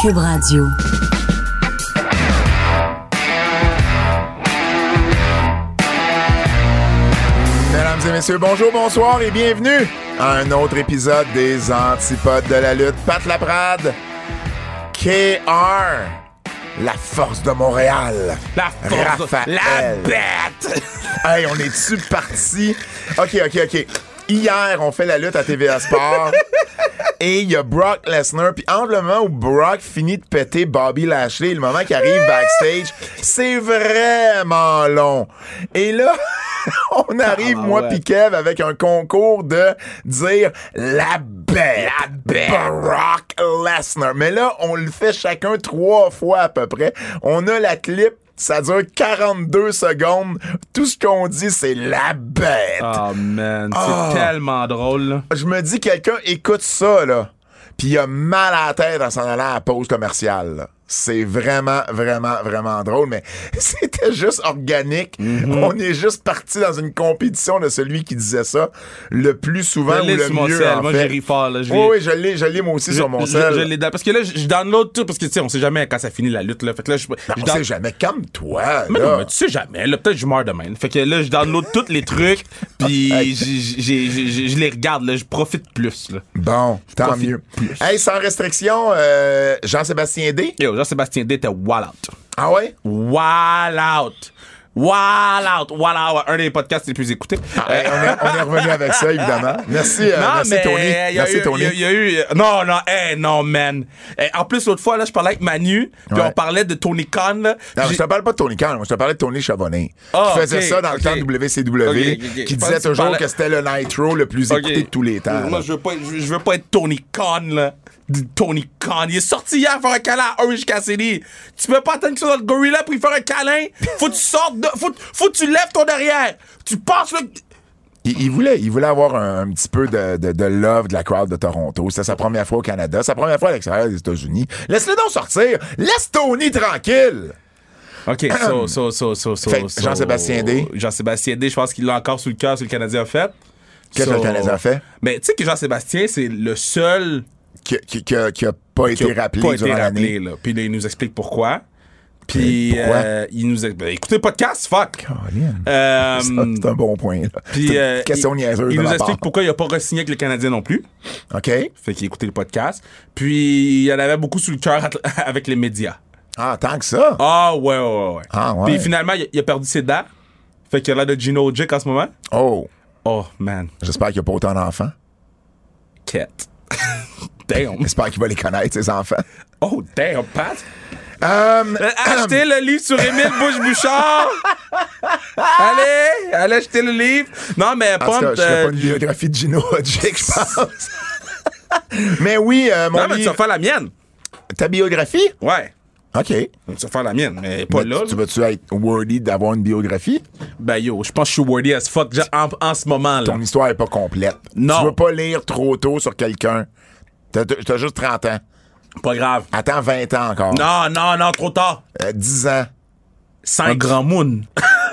Cube Radio. Mesdames et messieurs, bonjour, bonsoir et bienvenue à un autre épisode des Antipodes de la lutte. Pat Laprade, KR, la force de Montréal. La force Raphaël. La bête! Hey, on est-tu parti? OK, OK, OK. Hier, on fait la lutte à TVA Sport. Et il y a Brock Lesnar. Puis entre le moment où Brock finit de péter Bobby Lashley le moment qui arrive backstage, c'est vraiment long. Et là, on arrive, Ah, moi ouais. pis Kev, avec un concours de dire la bête. La bête. Brock Lesnar. Mais là, on le fait chacun trois fois à peu près. On a la clip. Ça dure 42 secondes. Tout ce qu'on dit, c'est la bête. Oh man, c'est Ah. tellement drôle. là. Je me dis, quelqu'un écoute ça, là, puis il a mal à la tête en s'en allant à la pause commerciale. là. C'est vraiment, vraiment, vraiment drôle, mais c'était juste organique. Mm-hmm. On est juste parti dans une compétition de celui qui disait ça le plus souvent Je ou le mieux, en Moi, j'ai ri fort. Là. Oui, je l'ai, je l'ai moi aussi je- sur mon sel. je parce que là, je download tout parce que tu sais, on sait jamais quand ça finit la lutte. Là. Fait que là, je, Non, je on sait jamais. Calme-toi, Mais là. non, mais tu sais jamais. Là, peut-être que je meurs demain. Fait que là, je download tous les trucs, puis je les regarde. Là, je profite plus. Là. Bon, tant mieux. plus. Hey, sans restriction, euh, Jean-Sébastien D? Yo, Jean-Sébastien D était wall out. Ah ouais? Wall out. Wall out. Wall out. Un des podcasts les plus écoutés. Hey, on, est, on est revenu avec ça, évidemment. Merci, euh, merci Tony. il y a Merci eu- Tony. il y a- il y a eu- non, non, hey, non, man. Eh, en plus, l'autre fois, là, je parlais avec Manu, puis Ouais. on parlait de Tony Khan, là. Non, je te parle pas de Tony Khan, moi, je te parlais de Tony Chabonnet. Ah, qui faisait ok, ça dans le ok. temps de WCW, qui disait que toujours parlais- que c'était le Nitro le plus écouté de tous les temps. Moi, je veux pas, je veux pas être Tony Khan, là. Tony Khan. Il est sorti hier faire un câlin à Orange Cassidy. Tu peux pas attendre que ça dans le gorilla pour lui faire un câlin. Faut que tu sortes de, faut, faut que tu lèves ton derrière. Tu passes le, Il, il voulait, il voulait avoir un, un petit peu de, de, de love de la crowd de Toronto. C'était sa première fois au Canada, sa première fois à l'extérieur des États-Unis. Laisse-le donc sortir. Laisse Tony tranquille. OK, so, so, so, so, so, so- Jean-Sébastien D. Jean-Sébastien D, je pense qu'il l'a encore sous le cœur, sur le Canadien a fait. Qu'est-ce que le Canadien a fait? Mais tu sais que Jean-Sébastien, c'est le seul Qui, qui, qui a, qui a pas qui été a rappelé pas été rappelé, l'année. là. Puis là, il nous explique pourquoi. Puis pourquoi? euh, il nous explique. écoutez le podcast, fuck. Euh, C'est un bon point. là. puis, euh, question il, niaiseuse il nous explique part. pourquoi il a pas re-signé avec le Canadien non plus. OK? Fait qu'il écoutait le podcast. Puis il en avait beaucoup sous le cœur avec les médias. Ah, tant que ça? Ah ouais, ouais, ouais. ouais. Ah, ouais. Puis finalement, il a, il a perdu ses dents. Fait qu'il a l'air de Gino Ojic en ce moment. Oh, Oh, man. j'espère qu'il n'y a pas autant d'enfants. Quête. damn. J'espère qu'il va les connaître, ses enfants. Oh, damn, Pat. Euh, Euh, Achetez le livre sur Émile Bouche-Bouchard. allez, allez acheter le livre. Non, mais je euh, pas une biographie de Gino Hodgick, je pense. Mais oui, euh, mon non, mais tu vas faire la mienne. Ta biographie? Ouais. OK. Tu vas faire la mienne, mais pas Mais là. tu, tu vas-tu être worthy d'avoir une biographie? Ben yo, je pense que je suis worthy as fuck en, en ce moment là. Ton histoire est pas complète. Non. Tu veux pas lire trop tôt sur quelqu'un. T'as t'as juste 30 ans. Pas grave. Attends 20 ans encore. Non, non, non, trop tard. Euh, 10 ans. 5 grands moon.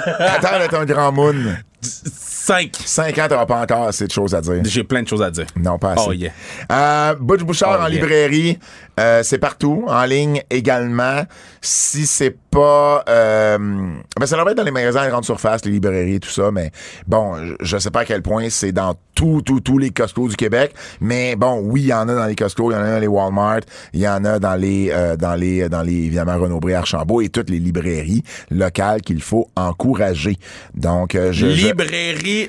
Attends d'être un grand moon. 5. 5 ans, t'auras pas encore assez de choses à dire. J'ai plein de choses à dire. Non, pas assez. Oh yeah. Euh, Butch Bouchard Oh, en yeah. librairie, euh, c'est partout, en ligne également. Si c'est pas, euh, ben ça devrait être dans les magasins à grande surface, les librairies, tout ça. Mais bon, je- je sais pas à quel point c'est dans tous, tous, tous les Costco du Québec. Mais bon, oui, il y en a dans les Costco, il y en a dans les Walmart, il y en a dans les, euh, dans les, dans les évidemment Renaud-Bré, Archambault et toutes les librairies locales qu'il faut encourager. Donc, euh, je, je-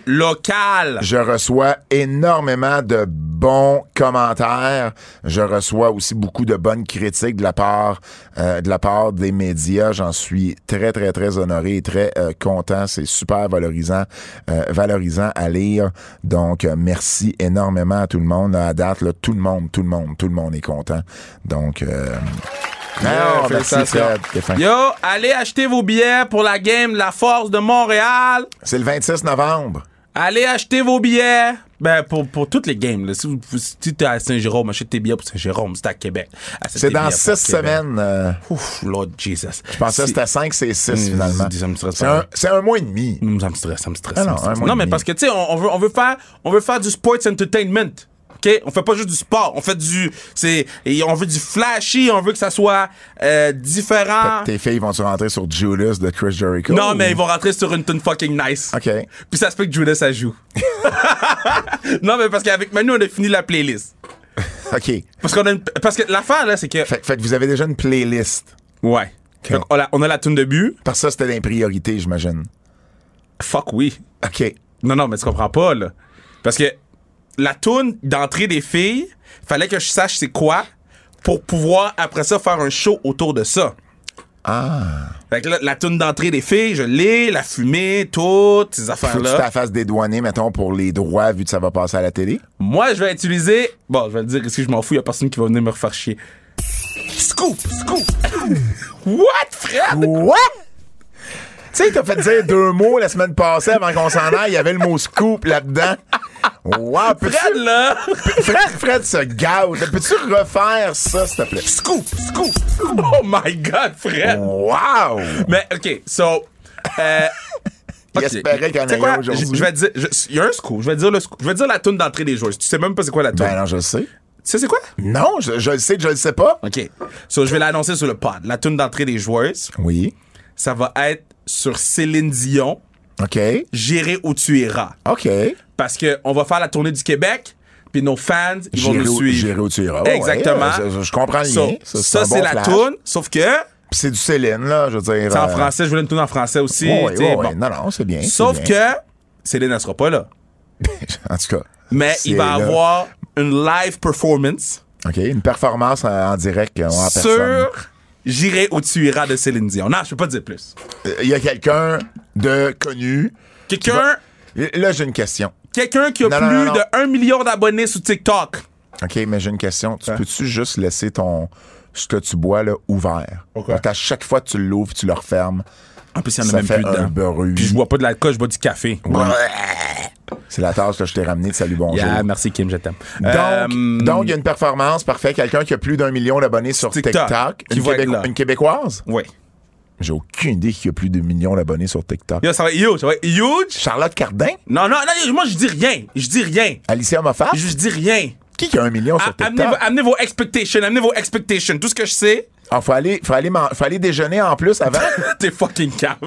Locale. je reçois énormément de bons commentaires. Je reçois aussi beaucoup de bonnes critiques de la part euh, des médias. J'en suis très très très honoré et très euh, content. C'est super valorisant, euh, à lire. Donc merci énormément à tout le monde. À date, tout le monde, tout le monde, tout le monde est content. Donc non, merci. Fred. Yo, allez acheter vos billets pour la game la Force de Montréal. C'est le 26 novembre. Allez acheter vos billets. Ben, pour, pour toutes les games. Là. Si, si t'es à Saint-Jérôme, achète tes billets pour Saint-Jérôme. C'est à Québec. C'est dans six semaines. euh, Ouf, Lord Jesus. je pensais que c'était 5, c'est 6 Mm, finalement. C'est un, mois et demi. Mm, Ça me stresse, ça me stresse. Ah ça me non, stresse. non mais parce que, tu sais, on, on veut, on, veut faire, on veut faire du sports entertainment. OK? On fait pas juste du sport. On fait du. C'est, on veut du flashy. On veut que ça soit euh, différent. Tes filles vont-tu rentrer sur Judas de Chris Jericho? Non, mais ils vont rentrer sur une tune fucking nice. OK. Puis ça se peut que Judas, ça joue. non, mais parce qu'avec Manu, on a fini la playlist. OK. Parce qu'on a une- parce que l'affaire, là, c'est que. Fait, fait que vous avez déjà une playlist. Ouais. Fait qu'on a- on a la tune de but. Parce que ça, c'était des priorités, j'imagine. Fuck oui. OK. Non, non, mais tu comprends pas, là. Parce que la tune d'entrée des filles, fallait que je sache c'est quoi pour pouvoir, après ça, faire un show autour de ça. Ah. Fait que là, la tune d'entrée des filles, je l'ai, la fumée, toutes ces Faut que tu affaires-là. fasses dédouaner, mettons, pour les droits, vu que ça va passer à la télé? Moi, je vais utiliser. Bon, je vais le dire ici, je m'en fous, y a personne qui va venir me refaire chier. Scoop! Scoop! What, Fred? What? Tu sais, il t'a fait dire deux mots la semaine passée avant qu'on s'en aille. Il y avait le mot scoop là-dedans. Wow. Fred, là! Fred, Fred se gâte. Peux-tu refaire ça, s'il te plaît? Scoop! Scoop! Oh my god, Fred! Wow! Mais, OK, so. Euh, Il ok. espérait qu'il y en Tu sais ait quoi? un aujourd'hui. Je, vais dire. Il y a un scoop. Je vais dire le scoop. Je vais dire la tune d'entrée des joueurs. Tu sais même pas c'est quoi la tune. Ben non, je le sais. Tu sais c'est quoi? Non, je, je le sais je le sais pas. OK. So, je vais l'annoncer sur le pod. La tune d'entrée des joueurs, Oui. ça va être sur Céline Dion, OK. J'irai où tu iras. OK. Parce que on va faire la tournée du Québec, puis nos fans, ils vont nous suivre. j'irai où tu iras. Exactement. ouais, je, je comprends le So, lien. ça, c'est un c'est bon la tune, sauf que Puis c'est du Céline, là, je veux dire. c'est en euh, français. Je voulais une tune en français aussi. bon. ouais. Non, non, c'est bien. Sauf bien. que Céline ne sera pas là. En tout cas. Mais il va là. avoir une live performance OK. Une performance en, en direct euh, en personne. sur J'irai où tu iras de Céline Dion. Non, je peux pas dire plus. Euh, Il y a quelqu'un de connu. Quelqu'un? Là, j'ai une question. quelqu'un qui a Non, plus non, non. de 1 million d'abonnés sur TikTok. OK, mais j'ai une question. Tu Hein? peux-tu juste laisser ton ce que tu bois là ouvert? Donc, à chaque fois que tu l'ouvres, tu le refermes. En plus, il y en a Ça même fait plus un dedans. bruit. Puis je bois pas de l'alcool, je bois du café. C'est la tasse que je t'ai ramenée de Salut Bonjour. Yeah, merci Kim, je t'aime. Donc, Euh, donc, il y a une performance, parfait. Quelqu'un qui a plus d'un million d'abonnés sur TikTok, TikTok. qui Une, va Québéco- une Québécoise? Ouais. J'ai aucune idée qui a plus de millions d'abonnés sur TikTok. Yo, ça va être huge, ça va être huge. Charlotte Cardin? Non, non, non, moi je dis rien. Je dis rien. Alicia Moffat? Je dis rien. Qui qui a un million sur TikTok? amenez, vos- amenez vos expectations, amenez vos expectations. Tout ce que je sais, Ah, faut aller, faut aller, man- faut aller déjeuner en plus avant. t'es fucking calme.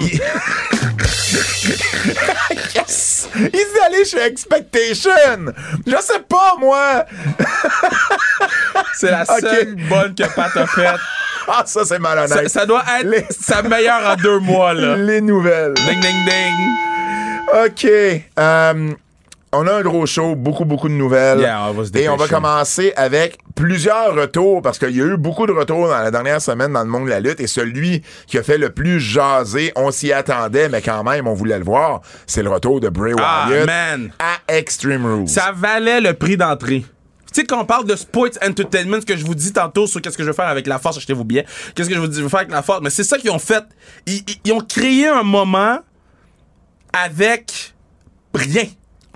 yes! Il est allé chez Expectation! Je sais pas, moi! C'est la Ok. seule bonne que Pat a faite. Ah, ça, c'est Ça, malhonnête. ça doit être Les- sa meilleure en deux mois, là. Les nouvelles. Ding, ding, ding. OK. euh, on a un gros show, beaucoup, beaucoup de nouvelles. Yeah, on va se Et on va commencer avec plusieurs retours, parce qu'il y a eu beaucoup de retours dans la dernière semaine dans le monde de la lutte, et celui qui a fait le plus jaser, on s'y attendait, mais quand même, on voulait le voir, c'est le retour de Bray Ah, Wyatt man. à Extreme Rules. Ça valait le prix d'entrée. Tu sais, quand on parle de sports entertainment, ce que je vous dis tantôt sur qu'est-ce que je veux faire avec la force, achetez-vous bien. Qu'est-ce que je vous dis, je veux faire avec la force? Mais c'est ça qu'ils ont fait. Ils, ils- ils ont créé un moment avec rien.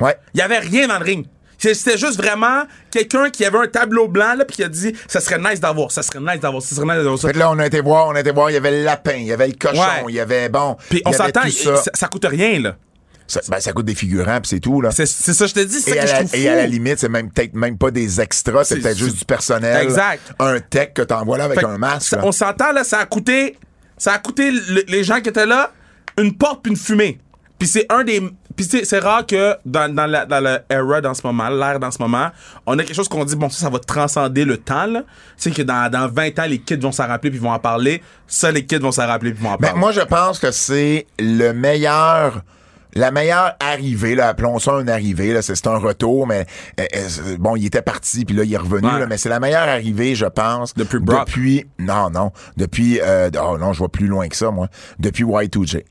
Ouais. Il y avait rien dans le ring. C'était juste vraiment quelqu'un qui avait un tableau blanc là puis qui a dit ça serait nice d'avoir, ça serait nice d'avoir, ça serait nice d'avoir ça. Fait là, on a été voir, on a été voir, il y avait le lapin, il y avait le cochon, Ouais. il y avait, bon, Puis on s'entend, ça. ça. ça coûte rien là. Ça, ben, ça coûte des figurants, puis c'est tout, là. C'est ça je te dis, c'est Et ça à, que je la, trouve et à la limite, c'est même peut-être même pas des extras, c'est peut-être juste du personnel. Exact. Un tech que t'envoies là avec Fait un masque. ça- on s'entend là, ça a coûté, ça a coûté le- les gens qui étaient là une porte puis une fumée. Puis c'est un des, puis c'est c'est rare que dans, dans la dans la era dans ce moment, l'ère dans ce moment, on a quelque chose qu'on dit bon ça, ça va transcender le temps là. C'est que dans, dans 20 ans les kids vont s'en rappeler puis vont en parler. Ça les kids vont s'en rappeler puis vont en Ben, parler. moi, je pense que c'est le meilleur. La meilleure arrivée, là, appelons ça une arrivée, là, c'est c'est un retour, mais euh, euh, c'est- bon, il était parti, puis là, il est revenu, Ouais. là, mais c'est la meilleure arrivée, je pense. Depuis Brock. Depuis, non, non, depuis, euh, oh non, je vois plus loin que ça, moi, depuis Y2J.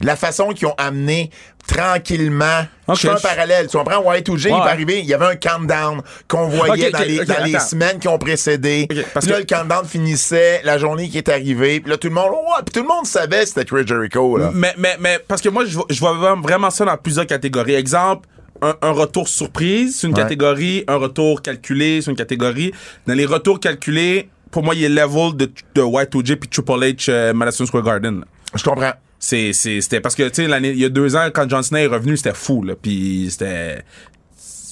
La façon qu'ils ont amené tranquillement. Ok, je fais un parallèle. Tu comprends? Y2J, il est arrivé, il y avait un countdown qu'on voyait dans les, dans semaines qui ont précédé. Parce Puis là, que- le countdown finissait, la journée qui est arrivée, puis là, tout le monde, ouais, puis tout le monde savait que c'était Chris Jericho, là. Mais, mais, mais, parce que moi, je vois, je vois vraiment- ça dans plusieurs catégories. Exemple, un, un retour surprise, c'est une Ouais. catégorie. Un retour calculé, c'est une catégorie. Dans les retours calculés, pour moi, il est level de, de Y2J puis Triple H euh, Madison Square Garden. Je comprends. C'est, c'était parce que, tu sais, l'année, il y a deux ans, quand John Cena est revenu, c'était fou, là. Puis c'était.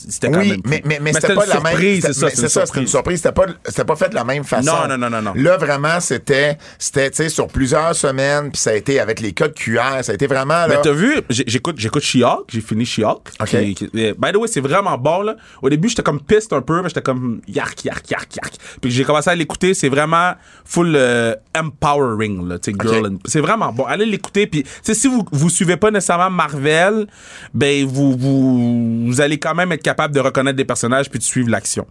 C'était quand Oui, même. mais, mais, mais c'était c'était pas une la même. surprise, c'était- c'est ça, c'est une ça, c'était une surprise. C'était pas, c'était pas fait de la même façon. Non, non, non, non, non. Là, vraiment, c'était, c'était, tu sais, sur plusieurs semaines, puis ça a été avec les codes QR, ça a été vraiment, là. Mais t'as vu, j'écoute, j'écoute She-Hulk, j'ai fini She-Hulk. Ok. qui- qui- eh, by the way, c'est vraiment bon, là. Au début, j'étais comme piste un peu, mais j'étais comme yark, yark, yark, yark. Puis j'ai commencé à l'écouter, c'est vraiment full euh, empowering, là, tu sais, girl. Ok. and- C'est vraiment bon. Allez l'écouter, puis, tu sais, si vous, vous suivez pas nécessairement Marvel, ben, vous, vous, vous allez quand même être capable de reconnaître des personnages puis de suivre l'action.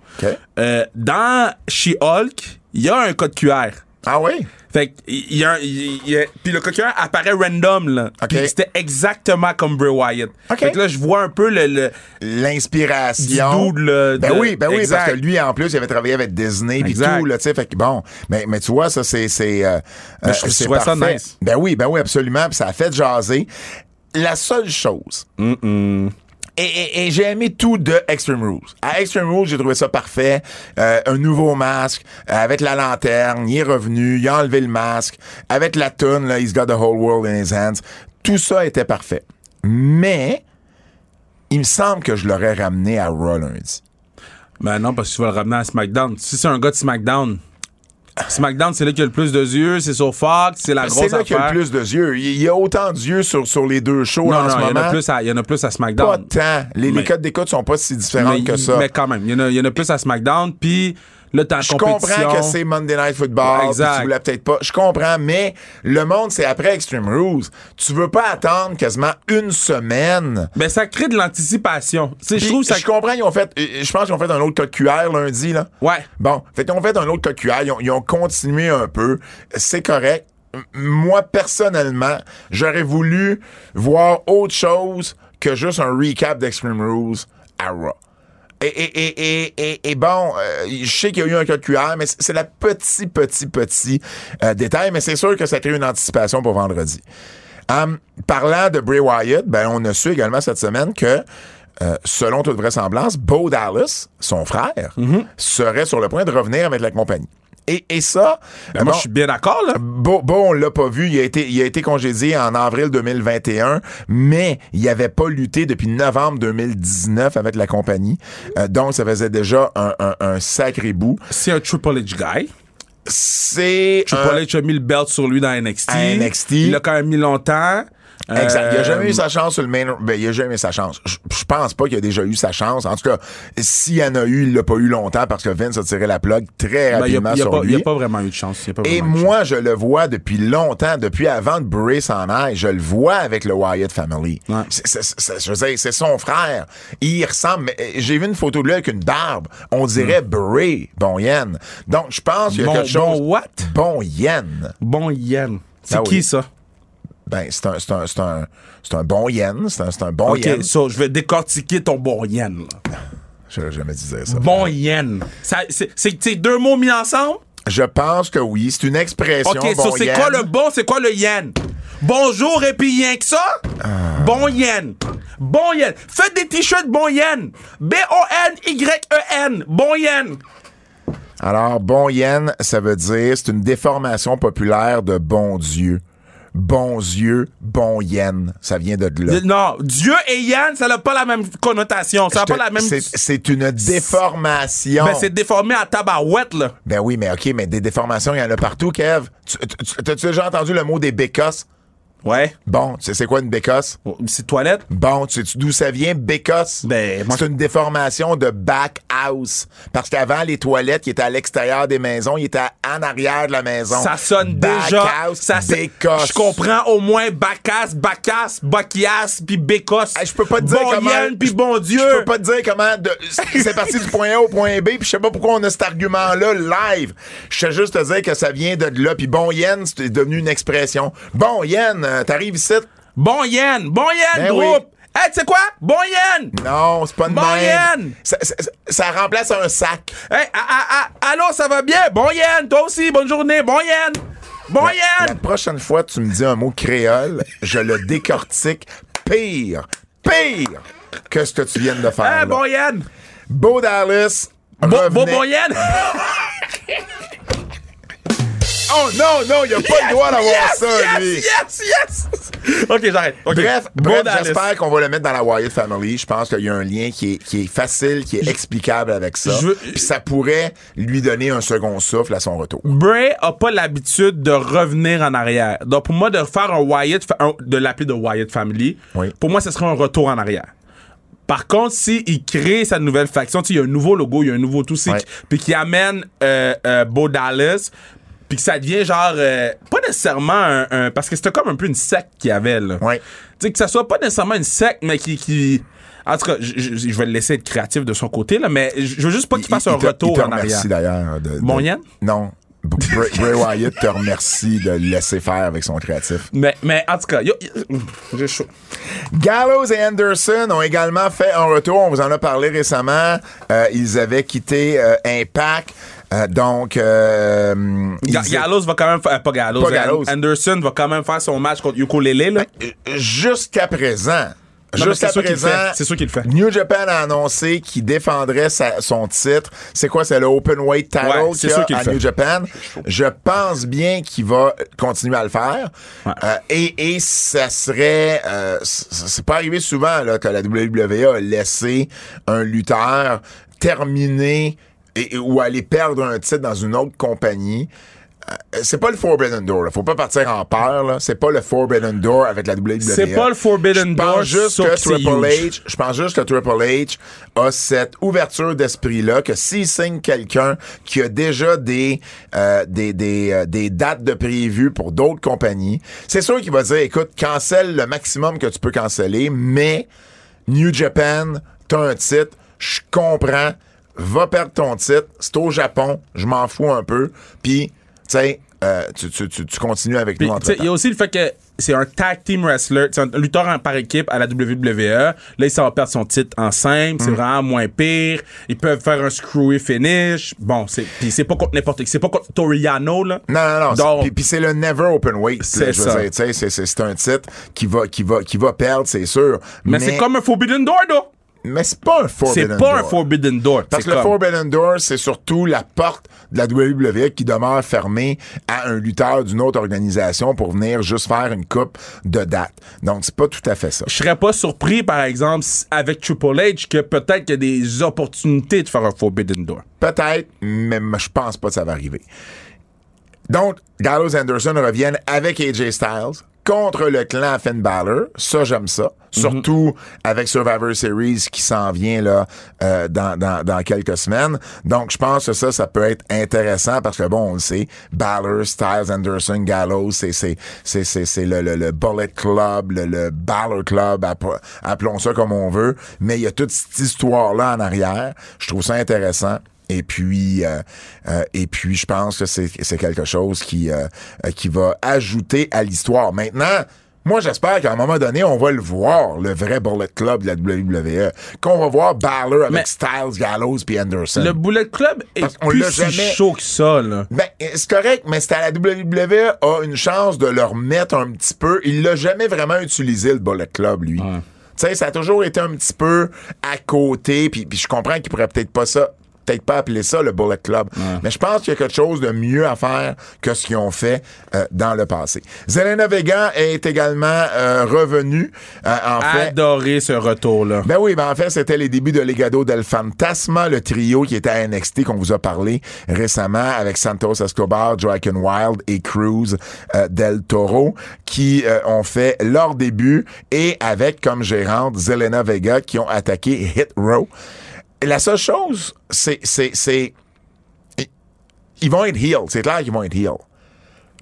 Euh, dans She-Hulk, il y a un code QR. Ah oui? Fait que, il y a, un- il y a- puis le coquin apparaît random, là. C'était exactement comme Bray Wyatt. OK. Fait que là, je vois un peu le, L'inspiration. Ben de- oui, ben oui, exact. parce que lui, en plus, il avait travaillé avec Disney puis tout, là, tu sais, fait que bon. Mais, mais tu vois, ça, c'est, c'est, euh, Ben, euh, je c'est ça nice. Ben oui, ben oui, absolument, puis ça a fait jaser. La seule chose. Et, j'ai aimé tout de Extreme Rules. À Extreme Rules, j'ai trouvé ça parfait. Euh, un nouveau masque, euh, avec la lanterne, il est revenu, il a enlevé le masque, avec la toune, là, He's got the whole world in his hands. Tout ça était parfait. Mais, il me semble que je l'aurais ramené à lundi. Ben non, parce que tu vas le ramener à SmackDown. Si c'est un gars de SmackDown, SmackDown, c'est là qu'il y a le plus de yeux, c'est sur Fox, c'est la C'est grosse là qu'il y a affaire. le plus de yeux. Il y a autant d'yeux sur, sur les deux shows non, en non, ce il y, en moment. a plus à, il y en a plus à Pas SmackDown. tant. Les, les Mais- codes d'écoute sont pas si différents que ça. mais quand même, il y, en a, il y en a plus à SmackDown. Puis là, t'es en Je comprends que c'est Monday Night Football, puis Exact. tu voulais peut-être pas. Je comprends, mais le monde, c'est après Extreme Rules. Tu veux pas attendre quasiment une semaine. Mais ça crée de l'anticipation. Je trouve ça. je comprends, ils ont fait, je pense qu'ils ont fait un autre code QR lundi, là. Ouais. Bon, fait qu'ils ont fait un autre code QR, ils ont, ils ont continué un peu. C'est correct. Moi, personnellement, j'aurais voulu voir autre chose que juste un recap d'Extreme Rules à Raw. Et, et, et, et, et, et bon, euh, je sais qu'il y a eu un code QR, mais c'est le petit, petit, petit euh, détail, mais c'est sûr que ça crée une anticipation pour vendredi. Hum, parlant de Bray Wyatt, ben, on a su également cette semaine que, euh, selon toute vraisemblance, Bo Dallas, son frère, Mm-hmm. serait sur le point de revenir avec la compagnie. Et, et ça, Ben, moi, bon, je suis bien d'accord, là. Beau, Beau, on l'a pas vu. Il a été, il a été congédié en avril 2021, mais il avait pas lutté depuis novembre 2019 avec la compagnie. Euh, donc, ça faisait déjà un, un, un sacré bout. C'est un Triple H guy. C'est Triple H a mis le belt sur lui dans NXT. À NXT. Il l'a quand même mis longtemps. Exact. Il a Euh, jamais eu sa chance sur le main. Ben, il a jamais eu sa chance. Je, pense pas qu'il a déjà eu sa chance. En tout cas, s'il y en a eu, il l'a pas eu longtemps parce que Vince a tiré la plug très ben, rapidement a, il a sur pas, lui. il a pas vraiment eu de chance. Pas Et moi, je le vois depuis longtemps, depuis avant de Bray s'en aille, je le vois avec le Wyatt Family. Ouais. Je veux dire, c'est son frère. Il ressemble. euh, J'ai vu une photo de lui avec une barbe. On dirait Bray, bon Yen. Donc, je pense qu'il y a Bon- quelque chose. bon what? Bon Yen. Bon yen. C'est Ah qui oui. ça? Ben, c'est un, c'est un, un, c'est un bon Yen. C'est un, un bon Ok, Yen. so, je vais décortiquer ton bon yen. là. Je jamais disais ça. Bon yen. C'est, deux mots mis ensemble? Je pense que oui. C'est une expression. Ok, bon so, c'est quoi le bon, c'est quoi le yen? Bonjour et puis yen que ça? Ah. Bon yen. Bon yen. Faites des t-shirts bon yen. B-O-N-Y-E-N. Bon yen. Alors, bon yen, ça veut dire, c'est une déformation populaire de bon Dieu. Bons yeux, bon yen. Ça vient de là. Non, Dieu et yen, ça n'a pas la même connotation. Ça n'a pas la même. c'est- une déformation. Ben, c'est déformé à tabarouette, là. Ben oui, mais OK, mais des déformations, il y en a partout, Kev. Tu- tu- tu- T'as-tu déjà entendu le mot des bécosses? Ouais. Bon, tu sais c'est quoi une bécosse? C'est toilette? Bon, tu sais d'où ça vient, bécosse? Ben, moi, c'est une déformation de back house. Parce qu'avant, les toilettes qui étaient à l'extérieur des maisons, ils étaient en arrière de la maison. Ça sonne Back déjà. house, ça, bécosse. Je comprends au moins Bacas, Bacas, Bakias, puis Bécosse. Hey, je peux pas te dire bon comment. yen, puis bon Dieu. Je peux pas te dire comment. de- c'est parti du point A au point B, puis je sais pas pourquoi on a cet argument-là live. Je sais juste te dire que ça vient de là. Puis bon yen, c'est devenu une expression. Bon yen, euh, t'arrives ici? Bon yen, bon yen, Ben oui. groupe. Hey, tu sais quoi? Bon yen. Non, c'est pas de Bon même. yen. Ça, ça- ça remplace un sac. Hey, ah, ah, ah, allô, ça va bien? Bon yen, toi aussi, bonne journée. Bon yen. Bon La yen. prochaine fois que tu me dis un mot créole, je le décortique pire, pire que ce que tu viens de faire. Hey, bon yen. Beau Dallas. Revenait- bon yen. Oh non, non, il a pas le droit d'avoir yes, ça, yes, lui. yes, yes. ok, j'arrête. Bref, Bon bref j'espère qu'on va le mettre dans la Wyatt Family. Je pense qu'il y a un lien qui est, qui est facile, qui est explicable avec ça. veux- Puis ça pourrait lui donner un second souffle à son retour. Bray a pas l'habitude de revenir en arrière. Donc pour moi de faire un Wyatt, fa- un- de l'appeler de Wyatt Family, Oui. pour moi ce serait un retour en arrière. Par contre, si il crée sa nouvelle faction, tu sais, il y a un nouveau logo, il y a un nouveau tout, puis qui amène euh, euh, Bo Dallas, puis que ça devient genre euh, pas nécessairement un, un- parce que c'était comme un peu une secte qu'il y avait là. Ouais. Tu sais que ça soit pas nécessairement une secte, mais qui, qui en tout cas, je, vais le laisser être créatif de son côté là, mais je veux juste pas qu'il fasse Il- un il retour il te en arrière. d'ailleurs. de- de- Mon Yann? Non. Bray, Bray Wyatt te remercie de le laisser faire avec son créatif. Mais, mais en tout cas, yo, yo- j'ai chaud. Gallows et Anderson ont également fait un retour. On vous en a parlé récemment. Euh, ils avaient quitté euh, Impact. Euh, donc, euh, Ga- Gallows va quand même faire. Pas Gallows. Pas Gallows. An- Anderson va quand même faire son match contre Ukulele, là. Euh, jusqu'à présent, jusqu'à présent. C'est sûr qu'il le fait. New Japan a annoncé qu'il défendrait sa- son titre. C'est quoi, c'est le Open Weight title Ouais, qu'il a à fait. New Japan? Je pense bien qu'il va continuer à le faire. Ouais. Euh, et, et ça serait, euh, c'est pas arrivé souvent là, que la WWE a laissé un lutteur terminer et, et- ou aller perdre un titre dans une autre compagnie. Euh, c'est pas le Forbidden Door. Là. Faut pas partir en peur. C'est pas le Forbidden Door avec la WWE. C'est pas le Forbidden Je pense Door, juste que Triple. H, je pense juste que Triple H a cette ouverture d'esprit-là, que s'il signe quelqu'un qui a déjà des, euh, des, des, euh, des dates de prévues pour d'autres compagnies, c'est sûr qu'il va dire, écoute, cancelle le maximum que tu peux canceller, mais New Japan, t'as un titre, je comprends, va perdre ton titre, c'est au Japon, je m'en fous un peu, puis, tu sais, euh, tu, tu, tu, tu continues avec Puis, nous sais, il y a aussi le fait que c'est un tag team wrestler, c'est un lutteur en- par équipe à la WWE. Là, il s'en va perdre son titre en simple, Mm. c'est vraiment moins pire. Ils peuvent faire un screwy finish. Bon, c'est puis c'est pas contre n'importe qui, c'est pas contre Toriano là. Non, non, non. Puis, c'est le never open weight. C'est ça. sais, c'est, c'est, c'est un titre qui va, qui va, qui va perdre, c'est sûr. Mais, c'est comme un Forbidden Door, là. Mais c'est pas un C'est Forbidden pas un Door. Forbidden Door. Parce C'est que le Forbidden Door, c'est surtout la porte de la WWE qui demeure fermée à un lutteur d'une autre organisation pour venir juste faire une coupe de date. Donc, c'est pas tout à fait ça. Je serais pas surpris, par exemple, avec Triple H, que peut-être qu'il y a des opportunités de faire un Forbidden Door. Peut-être, mais je pense pas que ça va arriver. Donc, Gallows Anderson reviennent avec AJ Styles contre le clan Finn Balor. Ça, j'aime ça. Surtout avec Survivor Series qui s'en vient là euh, dans, dans, dans quelques semaines. Donc, je pense que ça, ça peut être intéressant parce que, bon, on le sait, Balor, Styles, Anderson, Gallows, c'est, c'est, c'est, c'est, c'est le, le, le Bullet Club, le, le Balor Club, app- appelons ça comme on veut. Mais il y a toute cette histoire-là en arrière. Je trouve ça intéressant. Et puis, euh, euh, et puis, je pense que c'est c'est quelque chose qui euh, euh, qui va ajouter à l'histoire. Maintenant, moi, j'espère qu'à un moment donné, on va le voir, le vrai Bullet Club de la WWE, qu'on va voir Balor avec Mais- Styles, Gallows puis Anderson. Le Bullet Club est plus l'a si jamais- chaud que ça, là. Ben, c'est correct, mais c'est à la WWE a une chance de leur mettre un petit peu. Il l'a jamais vraiment utilisé, le Bullet Club, lui. Tu sais, ça a toujours été un petit peu à côté, puis je comprends qu'il pourrait peut-être pas ça. Peut-être pas appeler ça le Bullet Club. Mais je pense qu'il y a quelque chose de mieux à faire que ce qu'ils ont fait euh, dans le passé. Zelena Vega est également euh, revenue. euh, en fait, Adoré ce retour-là. ben oui, ben en fait, c'était les débuts de Legado del Fantasma, le trio qui était à NXT qu'on vous a parlé récemment avec Santos Escobar, Joaquin Wild et Cruz euh, del Toro qui euh, ont fait leur début et avec comme gérante Zelena Vega qui ont attaqué Hit Row. La seule chose, c'est c'est c'est ils- vont être heel, c'est clair qu'ils vont être heel.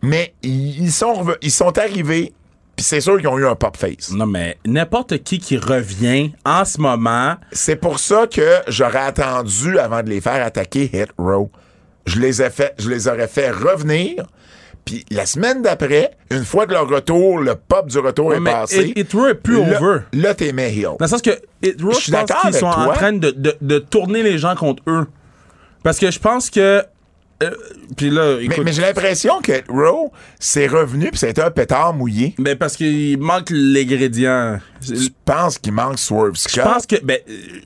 Mais ils sont reve- ils sont arrivés puis c'est sûr qu'ils ont eu un pop face. Non, mais n'importe qui qui revient en ce moment, C'est pour ça que j'aurais attendu avant de les faire attaquer Hit Row. Je les ai fait, je les aurais fait revenir. Puis la semaine d'après, une fois que leur retour, le pop du retour est mais passé. It- It Row est plus là, over. Là, t'es heel. Dans le sens que It Row, Je pense d'accord qu'ils sont en train de, de, de tourner les gens contre eux. Parce que je pense que. euh, puis là, Mais, écoute. mais j'ai l'impression que Hit Row, c'est revenu puis ça a été un pétard mouillé. Mais parce qu'il manque l'ingrédient. Je pense qu'il manque Swerve Scott? Je pense que, ben,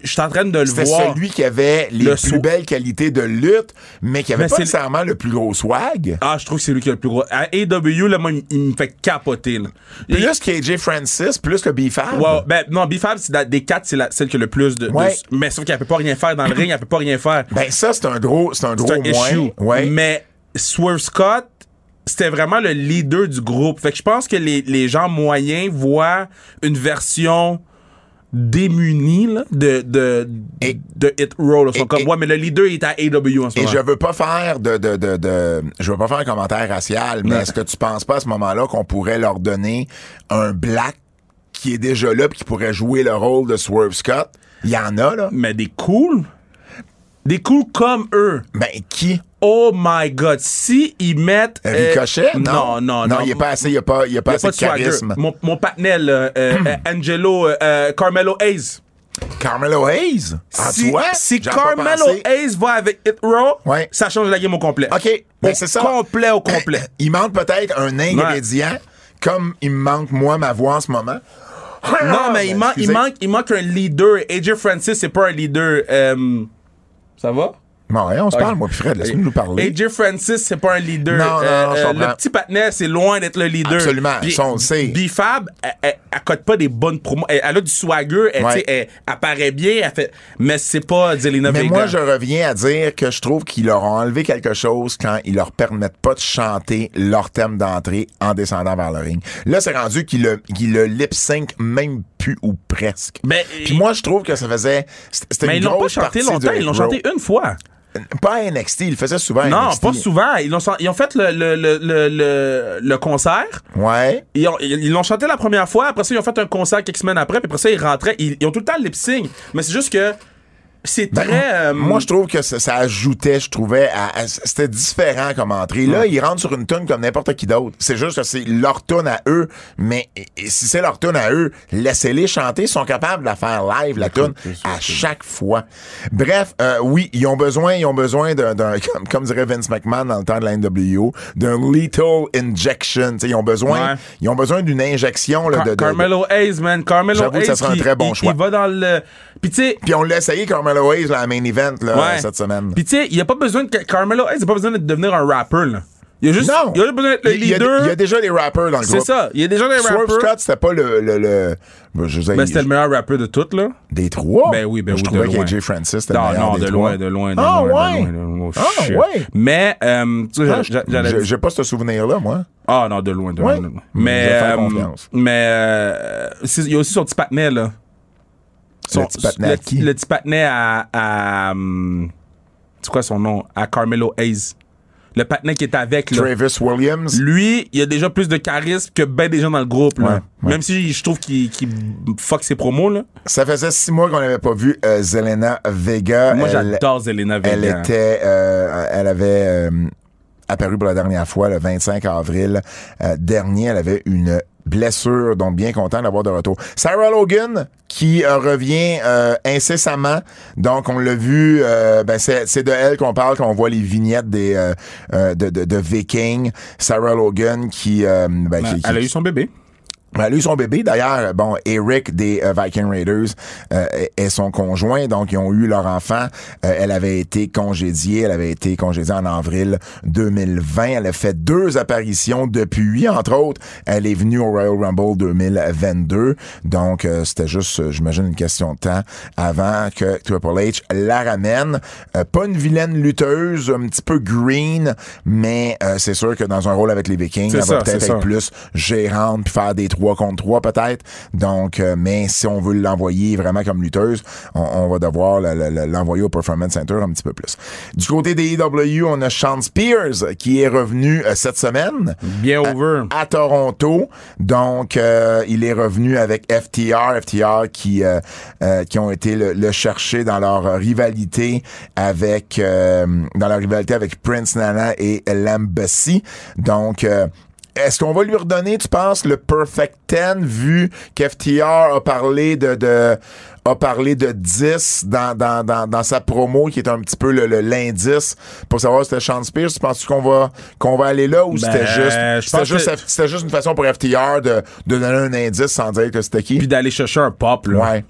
je suis en train de le voir. celui qui avait les Le plus belles qualités de lutte, mais qui avait Mais pas c'est- nécessairement le plus gros swag. Ah, je trouve que c'est lui qui a le plus gros. À AW, là, moi, il, me fait capoter, là. Plus qu'AJ Francis, plus que B-Fab. Ben, non, B-Fab, c'est des quatre, c'est celle qui a le plus de. de- Ouais. mais sauf qu'elle peut pas rien faire dans le ring, elle peut pas rien faire. Ben ça, c'est un gros, c'est un gros C'est un moins. issue. Ouais. Mais Swerve Scott, c'était vraiment le leader du groupe. Fait que je pense que les, les gens moyens voient une version démunie là, de, de, Et- de Hit Roll. Ils sont et- comme, et- ouais, mais le leader est à AW en ce Et moment. je veux pas faire de, de, de, de- je veux pas faire un commentaire racial, mais est-ce que tu penses pas à ce moment-là qu'on pourrait leur donner un black qui est déjà là puis qui pourrait jouer le rôle de Swerve Scott? Il y en a, là. Mais des cools. Des cools comme eux. Ben, qui? Oh my god. Si ils mettent. euh, Ricochet? non, non, non. Non, il est pas assez, il a pas, il a pas y a assez pas de swagger. charisme. Mon, mon partenaire, euh, euh, Angelo, euh, Carmelo Hayes. Carmelo Hayes? Ah, si tu vois? si Carmelo. Hayes va avec Hit Row, Ouais. ça change la game au complet. OK, ben c'est ça. complet, au complet. Il manque peut-être un ingrédient, comme il me manque moi ma voix en ce moment. non, mais il, manque, il, manque, il manque un leader. AJ Francis, c'est pas un leader. euh, ça va? Bon, ouais, on se parle, moi, puis Fred, laisse-nous nous parler. AJ Francis, c'est pas un leader. Euh, Non, non, non, je comprends. le petit patinet, c'est loin d'être le leader. Absolument, Puis ça, on le sait. B-Fab, elle, elle, elle cote pas des bonnes promos. Elle, elle a du swagger, elle, Ouais. tu sais, elle, elle paraît bien, elle fait, mais c'est pas Zelina Mais Vega. moi, je reviens à dire que je trouve qu'ils leur ont enlevé quelque chose quand ils leur permettent pas de chanter leur thème d'entrée en descendant vers le ring. Là, c'est rendu qu'ils le, qu'ils le lip sync même plus ou presque. Ben, Puis moi, je trouve que ça faisait. C'était mais une ils l'ont pas grosse chanté partie longtemps, de ils l'ont chanté une fois. Pas à NXT, ils le faisaient souvent à Non, NXT. pas souvent. Ils ont, ils ont fait le, le, le, le, le, le concert. Ouais. Ils ont- ils ils l'ont chanté la première fois. Après ça, ils ont fait un concert quelques semaines après. Puis après ça, ils rentraient. Ils, ils ont tout le temps le lip sync. Mais c'est juste que c'est Ben, très. euh, Moi, je trouve que ça, ça ajoutait, je trouvais, à- à- c'était différent comme entrée. Là, ils rentrent sur une tune comme n'importe qui d'autre. C'est juste que c'est leur tune à eux, mais et- et si c'est leur tune à eux, laissez-les chanter. Ils sont capables de la faire live, la tune, à chaque fois. Bref, euh, oui, ils ont besoin, ils ont besoin d'un, d'un- comme, comme dirait Vince McMahon dans le temps de la NWO, d'un lethal injection. Tu sais, ils ont besoin, Ouais. ils ont besoin d'une injection là, Car- de, Carmelo Hayes, man. Carmelo J'avoue que Hayes. ça serait un très bon il- choix. Il va dans le. Puis tu sais. Puis on l'a essayé, Carmelo Hayes, là, à main event là, Ouais. cette semaine. Puis tu sais, il n'y a pas besoin de. Carmelo Hayes, il a pas besoin de devenir un rapper, là. Il a juste. Non! Il a juste besoin d'être le y a- leader. Il y a déjà des rappers dans le C'est groupe. ça. Il y a déjà des Swerve rappers. Scott, c'était pas le. le, le ben, je Ben, c'était le meilleur rapper de toutes, là. Des trois? Ben oui, ben je oui, trouvais de loin. qu'AJ Francis, c'était le Non, meilleur non, des de loin, de loin, de Ah, loin, ouais? de loin. Oh, Ah, shit. ouais? Mais, euh, tu sais, Ah, j'a- j'allais j'ai- pas ce souvenir-là, moi. Ah non, de loin, de Ouais. loin. de loin. Je vais Mais, faire euh, mais euh, c'est- il y a aussi son petit patinet, là. Son- petit patinet à le, qui? le petit patinet à... à hum, c'est quoi son nom? À Carmelo Hayes. Le patinet qui est avec, là. Travis Williams? Lui, il a déjà plus de charisme que ben des gens dans le groupe, là. Ouais, ouais. Même si je trouve qu'il fuck ses promos, là. Ça faisait six mois qu'on n'avait pas vu euh, Zelena Vega. Moi, j'adore Zelena Vega. Elle était, euh, elle avait euh, apparu pour la dernière fois le 25 avril euh, dernier. Elle avait une blessure, donc bien content d'avoir de retour. Sarah Logan qui euh, revient euh, incessamment, donc on l'a vu, euh, ben c'est de elle qu'on parle quand on voit les vignettes des euh, euh, de, de, de Viking. Sarah Logan qui, euh, ben, qui- qui- Elle a eu son bébé. Ben, elle a eu son bébé. D'ailleurs, bon, Eric des euh, Viking Raiders euh, est- est son conjoint, donc ils ont eu leur enfant. Euh, elle avait été congédiée, elle avait été congédiée en avril 2020. Elle a fait deux apparitions depuis, entre autres. Elle est venue au Royal Rumble 2022, donc euh, c'était juste, euh, j'imagine, une question de temps avant que Triple H la ramène. Euh, pas une vilaine lutteuse, un petit peu green, mais euh, c'est sûr que dans un rôle avec les Vikings, elle va peut-être être ça. plus gérante puis faire des 3 contre 3 peut-être. Donc, euh, mais si on veut l'envoyer vraiment comme lutteuse, on, on va devoir le- le- le- l'envoyer au Performance Center un petit peu plus. Du côté des EW, on a Sean Spears qui est revenu euh, cette semaine Bien over. à Toronto. Donc, euh, il est revenu avec FTR, FTR qui euh, euh, qui ont été le, le chercher dans leur rivalité avec euh, dans leur rivalité avec Prince Nana et Lambassy. Donc euh, est-ce qu'on va lui redonner, tu penses, le Perfect 10 vu qu'FTR a parlé de, de a parlé de 10 dans, dans, dans, dans sa promo, qui est un petit peu le- le- l'indice pour savoir si c'était Sean Spears? Tu penses qu'on va, qu'on va aller là ou c'était Ben, juste, c'était juste, c'était juste une façon pour FTR de, de donner un indice sans dire que c'était qui? Puis d'aller chercher un pop, là. Ouais,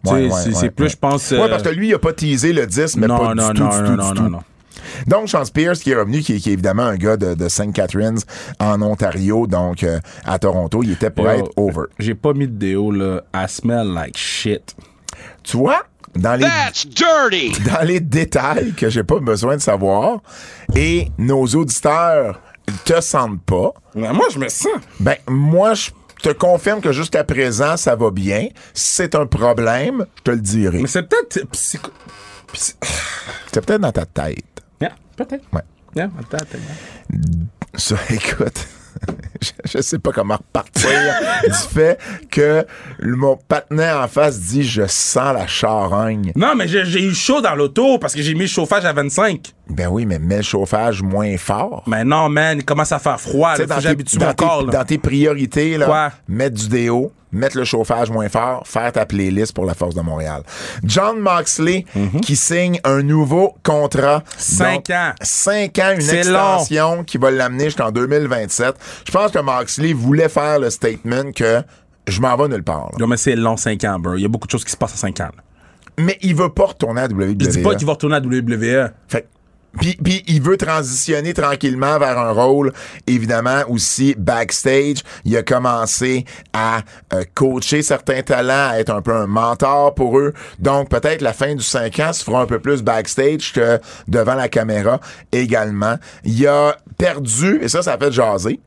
c'est plus, je pense. Ouais, euh, parce que lui, il a pas teasé le 10, mais non, pas non, du tout, non, du non, tout, non, du non, tout. Donc, Sean Spears, qui est revenu, qui, est- qui est évidemment un gars de, de St. Catharines en Ontario, donc euh, à Toronto, il était pour Yo, être over. J'ai pas mis de déo, là. I smell like shit. Tu vois, dans les, That's dirty. dans les détails que j'ai pas besoin de savoir, et nos auditeurs te sentent pas, Mais moi, je me sens. ben, moi, je te confirme que jusqu'à présent, ça va bien. Si c'est un problème, je te le dirai. Mais c'est peut-être psycho. psy- C'est peut-être dans ta tête. Peut-être. Ouais. Yeah, attends, attends. Ça, écoute, je, je sais pas comment repartir du fait que mon partenaire en face dit je sens la charogne. Non, mais j'ai eu chaud dans l'auto parce que j'ai mis le chauffage à 25. Ben oui, mais mets le chauffage moins fort. Mais non, man, il commence à faire froid. Là, dans, tes, dans mon tes- corps. là. dans tes priorités, là, Quoi? du déo, mettre le chauffage moins fort, faire ta playlist pour la Force de Montréal. John Moxley qui signe un nouveau contrat. Mhm. Cinq Donc, ans. Cinq ans, une extension qui va l'amener jusqu'en 2027. Je pense que Moxley voulait faire le statement que je m'en vais nulle part. là. Non, mais c'est long, 5 ans, bro. Il y a beaucoup de choses qui se passent à 5 ans. là. Mais il veut pas retourner à WWE. Je dis pas qu'il va retourner à. WWE. Fait que- puis, puis il veut transitionner tranquillement vers un rôle, évidemment, aussi backstage. Il a commencé à euh, coacher certains talents, à être un peu un mentor pour eux. Donc, peut-être la fin du 5 ans se fera un peu plus backstage que devant la caméra également. Il a perdu, et ça, ça fait jaser.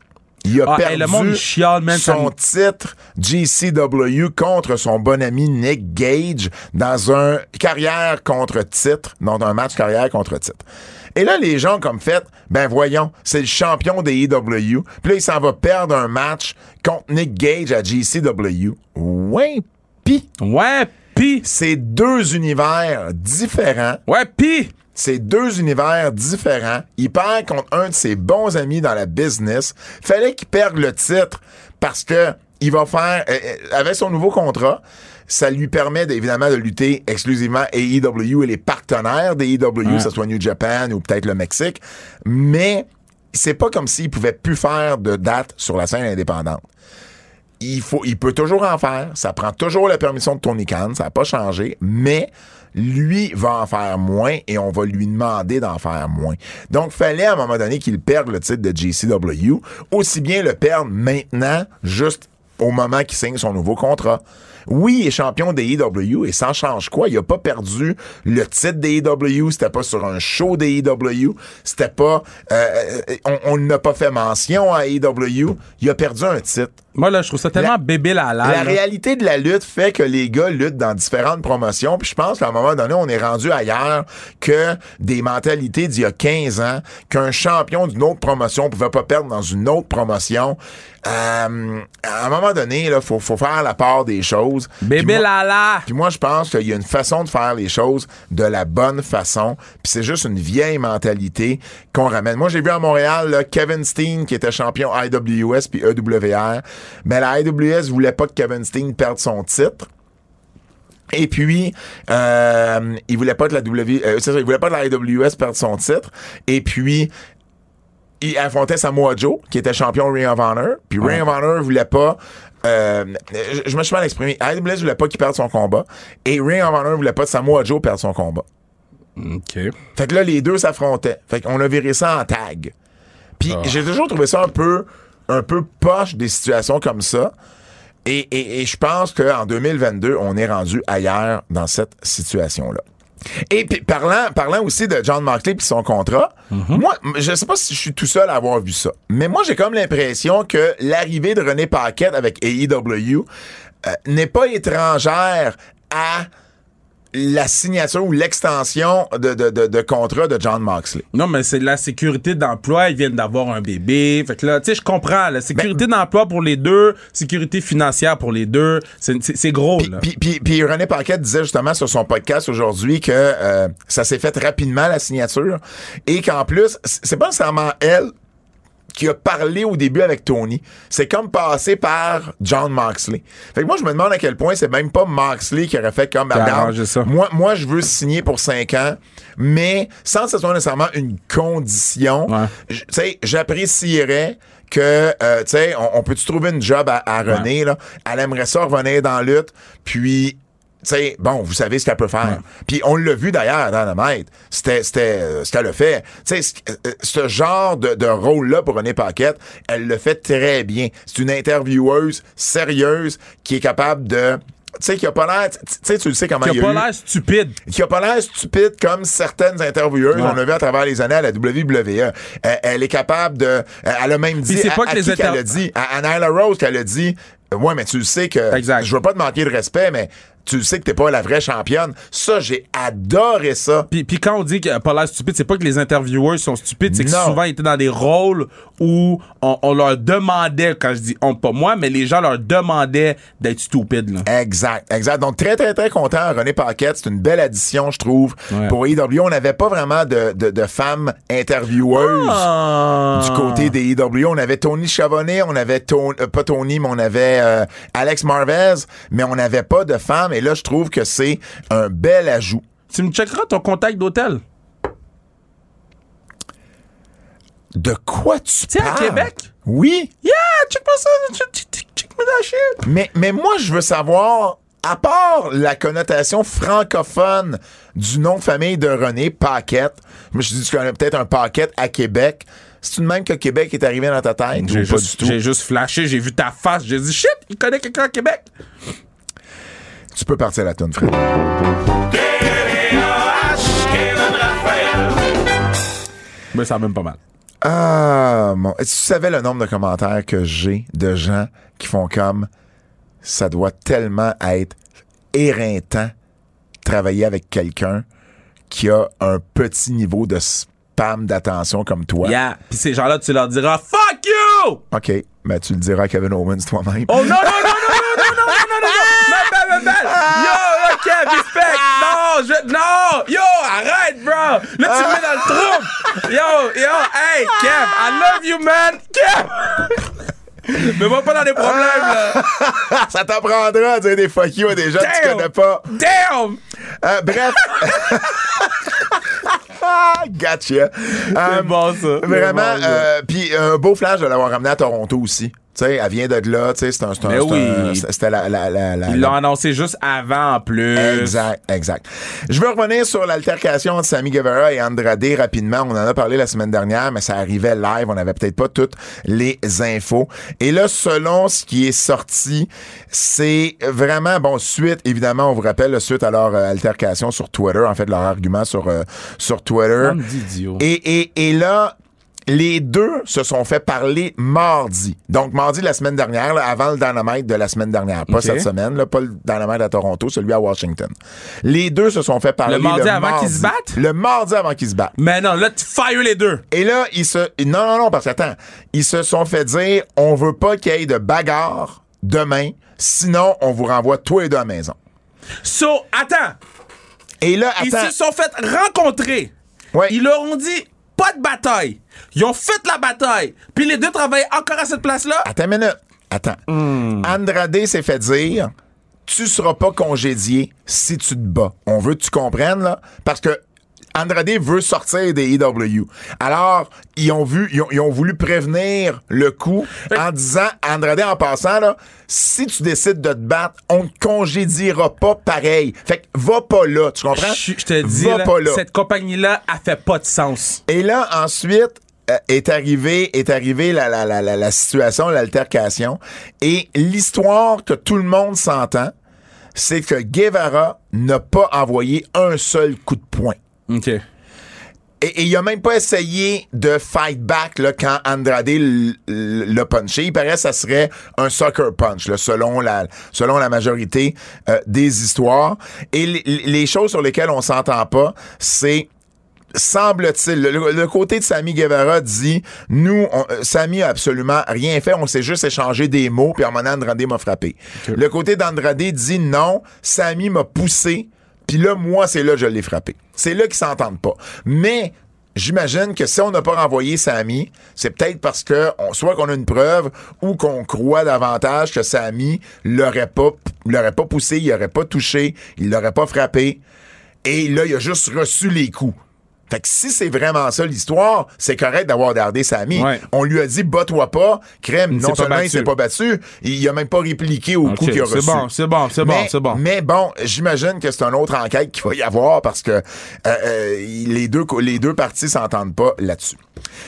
Il a Ah, perdu hey, le monde chiale, man, ça son titre GCW contre son bon ami Nick Gage dans un carrière contre titre, dans un match carrière contre titre. Et là, les gens comme fait, ben voyons, c'est le champion des EW. Puis là, il s'en va perdre un match contre Nick Gage à GCW. Ouais, pis Ouais, pis. c'est deux univers différents. Ouais, pis. C'est deux univers différents. Il perd contre un de ses bons amis dans la business. Fallait qu'il perde le titre parce que il va faire, euh, euh, avec son nouveau contrat, ça lui permet évidemment de lutter exclusivement AEW et les partenaires des AEW, que ce soit New Japan ou peut-être le Mexique. Mais c'est pas comme s'il pouvait plus faire de date sur la scène indépendante il faut, il peut toujours en faire. Ça prend toujours la permission de Tony Khan. Ça n'a pas changé. Mais lui va en faire moins et on va lui demander d'en faire moins. Donc, fallait à un moment donné qu'il perde le titre de JCW. Aussi bien le perdre maintenant, juste au moment qu'il signe son nouveau contrat. Oui, il est champion des EW et ça change quoi? Il a pas perdu le titre des EW, c'était pas sur un show des EW, c'était pas... euh, euh, on n'a pas fait mention à EW, il a perdu un titre. Moi, là, je trouve ça tellement La- bébé la La la. réalité de la lutte fait que les gars luttent dans différentes promotions. Puis je pense qu'à un moment donné, on est rendu ailleurs que des mentalités d'il y a 15 ans, qu'un champion d'une autre promotion pouvait pas perdre dans une autre promotion. Euh, à un moment donné, il faut, faut faire la part des choses. Bébé Puis moi- la la. puis moi, je pense qu'il y a une façon de faire les choses de la bonne façon. Puis c'est juste une vieille mentalité qu'on ramène. Moi, j'ai vu à Montréal là, Kevin Steen, qui était champion IWS puis EWR. Mais la IWS voulait pas que Kevin Steen perde son titre. Et puis, euh, il voulait pas que la W, euh, c'est ça, il voulait pas que la IWS perde son titre. Et puis, il affrontait Samoa Joe, qui était champion Ring of Honor. Puis Ring of Honor voulait pas. euh, je, je me suis mal exprimé. AWS voulait pas qu'il perde son combat. Et Ring of Honor voulait pas que Samoa Joe perde son combat. OK. Fait que là, les deux s'affrontaient. Fait qu'on a viré ça en tag. Puis j'ai toujours trouvé ça un peu, un peu poche des situations comme ça. Et, et- et je pense qu'en 2022, on est rendu ailleurs dans cette situation-là. Et puis, parlant, parlant aussi de John Moxley puis son contrat, moi, m- je sais pas si je suis tout seul à avoir vu ça, mais moi, j'ai comme l'impression que l'arrivée de René Paquette avec AEW euh, n'est pas étrangère à la signature ou l'extension de, de, de, de contrat de John Moxley. Non, mais c'est la sécurité d'emploi. Ils viennent d'avoir un bébé. Fait que là, tu sais, je comprends. La sécurité Ben, d'emploi pour les deux, sécurité financière pour les deux, c'est- gros, là. Puis, puis, puis René Paquette disait justement sur son podcast aujourd'hui que euh, ça s'est fait rapidement la signature et qu'en plus c'est pas nécessairement elle qui a parlé au début avec Tony. C'est comme passer par John Moxley. Fait que moi, je me demande à quel point c'est même pas Moxley qui aurait fait comme, regarde, moi, moi, je veux signer pour 5 ans, mais sans que ce soit nécessairement une condition. Ouais. Tu sais, j'apprécierais que, euh, tu sais, on, on peut-tu trouver une job à, à René, là? Elle aimerait ça revenir dans la lutte, puis... Tu sais, bon, vous savez ce qu'elle peut faire. Puis on l'a vu d'ailleurs dans le maître. C'était, c'était, euh, ce qu'elle a fait. Tu sais, ce- euh, ce genre de, de rôle-là pour René Paquette, elle le fait très bien. C'est une intervieweuse sérieuse qui est capable de, tu sais, qui a pas l'air, tu sais, tu le sais comment il a a pas l'air stupide. qui a pas l'air stupide comme certaines intervieweuses. Ouais. On l'a vu à travers les années à la WWE. Elle, elle est capable de. Elle a même dit. c'est pas à, que à les qu'elle a dit À, Rose qu'elle a dit. Ouais, mais tu le sais que. Exact. Je veux pas te manquer de respect, mais tu sais que t'es pas la vraie championne. Ça, j'ai adoré ça. Puis, puis quand on dit qu'il a pas l'air stupide, c'est pas que les intervieweurs sont stupides, c'est que souvent ils étaient dans des rôles où on, on leur demandait, quand je dis on, pas moi, mais les gens leur demandaient d'être stupides. Là. Exact, exact. Donc, très, très, très content. René Paquette, c'est une belle addition, je trouve. Ouais. Pour EW, on n'avait pas vraiment de, de, de femmes intervieweuses. Ah. du côté des EW. On avait Tony Chavonnet, on avait Tony, euh, pas Tony, mais on avait euh, Alex Marvez, mais on n'avait pas de femmes. Et là, je trouve que c'est un bel ajout. Tu me checkeras ton contact d'hôtel. De quoi tu Tu sais, à parles? Québec? Oui, Yeah, check moi ça. Check, check, check, check moi that shit. mais, mais moi, je veux savoir, à part la connotation francophone du nom de famille de René, Paquette, je me suis dit, tu connais peut-être un Paquette à Québec. C'est-tu de même que Québec est arrivé dans ta tête? J'ai juste, du tout? j'ai juste flashé, j'ai vu ta face, j'ai dit shit, il connaît quelqu'un à Québec. Tu peux partir la toune, frère. Mais ça même pas mal. Ah, mon. Tu savais le nombre de commentaires que j'ai de gens qui font comme ça doit tellement être éreintant travailler avec quelqu'un qui a un petit niveau de spam d'attention comme toi. Yeah. Puis ces gens-là, tu leur diras fuck you! OK, mais tu le diras à Kevin Owens toi-même. Oh non, non, non, non, non, non, non, non, non, non, non! Ma belle, ma belle! Yo, OK, respect! Non, je, non! Yo, arrête, bro! Là, tu me mets dans le trouble! Yo, yo, hey, Kev, I love you, man! Kev! Mais moi pas dans des problèmes, là! ça t'apprendra à dire des fuck you à des gens que tu connais pas. Damn! Euh, bref. gotcha. Euh, bon, ça. Vraiment, C'est euh, puis un beau flash de l'avoir ramené à Toronto aussi. Sais, elle vient de là, tu sais, c'est un, c'est un- Mais c'est un- oui. c'était la, la, la, annoncé juste avant, en plus. Exact, exact. Je veux revenir sur l'altercation entre Sammy Guevara et Andrade rapidement. On en a parlé la semaine dernière, mais ça arrivait live. On n'avait peut-être pas toutes les infos. Et là, selon ce qui est sorti, c'est vraiment, bon, suite, évidemment, on vous rappelle, suite à leur euh, altercation sur Twitter, en fait, leur argument sur, euh, sur Twitter. Et, et, et là, les deux se sont fait parler mardi. Donc, mardi de la semaine dernière, là, avant le Dynamite de la semaine dernière. Pas cette semaine, là, pas le Dynamite à Toronto, celui à Washington. Les deux se sont fait parler Le mardi avant qu'ils se battent? Le mardi avant qu'ils se battent. Mais non, là, tu fire les deux. Et là, ils se... Non, non, non, parce que, attends, ils se sont fait dire, on veut pas qu'il y ait de bagarre demain, sinon on vous renvoie tous les deux à la maison. So, attends. Et là, Ils attends... se sont fait rencontrer. Ouais. Ils leur ont dit pas de bataille. Ils ont fait la bataille. Puis les deux travaillent encore à cette place-là. Attends une minute. Attends. Andrade s'est fait dire tu seras pas congédié si tu te bats. On veut que tu comprennes, là. Parce que Andrade veut sortir des EW. Alors, ils ont vu, ils ont, ils ont voulu prévenir le coup en disant, Andrade, en passant, là, si tu décides de te battre, on te congédiera pas pareil. Fait que va pas là, tu comprends? Je je te dis, va là, pas là. cette compagnie-là, a fait pas de sens. Et là, ensuite, euh, est arrivé est arrivé la, la, la, la situation, l'altercation. Et l'histoire que tout le monde s'entend, c'est que Guevara n'a pas envoyé un seul coup de poing. OK. Et, il a même pas essayé de fight back là, quand Andrade l'a punché. Il paraît que ça serait un sucker punch, là, selon, la, selon la majorité euh, des histoires. Et les, choses sur lesquelles on s'entend pas, c'est semble-t-il, le, le côté de Sammy Guevara dit, nous, on, euh, Sammy a absolument rien fait, on s'est juste échangé des mots, puis à un moment Andrade m'a frappé. Le côté d'Andrade dit, non, Sammy m'a poussé, puis là, moi, c'est là que je l'ai frappé. C'est là qu'ils s'entendent pas. Mais J'imagine que si on n'a pas renvoyé Samy, c'est peut-être parce que soit qu'on a une preuve ou qu'on croit davantage que Samy l'aurait pas, l'aurait pas poussé, il l'aurait pas touché, il l'aurait pas frappé. Et là, il a juste reçu les coups. Fait que si c'est vraiment ça l'histoire, c'est correct d'avoir gardé Samy. Ouais. On lui a dit, bats-toi pas, crème. Non seulement il s'est pas battu, il a même pas répliqué au coup qu'il a c'est reçu. bon, c'est bon, c'est bon, c'est bon. Mais bon, j'imagine que c'est une autre enquête qu'il va y avoir parce que euh, euh, les, deux, les deux parties s'entendent pas là-dessus.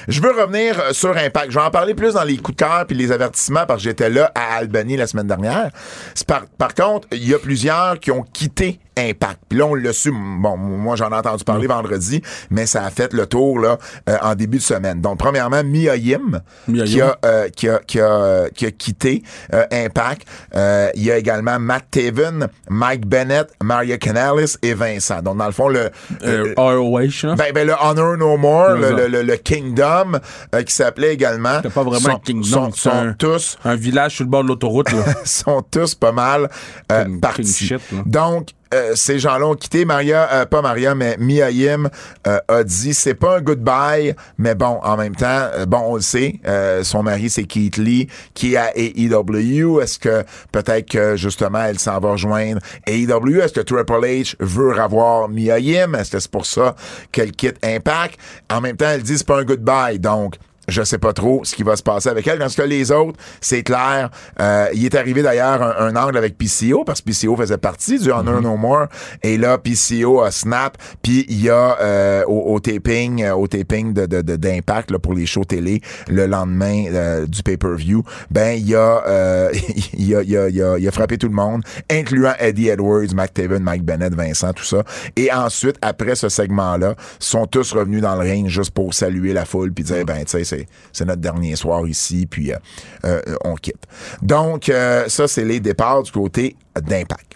Je veux revenir euh, sur Impact. Je vais en parler plus dans les coups de cœur puis les avertissements parce que j'étais là à Albany la semaine dernière. C'est Par, par contre, il y a plusieurs qui ont quitté Impact. Puis là, on l'a su. Bon, moi, j'en ai entendu parler vendredi, mais ça a fait le tour là euh, en début de semaine. Donc, premièrement, Mia Yim, Mia qui Yim. a euh, qui, a, qui, a, qui a quitté euh, Impact. Euh, il y a également Matt Taven, Mike Bennett, Maria Canales et Vincent. Donc, dans le fond, le, Euh, euh, ROH, là. ben, ben, le Honor No More, le, le- le- le Kingdom, euh, qui s'appelait également. C'était pas vraiment sont, un kingdom, Sont, sont un- tous Un village sur le bord de l'autoroute, là. sont tous pas mal euh, partis. Donc, euh, ces gens-là ont quitté. Maria, euh, pas Maria, mais Mia Yim euh, a dit c'est pas un goodbye, mais bon, en même temps, euh, bon, on le sait, euh, son mari c'est Keith Lee qui est à AEW. Est-ce que peut-être que justement elle s'en va rejoindre AEW? Est-ce que Triple H veut revoir Mia Yim? Est-ce que c'est pour ça qu'elle quitte Impact? En même temps, elle dit c'est pas un goodbye, donc je sais pas trop ce qui va se passer avec elle. Parce que les autres, c'est clair. Euh, il est arrivé d'ailleurs un, un angle avec PCO, parce que PCO faisait partie du Honor No More. Et là, PCO a snap. Puis il y a euh, au, au taping, euh, au taping de, de, de- d'impact là, pour les shows télé le lendemain euh, du pay-per-view, ben il y a, euh, il a, il a, il a, il a frappé tout le monde, incluant Eddie Edwards, Mike Taven, Mike Bennett, Vincent, tout ça. Et ensuite, après ce segment-là, sont tous revenus dans le ring juste pour saluer la foule puis dire ben tu sais c'est notre dernier soir ici puis euh, euh, on quitte. Donc euh, ça c'est les départs du côté d'impact.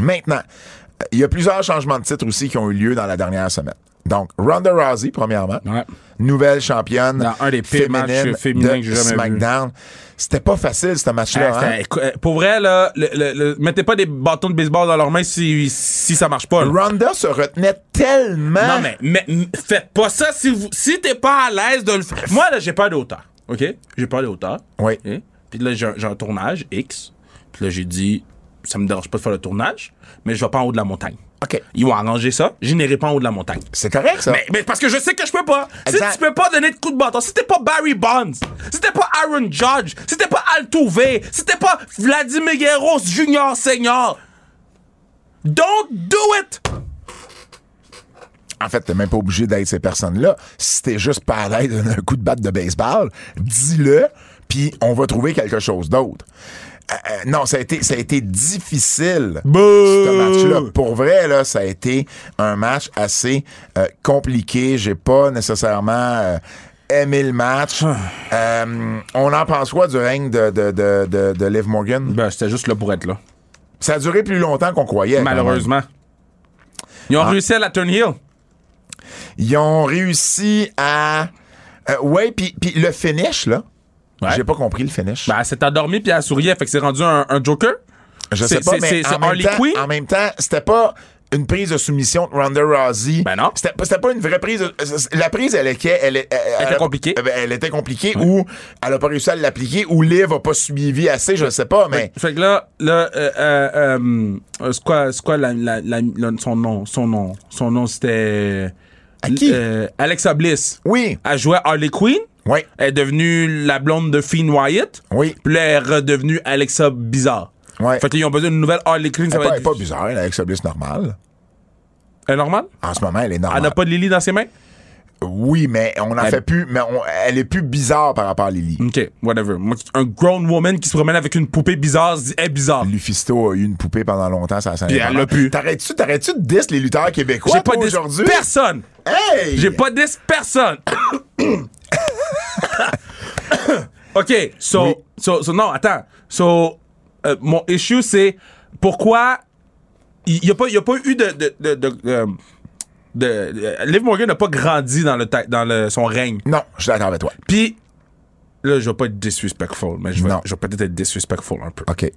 Maintenant, il y a plusieurs changements de titre aussi qui ont eu lieu dans la dernière semaine. Donc, Ronda Rousey, premièrement. Nouvelle championne Dans un des pires matchs féminins que j'ai jamais vu. SmackDown. C'était pas facile, ce match-là. Hey, hein? euh, Pour vrai, là, le- le- le- mettez pas des bâtons de baseball dans leurs mains si, si ça marche pas. là. Ronda se retenait tellement. Non, mais, mais faites pas ça si, vous, si t'es pas à l'aise de le faire. Moi, là, j'ai peur de hauteur. OK? J'ai peur de hauteur. Oui. Puis là, j'ai un, un tournage X. Puis là, j'ai dit, ça me dérange pas de faire le tournage, mais je vais pas en haut de la montagne. OK. Ils vont arranger ça. Je n'irai pas en haut de la montagne. C'est correct, ça. Mais, mais parce que je sais que je peux pas. Exact. Si tu peux pas donner de coups de bâton, si t'es pas Barry Bonds, si t'es pas Aaron Judge, si t'es pas Altuve, si t'es pas Vladimir Guerrero Junior Senior, don't do it! En fait, t'es même pas obligé d'être ces personnes-là. Si t'es juste pas à l'aise d'un coup de batte de baseball, dis-le, puis on va trouver quelque chose d'autre. Euh, euh, non, ça a été, ça a été difficile. Ce match-là. Pour vrai, là, ça a été un match assez euh, compliqué. J'ai pas nécessairement euh, aimé le match. Euh, on en pense quoi du règne de, de, de, de, de Liv Morgan? Ben, c'était juste là pour être là. Ça a duré plus longtemps qu'on croyait. Malheureusement. Ils ont Ah. réussi à la turn heel. Ils ont réussi à. Ouais, puis le finish, là. Ouais. J'ai pas compris le finish. Ben, elle s'est endormie puis elle souriait, fait que c'est rendu un, un Joker. je sais pas, mais en, même Harley temps, Quinn? en même temps, c'était pas une prise de soumission de Ronda Rousey. Ben non. C'était pas- une vraie prise. de- La prise, elle était, elle, elle, elle- était compliquée. Elle, était compliquée ou elle a pas réussi à l'appliquer ou Liv a pas suivi assez, je sais pas, mais. Fait que là, là, euh, euh, euh, c'est quoi, quoi la, la- la- la- son nom, son nom, son nom c'était. À qui? Euh, Alexa Bliss. Oui, Elle jouait Harley Quinn. Oui, Elle est devenue la blonde de Fiend Wyatt. oui. Puis là, elle est redevenue Alexa Bizarre. Ouais. Fait qu'ils ont besoin d'une nouvelle Harley Quinn. Ça Elle est va pas, être... elle pas bizarre, elle est avec sa bliss normale. Elle est normale? En ce moment, elle est Elle normale. n'a pas de Lily dans ses mains? Oui, mais on en Elle- fait plus. Mais on- elle est plus bizarre par rapport à Lily. Ok, whatever. Moi, un grown woman qui se promène avec une poupée bizarre se dit, elle est bizarre. Lufisto a eu une poupée pendant longtemps, ça a Puis elle l'a pu. T'arrêtes-tu, t'arrêtes-tu de diss les lutteurs québécois J'ai pas aujourd'hui? personne. Hey! J'ai pas dit personne. OK, so, Oui. so, so, non, attends. So, euh, mon issue, c'est pourquoi il n'y a, a pas eu de. de, de, de, de- de- Liv Morgan n'a pas grandi dans, le, ta- dans le, son règne. Non, je suis d'accord avec toi. Puis, là, je vais pas être disrespectful, mais je vais, je vais peut-être être disrespectful un peu. OK.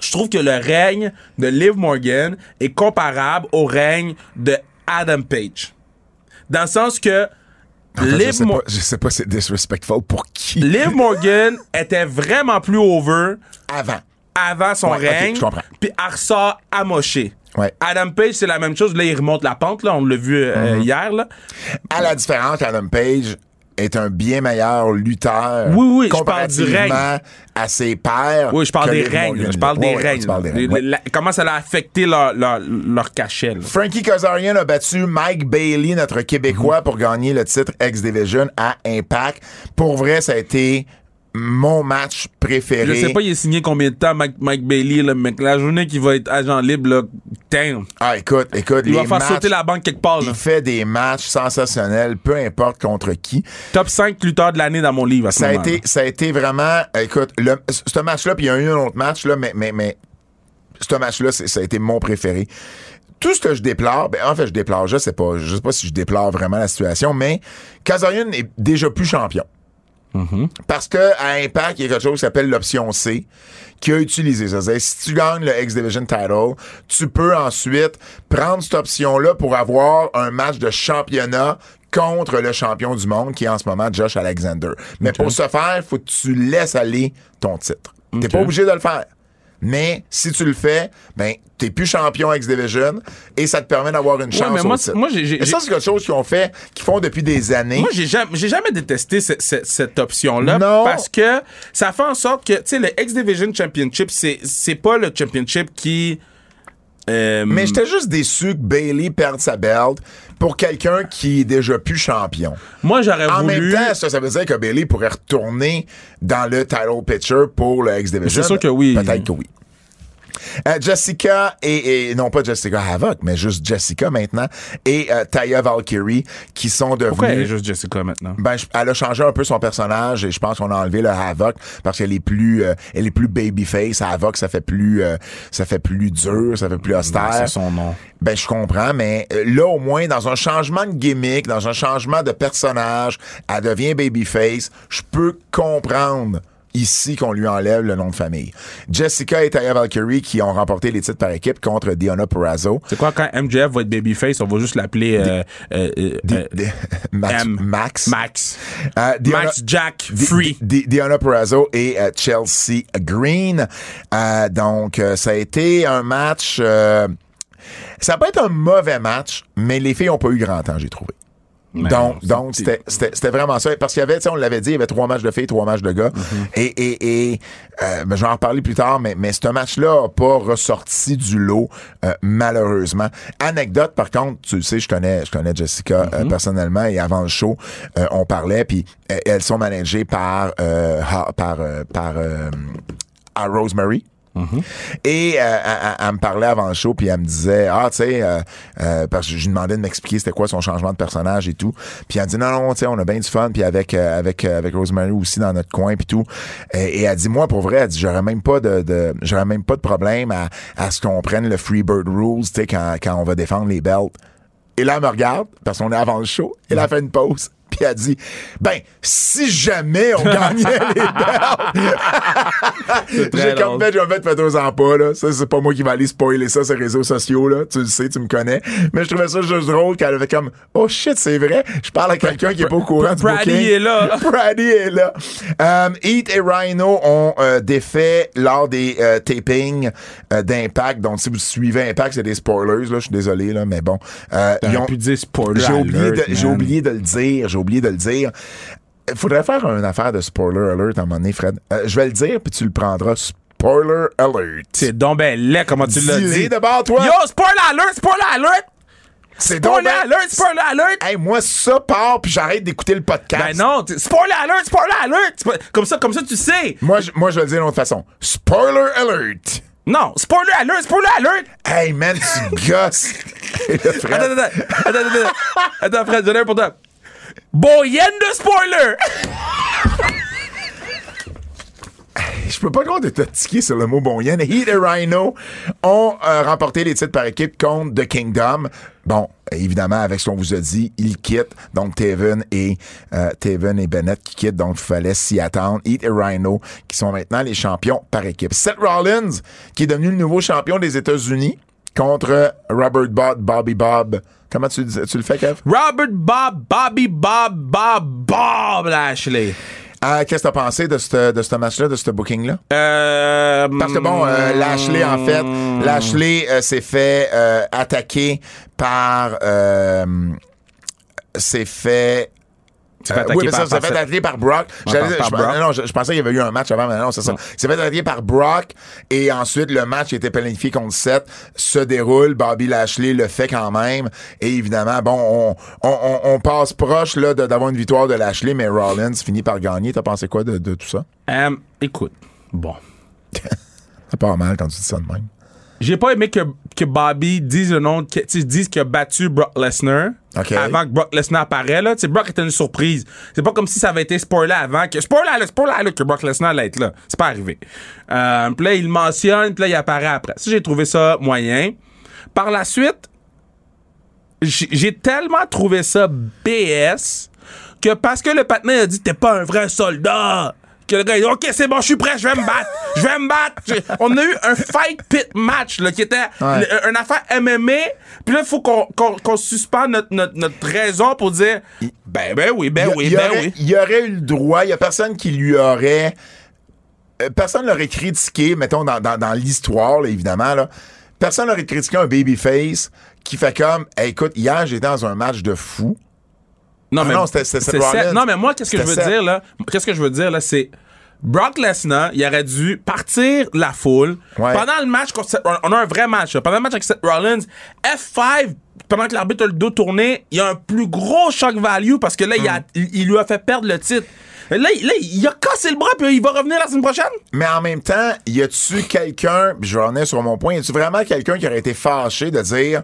Je trouve que le règne de Liv Morgan est comparable au règne de Adam Page. Dans le sens que En fait, je, Liv sais pas, je sais pas c'est disrespectful pour qui. Liv Morgan était vraiment plus over Avant. avant son Ouais, règne. je comprends. Puis elle ressort amoché. Ouais. Adam Page, c'est la même chose. Là, il remonte la pente. Là, on l'a vu euh, Mm-hmm. hier. Là. À la différence, Adam Page est un bien meilleur lutteur Oui, oui, je parle du comparativement à ses pairs. Oui, je parle des. Morgan. Je parle des. La- comment ça a affecté leur, leur, leur cachet. là? Frankie Kazarian a battu Mike Bailey, notre. Québécois, pour gagner le titre X-Division à Impact. Pour vrai, ça a été mon match préféré. Je sais pas, il est signé combien de temps, Mike, Mike Bailey, là, mec. La journée qu'il va être agent libre, là, damn. Ah, écoute, écoute, Il les va faire matchs, sauter la banque quelque part. Là. il fait des matchs sensationnels, peu importe contre qui. Top 5 lutteurs de l'année dans mon livre à ce Ça a été, ça a été vraiment, écoute, le, ce match-là, puis il y a eu un autre match, là, mais, mais, mais, ce match-là, ça a été mon préféré. Tout ce que je déplore, ben, en fait, je déplore, je sais pas, je sais pas si je déplore vraiment la situation, mais Kazarian est déjà plus champion. Parce que à Impact, il y a quelque chose qui s'appelle l'option C qui a utilisé ça. C'est-à-dire, si tu gagnes le X-Division title, tu peux ensuite prendre cette option-là pour avoir un match de championnat contre le champion du monde qui est en ce moment Josh Alexander. Mais pour ce faire, il faut que tu laisses aller ton titre. T'es pas obligé de le faire. Mais si tu le fais, ben t'es plus champion X-Division et ça te permet d'avoir une chance mais au moi, titre. moi, j'ai- j'ai- Et ça, c'est quelque chose qu'ils ont fait, qu'ils font depuis des années. Moi, j'ai jamais, j'ai jamais détesté ce- ce- cette option-là Non. parce que ça fait en sorte que, tu sais, le X-Division Championship, c'est, c'est pas le championship qui. euh, Mais j'étais juste déçu que Bailey perde sa belt pour quelqu'un qui est déjà plus champion. moi, j'aurais En voulu. même temps, ça, ça veut dire que Bailey pourrait retourner dans le title picture pour le X-Division. C'est sûr que oui. Peut-être que oui. Euh, Jessica et, et- non pas Jessica Havoc, mais juste Jessica maintenant et euh, Taya Valkyrie qui sont Pourquoi elle est devenus juste Jessica maintenant? ben, je- elle a changé un peu son personnage et je pense qu'on a enlevé le Havoc parce qu'elle est plus, euh, elle est plus babyface. Havoc, ça fait plus, euh, ça fait plus dur, ça fait plus austère. C'est son nom. Ben, je comprends, mais euh, là, au moins, dans un changement de gimmick, dans un changement de personnage, elle devient babyface. Je peux comprendre ici qu'on lui enlève le nom de famille. Jessica et Taya Valkyrie qui ont remporté les titres par équipe contre Diana Purrazzo. C'est quoi, quand MJF va être babyface, on va juste l'appeler euh, euh, euh, euh, Max. Max? Max. Euh, Diana- Max Jack Free. Di- Di- Diana Purrazzo et Chelsea Green. Donc, ça a été un match... euh, ça pas été un mauvais match, mais les filles ont pas eu grand temps, j'ai trouvé. Mais donc, donc c'était c'était- c'était vraiment ça. Parce qu'il y avait, tu sais, on l'avait dit, il y avait trois matchs de filles, trois matchs de gars. Et, et, et euh, ben, je vais en reparler plus tard, mais, mais ce match-là n'a pas ressorti du lot, euh, malheureusement. Anecdote, par contre, tu le sais, je connais, je connais Jessica euh, personnellement et avant le show, euh, on parlait, puis elles sont managées par, euh, par, euh, par euh, Rosemary. Et euh, elle, elle- elle me parlait avant le show, puis elle me disait, ah, tu sais, euh, euh, parce que je lui demandais de m'expliquer c'était quoi son changement de personnage et tout. Puis elle me dit, non, non, tu sais, on a bien du fun, puis avec, euh, avec, euh, avec Rosemary aussi dans notre coin, puis tout. Et, et elle dit, moi, pour vrai, elle dit, j'aurais même pas de, de j'aurais même pas de problème à, à ce qu'on prenne le Freebird Rules, tu sais, quand, quand on va défendre les belts. Et là, elle me regarde, parce qu'on est avant le show, et elle a fait une pause. Puis elle dit, ben, si jamais on gagnait les très j'ai comme fait, j'ai fait, faites-en pas, là. Ça, c'est pas moi qui va aller spoiler ça sur les réseaux sociaux, là. Tu le sais, tu me connais. Mais je trouvais ça juste drôle qu'elle avait comme, oh shit, c'est vrai. Je parle à quelqu'un qui est pas au courant du Brady est là. Brady est là. Um, Heat et Rhino ont euh, défait lors des euh, tapings euh, d'Impact. Donc, si vous suivez Impact, c'est des spoilers, là. Je suis désolé, là, mais bon. Euh, ils ont- pu dire spoiler j'ai oublié de le dire. J'ai oublié de le dire. Il faudrait faire une affaire de spoiler alert à un moment donné, Fred. Euh, je vais le dire, puis tu le prendras. Spoiler alert. C'est donc ben laid, comment tu l'as dit. d'abord, toi. Yo, spoiler alert, spoiler alert! C'est donc Spoiler ben- alert, spoiler alert! Hey, moi, ça part, puis j'arrête d'écouter le podcast. Ben non, spoiler alert, spoiler alert! Comme ça, comme ça, tu sais. Moi, je, moi, je vais le dire d'une autre façon. Spoiler alert. Non, spoiler alert, spoiler alert! Hey, man, tu gosses. Attends, attends, attends, attends, attends, attends, Fred, j'en ai un pour toi. Boyenne de spoiler! Je peux pas croire de te tiquer sur le mot bon yen. Heat et Rhino ont euh, remporté les titres par équipe contre The Kingdom. Bon, évidemment, avec ce qu'on vous a dit, ils quittent. Donc, Taven et, euh, Taven et Bennett qui quittent. Donc, il fallait s'y attendre. Heat et Rhino qui sont maintenant les champions par équipe. Seth Rollins, qui est devenu le nouveau champion des États-Unis. Contre Robert Bob, Bobby Bob. Comment tu, tu le fais, Kev? Robert Bob, Bobby Bob, Bob, Bob Lashley. Ah, Qu'est-ce que t'as pensé de ce de match-là, de ce booking-là? Euh, Parce que bon, euh, Lashley, en fait, Lashley euh, s'est fait euh, attaquer par... s'est fait... Euh, oui, mais ça, s'est fait attaquer par Brock. par- J'allais- par je, Brock. non, je, je pensais qu'il y avait eu un match avant, mais non, c'est ça. Il s'est fait attaquer par Brock et ensuite le match qui était planifié contre Seth se déroule. Bobby Lashley le fait quand même. Et évidemment, bon, on, on, on, on passe proche là de- d'avoir une victoire de Lashley, mais Rollins finit par gagner. T'as pensé quoi de, de tout ça? Euh, écoute, bon. C'est pas mal quand tu dis ça de même. J'ai pas aimé que, que Bobby dise le nom, que, dise qu'il a battu Brock Lesnar OK. avant que Brock Lesnar apparaît. Là. Tu sais, Brock était une surprise. C'est pas comme si ça avait été spoilé avant. Que, spoiler, là, spoiler là, que Brock Lesnar allait être là. C'est pas arrivé. Euh, puis là, il mentionne, puis là, il apparaît après. Ça, j'ai trouvé ça moyen. Par la suite, j'ai j'ai tellement trouvé ça BS que parce que le patin a dit t'es pas un vrai soldat que le gars il dit ok c'est bon je suis prêt je vais me battre je vais me battre on a eu un fight pit match là, qui était Ouais. le- une affaire MMA puis là il faut qu'on qu'on qu'on suspende notre, notre, notre raison pour dire ben ben oui ben a- oui ben aurait, oui il y aurait eu le droit. Il y a personne qui lui aurait. euh, personne l'aurait critiqué, mettons, dans, dans, dans l'histoire, là, évidemment. Là. Personne n'aurait critiqué un babyface qui fait comme Hey, écoute, hier, j'étais dans un match de fou. Non Ah non, c'était- Seth non mais moi qu'est-ce que je veux dire là? Qu'est-ce que je veux dire là c'est Brock Lesnar, il aurait dû partir la foule Ouais. pendant le match contre Seth Rollins. On a un vrai match. là. Pendant le match avec Seth Rollins, F5, pendant que l'arbitre a le dos tourné, il y a un plus gros shock value parce que là, il, Hmm. a- il, il lui a fait perdre le titre. Là, il- là, il a cassé le bras puis il va revenir la semaine prochaine? Mais en même temps, y a-tu quelqu'un, puis je vais revenir sur mon point, y a-tu vraiment quelqu'un qui aurait été fâché de dire,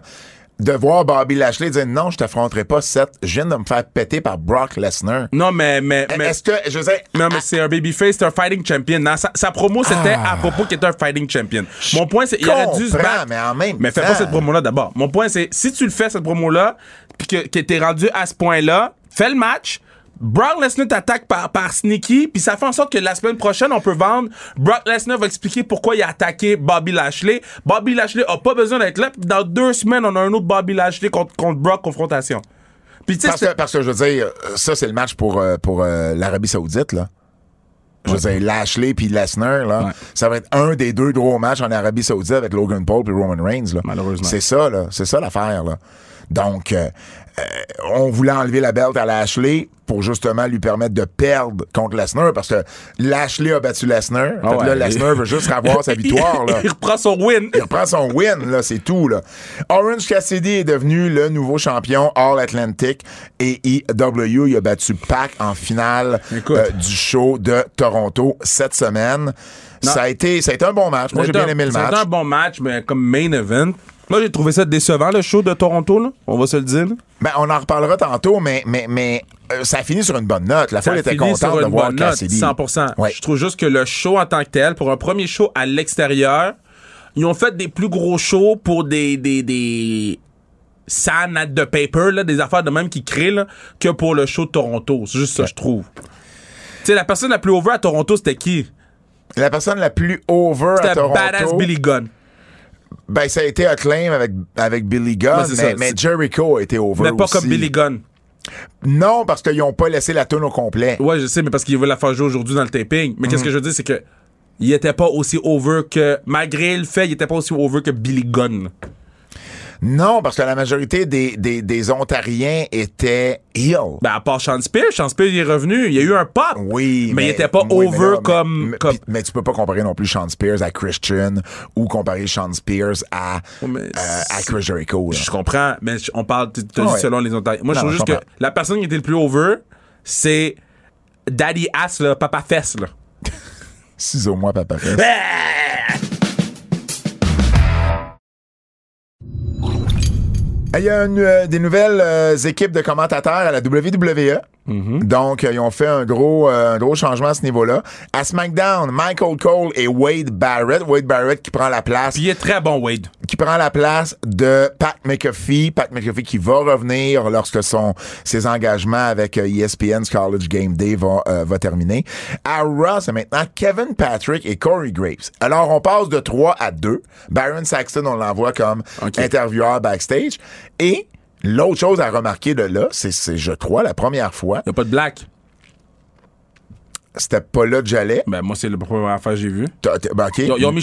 de voir Bobby Lashley dire non, je t'affronterai pas, Seth, je viens de me faire péter par Brock Lesnar. Non, mais. mais, mais Est-ce que, je dire, non, mais c'est un babyface, c'est un fighting champion. Non, sa, sa promo, c'était Ah. à propos qu'il était un fighting champion. Mon point, c'est il aurait dû se battre. mais en même Mais fais temps- pas cette promo-là d'abord. Mon point, c'est si tu le fais, cette promo-là, puis que, que t'es rendu à ce point-là, fais le match. Brock Lesnar t'attaque par, par sneaky, puis ça fait en sorte que la semaine prochaine, on peut vendre. Brock Lesnar va expliquer pourquoi il a attaqué Bobby Lashley. Bobby Lashley a pas besoin d'être là, puis dans deux semaines, on a un autre Bobby Lashley contre, contre Brock confrontation. Parce que, parce que je veux dire, ça, c'est le match pour, euh, pour euh, l'Arabie Saoudite, là. Je veux dire, Lashley puis Lesnar, là, Ouais. ça va être un des deux gros matchs en Arabie Saoudite avec Logan Paul puis Roman Reigns, là. Malheureusement. C'est ça, là. C'est ça l'affaire, là. Donc, euh, euh, on voulait enlever la belt à Lashley pour justement lui permettre de perdre contre Lesnar parce que Lashley a battu Lesnar. Ah là. Lesnar veut juste avoir sa victoire, là. il reprend son win. Il reprend son win, là, c'est tout, là. Orange Cassidy est devenu le nouveau champion All Atlantic et EW. Il a battu Pac en finale euh, du show de Toronto cette semaine. Ça a, été, ça a été un bon match. Moi, j'ai bien aimé le match. C'était un bon match, mais comme main event. Moi, j'ai trouvé ça décevant, le show de Toronto, là. On va se le dire. Ben, on en reparlera tantôt, mais, mais, mais euh, ça a fini sur une bonne note. La foule était contente de voir Cassidy. 100%. Ouais. Je trouve juste que le show en tant que tel, pour un premier show à l'extérieur, ils ont fait des plus gros shows pour des, des, des sand at the paper, là, des affaires de même qui créent, là, que pour le show de Toronto. C'est juste ça, je trouve. Tu sais, la personne la plus over à Toronto, c'était qui? La personne la plus over à C'était Toronto, Badass Billy Gunn. Ben, ça a été Acclaim avec, avec Billy Gunn, mais, mais Jericho a été over Mais pas aussi. comme Billy Gunn. Non, parce qu'ils n'ont pas laissé la tune au complet. Ouais, je sais, mais parce qu'il veut la faire jouer aujourd'hui dans le taping. Mais qu'est-ce Mhm. que je veux dire, c'est que il était pas aussi over que, malgré le fait, il était pas aussi over que Billy Gunn. Non, parce que la majorité des, des, des Ontariens étaient heel. Ben, à part Sean Spears, Sean Spears il est revenu. Il y a eu un pop. Oui, Mais il était pas oui, mais over là, comme- Mais, comme- mais tu peux pas comparer non plus Sean Spears à Christian ou comparer Sean Spears à, mais euh, à Chris Jericho. là. Je comprends, mais on parle, Ah ouais. selon les Ontariens. Moi, je trouve juste que la personne qui était le plus over, c'est Daddy Ass, là, Papa Fess, là. Ciseaux-moi, papa. fesse. Il y a une, euh, des nouvelles euh, équipes de commentateurs à la WWE. Mm-hmm. Donc, euh, ils ont fait un gros, euh, un gros changement à ce niveau-là. À SmackDown, Michael Cole et Wade Barrett. Wade Barrett qui prend la place. Puis il est très bon, Wade. qui prend la place de Pat McAfee. Pat McAfee qui va revenir lorsque son, ses engagements avec euh, ESPN's College Game Day va, euh, va terminer. À Raw, c'est maintenant Kevin Patrick et Corey Graves. Alors, on passe de 3 à 2. Baron Saxton, on l'envoie comme Ok. intervieweur backstage. Et l'autre chose à remarquer de là, c'est, je crois, la première fois, Y a pas de black. c'était pas là que j'allais. Ben, moi, c'est la première affaire que j'ai t'as- ben, OK. Ils ont- ils ont mis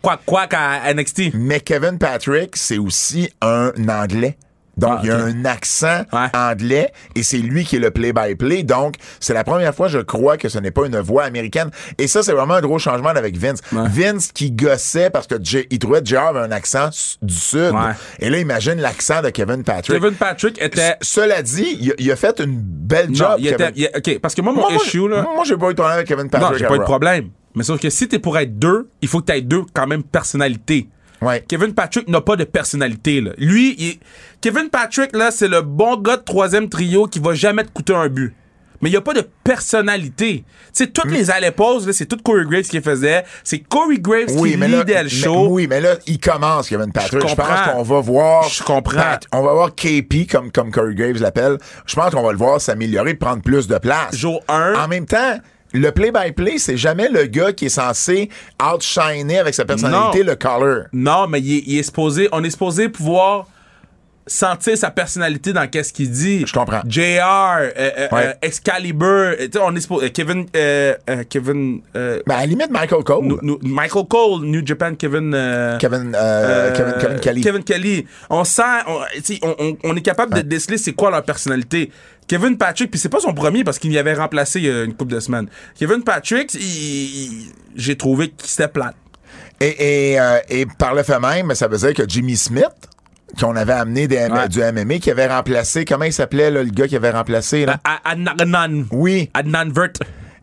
Quack Quack à NXT. Mais Kevin Patrick, c'est aussi un anglais. Donc, Ah, il y a un accent Ouais. anglais et c'est lui qui est le play-by-play. Donc, c'est la première fois, je crois, que ce n'est pas une voix américaine. Et ça, c'est vraiment un gros changement avec Vince. Ouais. Vince qui gossait parce que J- il trouvait JR avait un accent du Sud. Ouais. Et là, imagine l'accent de Kevin Patrick. Kevin Patrick était. Cela dit, il a, il a fait une belle Non, job. il était. Il- OK, parce que moi, mon Moi, issue, là. moi, j'ai pas eu de problème avec Kevin Patrick. Non, j'ai pas eu de problème. Mais sauf que si t'es pour être deux, il faut que t'aies deux quand même personnalités. Ouais. Kevin Patrick n'a pas de personnalité. Là. Lui, il Kevin Patrick, là, c'est le bon gars de troisième trio qui va jamais te coûter un but. Mais il n'y a pas de personnalité. Tu sais, Mm. toutes les allées-pauses, là, c'est tout Corey Graves qui faisait. C'est Corey Graves Oui, qui leadait le mais- show. oui, mais là, il commence, Kevin Patrick. Je, pense qu'on va voir. Je comprends. Pat- on va voir KP, comme, comme Corey Graves l'appelle. Je pense qu'on va le voir s'améliorer, prendre plus de place. Jour un. En même temps, le play-by-play, c'est jamais le gars qui est censé outshiner avec sa personnalité Non. le caller. Non, mais il est, il est supposé, on est supposé pouvoir sentir sa personnalité dans qu'est-ce qu'il dit. Je comprends. JR, euh, euh, Ouais. euh, Excalibur, euh, tu sais, on est supposé, Kevin, Kevin, euh, Ben, à la limite, Michael Cole. Michael Cole, New Japan, Kevin, euh, Kevin, Kevin, Kevin Kelly. Kevin Kelly. On sent, on, on, on- est capable de déceler c'est quoi leur personnalité. Kevin Patrick, puis c'est pas son premier parce qu'il y avait remplacé il y a une couple de semaines. Kevin Patrick, il- il- j'ai trouvé qu'il c'était plate. Et, et, euh, et par le fait même, ça veut dire que Jimmy Smith, qu'on avait amené des Ouais. du MMA, qui avait remplacé, comment il s'appelait, le gars qui avait remplacé, là? À- Adnan. Oui. Adnan Vert.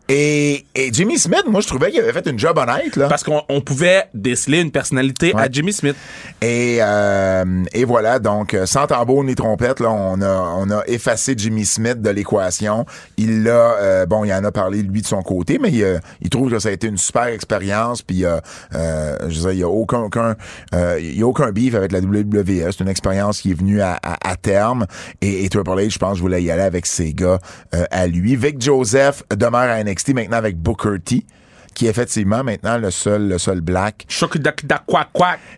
Et, et Jimmy Smith, moi, je trouvais qu'il avait fait une job honnête, là. Parce qu'on on pouvait déceler une personnalité à. Jimmy Smith. Et, euh, et voilà, donc, euh, sans tambour ni trompette, là, on a, on a effacé Jimmy Smith de l'équation. Il l'a, euh, bon, il en a parlé, lui, de son côté, mais il, euh, il trouve que ça a été une super expérience, puis euh, euh, je veux dire, il y a aucun, aucun, euh, il y a aucun beef avec la WWE. C'est une expérience qui est venue à, à, à terme. Et, et Triple H, je pense, voulait y aller avec ses gars euh, à lui. Vic Joseph demeure à NXT maintenant avec Booker T, qui est effectivement maintenant le seul, le seul black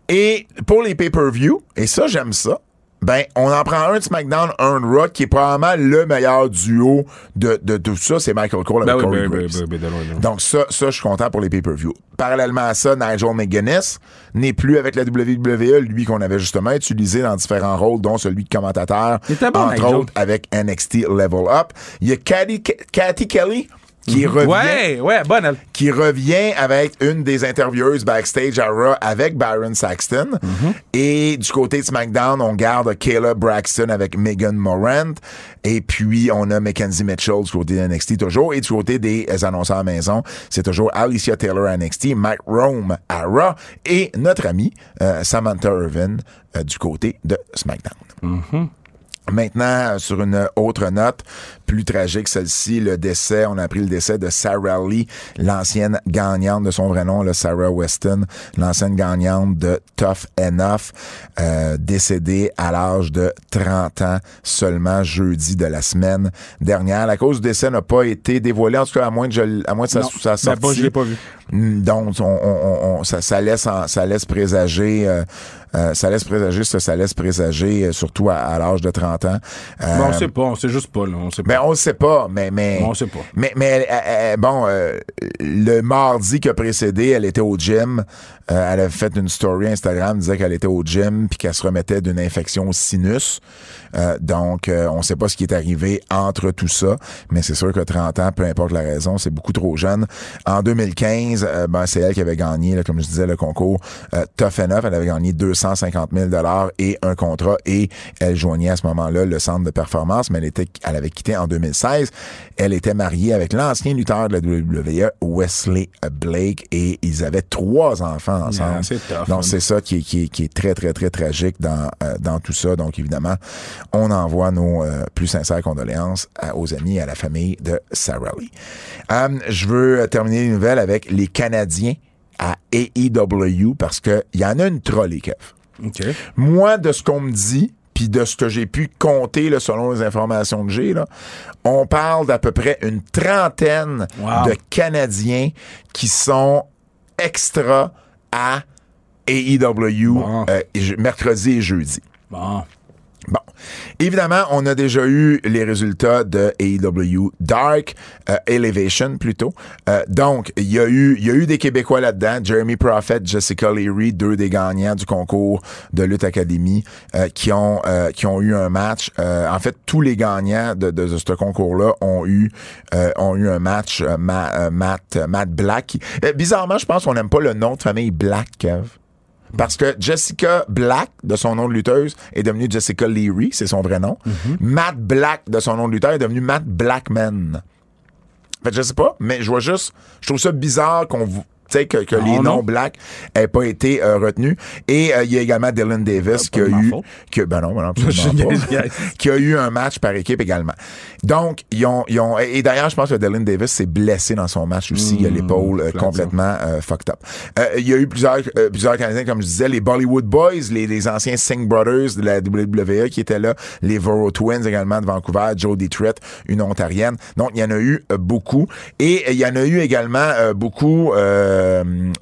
et pour les pay-per-view, et ça, j'aime ça, ben, on en prend un de SmackDown, un de Raw, qui est probablement le meilleur duo de, de tout ça, c'est Michael Cole avec Ben oui, Corey ben, ben. Donc ça, ça, je suis content pour les pay-per-view. Parallèlement à ça, Nigel McGuinness n'est plus avec la WWE, lui qu'on avait justement utilisé dans différents rôles, dont celui de commentateur, bon, entre Nigel. autres avec NXT Level Up. Il y a Cathy, Cathy Kelly qui revient Mhm. Ouais, ouais, bonne elle. qui revient avec une des intervieweuses backstage à Raw avec Byron Saxton. Mhm. Et du côté de SmackDown, on garde Kayla Braxton avec Megan Morant. Et puis, on a Mackenzie Mitchell du côté de NXT toujours. Et du côté des annonceurs à la maison, c'est toujours Alicia Taylor à NXT, Mike Rome à Raw et notre ami euh, Samantha Irvin euh, du côté de SmackDown. Maintenant, euh, sur une autre note, plus tragique, celle-ci, le décès, on a appris le décès de Sarah Lee, l'ancienne gagnante de son vrai nom, là, Sarah Weston, l'ancienne gagnante de Tough Enough, euh, décédée à l'âge de 30 ans seulement jeudi de la semaine dernière. La cause du décès n'a pas été dévoilée, en tout cas, à moins de, je- à moins de sa, Non. Ben, sortie. pas, je l'ai pas vu. Mm, Donc, on, on- on- ça, ça laisse, ça laisse présager, euh, euh, ça laisse présager, ça, ça laisse présager, euh, surtout à, à l'âge de 30 ans. Euh, Bon, on sait pas, on sait juste pas, là. On sait pas. Ben, on le sait pas, mais, mais. On sait pas. Mais, mais euh, euh, bon, euh, le mardi qui a précédé, elle était au gym. Euh, elle avait fait une story Instagram, disait qu'elle était au gym puis qu'elle se remettait d'une infection au sinus. Euh, donc, euh, on sait pas ce qui est arrivé entre tout ça, mais c'est sûr que 30 ans, peu importe la raison, c'est beaucoup trop jeune. En 2015, euh, ben, c'est elle qui avait gagné, comme je disais, le concours Tough Enough. Elle avait gagné 250 000 et un contrat et elle joignait à ce moment-là le centre de performance, mais elle était, elle avait quitté en 2016. Elle était mariée avec l'ancien lutteur de la WWE, Wesley Blake, et ils avaient trois enfants ensemble. Yeah, c'est tough, Donc hein. c'est ça qui est, qui, est, qui est très très très tragique dans euh, dans tout ça. Donc évidemment, on envoie nos euh, plus sincères condoléances à- aux amis et à la famille de Sarah Lee. Euh, je veux euh, terminer les nouvelles avec les Canadiens à AEW parce que il y en a une trolley, Kev. Moi, de ce qu'on me dit, puis de ce que j'ai pu compter là, selon les informations que j'ai, on parle d'à peu près une trentaine Wow. de Canadiens qui sont extra à AEW Bon. euh, mercredi et jeudi. Bon. Bon. Évidemment, on a déjà eu les résultats de AEW Dark, euh, Elevation plutôt. Euh, donc, il y, a eu, y a eu des Québécois là-dedans. Jeremy Prophet, Jessica Leary, deux des gagnants du concours de Lutte Academy euh, qui, ont, euh, qui ont eu un match. En fait, tous les gagnants de, de, de ce concours-là ont eu, ont eu un match. Ma- Matt, Matt Black. Bizarrement, je pense qu'on n'aime pas le nom de famille Black, Kev. Parce que Jessica Black, de son nom de lutteuse, est devenue Jessica Leary, c'est son vrai nom. Matt Black, de son nom de lutteur, est devenu Matt Blackman. Fait que je sais pas, mais je vois juste, je trouve ça bizarre qu'on vous. Tu sais, que, que Non, les noms black n'aient pas été euh, retenus. Et euh, il y a également Dylan Davis qui pas a eu. Que, ben non, ben non, absolument pas. qui a eu un match par équipe également. Donc, ils ont. Ils ont et et d'ailleurs, je pense que Dylan Davis s'est blessé dans son match aussi. il a l'épaule euh, complètement euh, fucked up. Euh, il y a eu plusieurs, euh, plusieurs Canadiens, comme je disais, les Bollywood Boys, les, les anciens Singh Brothers de la WWE qui étaient là, les Voro Twins également de Vancouver, Joe Detroit, une Ontarienne. Donc, il y en a eu beaucoup. Et il y en a eu également euh, beaucoup euh,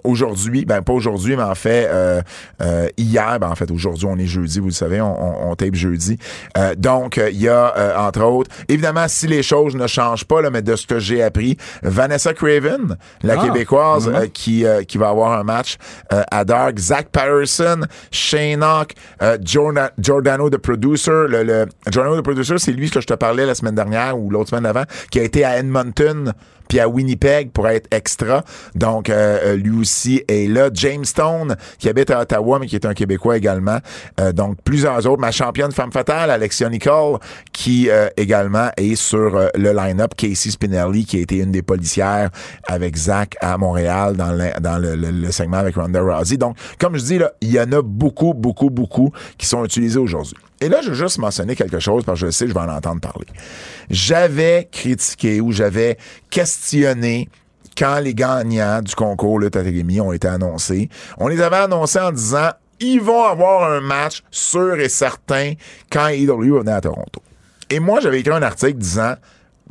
aujourd'hui, ben pas aujourd'hui, mais en fait euh, euh, hier, ben en fait aujourd'hui, on est jeudi, vous le savez, on, on, on tape jeudi. Euh, donc, euh, il y a, euh, entre autres, évidemment, si les choses ne changent pas, là, mais de ce que j'ai appris, Vanessa Craven, la Ah, Québécoise, euh, qui, euh, qui va avoir un match euh, à Dark, Zach Patterson, Shane Hawk, euh, Jordan- Giordano the Producer, le, le Giordano the Producer, c'est lui que je te parlais la semaine dernière ou l'autre semaine d'avant, qui a été à Edmonton puis à Winnipeg pour être extra. Donc, euh, euh, lui aussi est là. James Stone, qui habite à Ottawa, mais qui est un Québécois également. Euh, donc, plusieurs autres. Ma championne femme fatale, Alexia Nicole, qui euh, également est sur le line-up. Casey Spinelli, qui a été une des policières avec Zach à Montréal dans, le, segment avec Ronda Rousey. Donc, comme je dis, il y en a beaucoup, beaucoup, beaucoup qui sont utilisés aujourd'hui. Et là, je veux juste mentionner quelque chose parce que je sais que je vais en entendre parler. J'avais critiqué ou j'avais questionné quand les gagnants du concours Lutte Academy ont été annoncés. On les avait annoncés en disant ils vont avoir un match sûr et certain quand AEW venait à Toronto. Et moi, j'avais écrit un article disant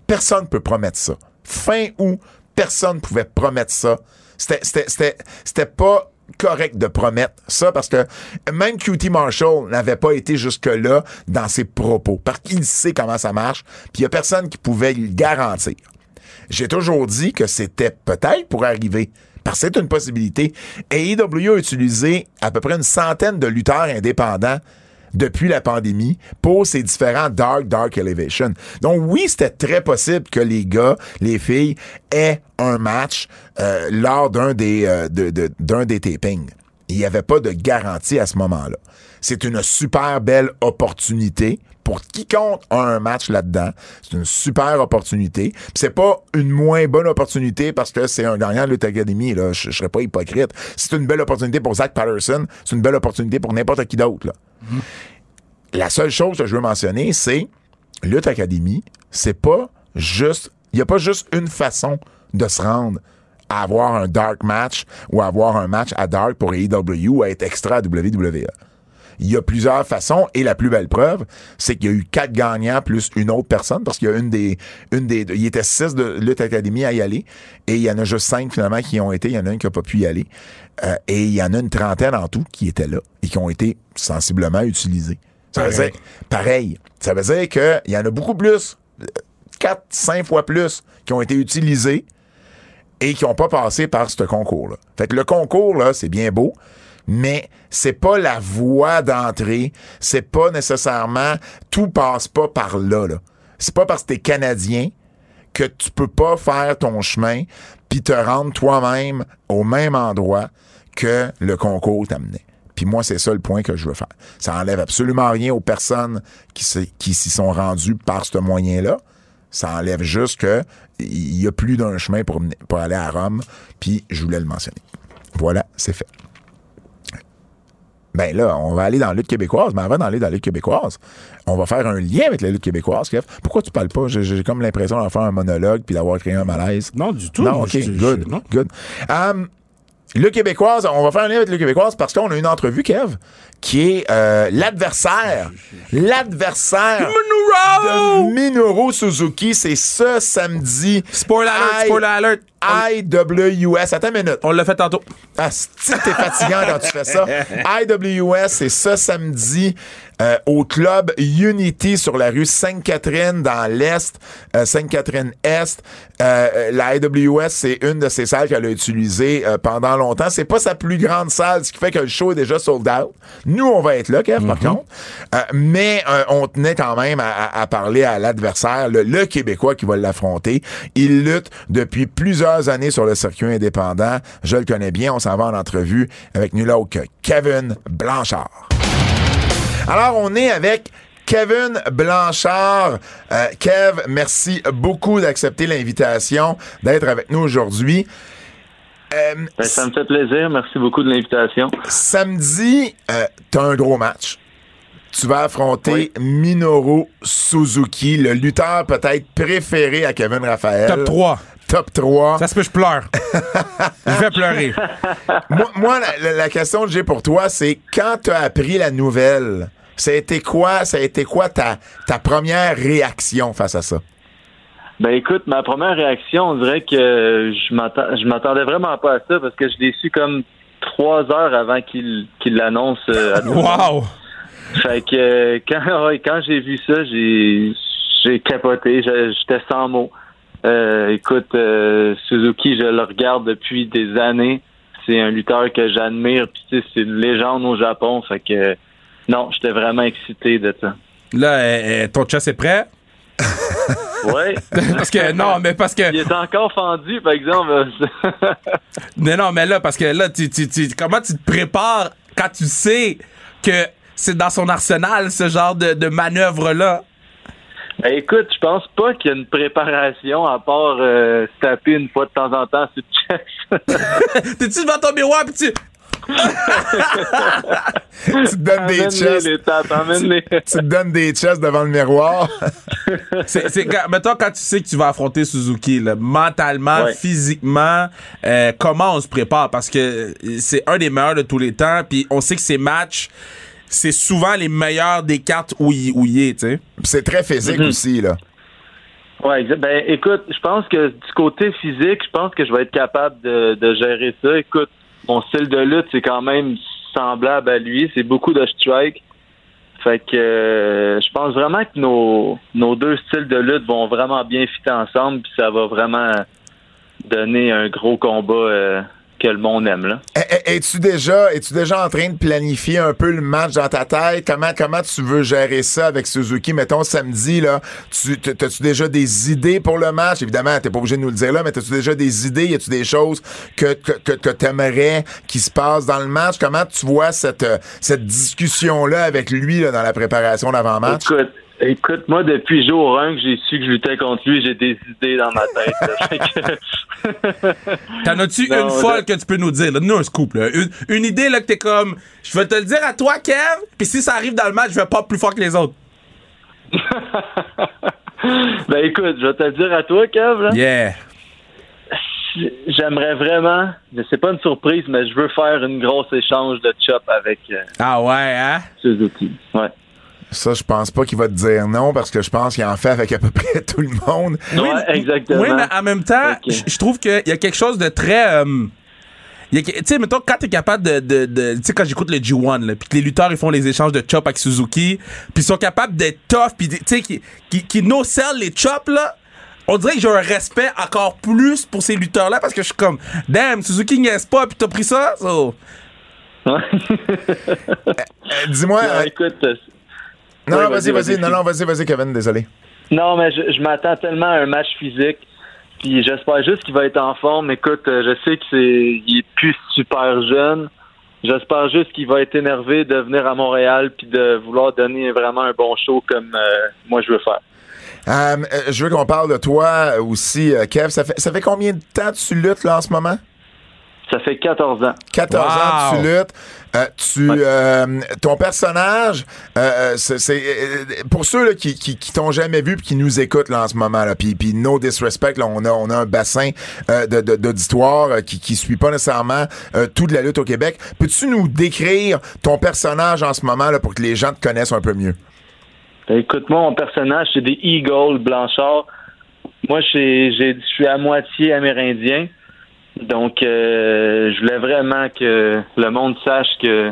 personne ne peut promettre ça. Fin août, personne ne pouvait promettre ça. C'était pas correct de promettre ça parce que même QT Marshall n'avait pas été jusque-là dans ses propos parce qu'il sait comment ça marche puis il y a personne qui pouvait le garantir. J'ai toujours dit que c'était peut-être pour arriver. Parce que c'est une possibilité. Et AEW a utilisé à peu près une centaine de lutteurs indépendants depuis la pandémie pour ces différents Dark Dark Elevation. Donc oui, c'était très possible que les gars, les filles aient un match euh, lors d'un des, euh, de- de- d'un des tapings. Il n'y avait pas de garantie à ce moment-là. C'est une super belle opportunité pour quiconque a un match là-dedans. C'est une super opportunité. Puis c'est pas une moins bonne opportunité parce que c'est un gagnant de Lutte Academy. Là. Je, je serais pas hypocrite. C'est une belle opportunité pour Zach Patterson. C'est une belle opportunité pour n'importe qui d'autre. là. La seule chose que je veux mentionner, c'est Lutte Academy, c'est pas juste. Il n'y a pas juste une façon de se rendre à avoir un dark match ou à avoir un match à dark pour AEW ou à être extra à WWE. Il y a plusieurs façons et la plus belle preuve, c'est qu'il y a eu quatre gagnants plus une autre personne parce qu'il y a une des, une des, il y était six de Lutte Academy à y aller et il y en a juste cinq finalement qui ont été. Il y en a un qui n'a pas pu y aller Euh, et il y en a une trentaine en tout qui étaient là et qui ont été sensiblement utilisés. Ça veut dire, pareil. Ça veut dire qu'il y en a beaucoup plus, euh, quatre, cinq fois plus, qui ont été utilisés et qui n'ont pas passé par ce concours-là. Fait que le concours, là, c'est bien beau, mais c'est pas la voie d'entrée. C'est pas nécessairement, tout passe pas par là, là. C'est pas parce que t'es Canadien que tu peux pas faire ton chemin puis te rendre toi-même au même endroit que le concours t'amenait. Puis moi, c'est ça le point que je veux faire. Ça enlève absolument rien aux personnes qui s'y sont rendues par ce moyen-là. Ça enlève juste que il y a plus d'un chemin pour aller à Rome, puis je voulais le mentionner. Voilà, c'est fait. Ben là, on va aller dans la lutte québécoise, mais avant d'aller dans la lutte québécoise, on va faire un lien avec la lutte québécoise, Kev. Pourquoi tu parles pas? J'ai comme l'impression d'en faire un monologue puis d'avoir créé un malaise. Non, du tout. Non, OK, je- je- good, non. good. Um, le Québécoise, on va faire un lien avec le Québécoise parce qu'on a une entrevue, Kev, qui est euh, l'adversaire. L'adversaire Minoru! de Minoru Suzuki. C'est ce samedi. Spoiler alert, I- spoiler alert. IWS. Attends une minute. On l'a fait tantôt. Ah, t'es fatigant quand tu fais ça. IWS, c'est ce samedi euh, au club Unity sur la rue Sainte-Catherine dans l'Est, euh, Sainte-Catherine-Est. Euh, la IWS, c'est une de ces salles qu'elle a utilisées euh, pendant longtemps. C'est pas sa plus grande salle, ce qui fait que le show est déjà sold out. Nous, on va être là, Kev, par contre. Euh, mais euh, on tenait quand même à, à- à parler à l'adversaire, le, le Québécois qui va l'affronter. Il lutte depuis plusieurs années sur le circuit indépendant. Je le connais bien. On s'en va en entrevue avec nul autre que Kevin Blanchard. Alors, on est avec Kevin Blanchard. Euh, Kev, merci beaucoup d'accepter l'invitation, d'être avec nous aujourd'hui. Euh, Ben, ça me fait plaisir. Merci beaucoup de l'invitation. Samedi, euh, t'as un gros match. Tu vas affronter Oui. Minoru Suzuki, le lutteur peut-être préféré à Kevin Raphaël. Top 3. Top 3. Ça se peut, je pleure. je vais pleurer. moi, moi, la, la- la question que j'ai pour toi, c'est quand tu as appris la nouvelle, ça a été quoi, ça a été quoi ta, ta première réaction face à ça? Ben écoute, ma première réaction, on dirait que je m'attendais vraiment pas à ça parce que je l'ai su comme trois heures avant qu'il qu'il l'annonce euh. Wow! Fait que quand ouais, quand j'ai vu ça, j'ai j'ai capoté, j'étais sans mots. Euh, écoute, euh, Suzuki, je le regarde depuis des années. C'est un lutteur que j'admire, puis c'est une légende au Japon. Fait que non, j'étais vraiment excité de ça. Là, euh, euh, ton chest est prêt? Ouais. parce que, non, mais parce que. Il est encore fendu, par exemple. Non, non, mais là, parce que là, tu, tu, tu- comment tu te prépares quand tu sais que c'est dans son arsenal, ce genre de, de manœuvre-là? Ben, écoute, je pense pas qu'il y a une préparation à part euh, se taper une fois de temps en temps sur le chest. T'es-tu devant ton miroir pis tu. Tu te donnes des chests. les. Tu te donnes des chests devant le miroir. C'est, c'est quand, mettons, quand tu sais que tu vas affronter Suzuki, là, mentalement, Ouais. physiquement, euh, comment on se prépare? Parce que c'est un des meilleurs de tous les temps, puis on sait que ces matchs, c'est souvent les meilleurs des cartes où il, où il est, tu sais. C'est très physique Mhm. aussi, là. Ouais, ben écoute, je pense que du côté physique, je pense que je vais être capable de, de gérer ça. Écoute, mon style de lutte, c'est quand même semblable à lui. C'est beaucoup de strike. Fait que euh, je pense vraiment que nos, nos deux styles de lutte vont vraiment bien fitter ensemble, puis ça va vraiment donner un gros combat euh, que le monde aime là. Eh, eh, Es-tu déjà, es-tu déjà en train de planifier un peu le match dans ta tête? Comment, comment tu veux gérer ça avec Suzuki? Mettons samedi, là. Tu, t'as-tu déjà des idées pour le match? Évidemment, t'es pas obligé de nous le dire là, mais t'as-tu déjà des idées? Y a-tu des choses que, que, que, que t'aimerais qui se passent dans le match? Comment tu vois cette, euh, cette discussion-là avec lui, là, dans la préparation d'avant-match? Écoute, écoute, moi depuis jour 1 que j'ai su que je luttais contre lui, j'ai des idées dans ma tête. que- T'en as-tu une folle que tu peux nous dire? là? Donne-nous un scoop. Là. Une, une idée là, que t'es comme, je vais te le dire à toi, Kev, puis si ça arrive dans le match, je vais pas plus fort que les autres. ben écoute, je vais te le dire à toi, Kev. là. Yeah. J'aimerais vraiment, c'est pas une surprise, mais je veux faire une grosse échange de chop avec euh, Ah ouais, hein? Suzuki. Ouais. Ça, je pense pas qu'il va te dire non parce que je pense qu'il en fait avec à peu près tout le monde. Ouais, exactement. Oui, mais en même temps, je trouve qu'il y a quelque chose de très. euh, Tu sais, mettons, quand t'es capable de. de, de- tu sais, quand j'écoute le G1, là, puis que les lutteurs, ils font les échanges de chop avec Suzuki, puis ils sont capables d'être tough, puis tu sais, qui, qui, qui no-sell les chops, là. On dirait que j'ai un respect encore plus pour ces lutteurs-là parce que je suis comme, damn, Suzuki niaise pas, puis t'as pris ça, so. Ouais. Euh, Dis-moi. Euh, écoute, euh, non, oui, non, vas-y, vas-y, vas-y. vas-y. Non, non, vas-y, vas-y, Kevin, désolé. non, mais je, je m'attends tellement à un match physique. Puis j'espère juste qu'il va être en forme. Écoute, euh, je sais que c'est, il est plus super jeune. J'espère juste qu'il va être énervé de venir à Montréal puis de vouloir donner vraiment un bon show comme euh, moi je veux faire. Euh, je veux qu'on parle de toi aussi, Kev. Ça fait, ça fait combien de temps tu luttes là en ce moment? Ça fait 14 ans. 14 Wow. ans que tu luttes. Euh, tu, Ouais. euh, ton personnage, euh, euh, c'est, c'est, euh, pour ceux là, qui, qui, qui t'ont jamais vu puis qui nous écoutent là, en ce moment, là, puis, puis no disrespect, là, on a, on a un bassin euh, de, de- d'auditoire euh, qui, qui suit pas nécessairement euh, tout de la lutte au Québec. Peux-tu nous décrire ton personnage en ce moment là, pour que les gens te connaissent un peu mieux? Ben, écoute, moi, mon personnage, c'est des Eagles Blanchard. Moi, je suis à moitié amérindien. Donc, euh, je voulais vraiment que le monde sache que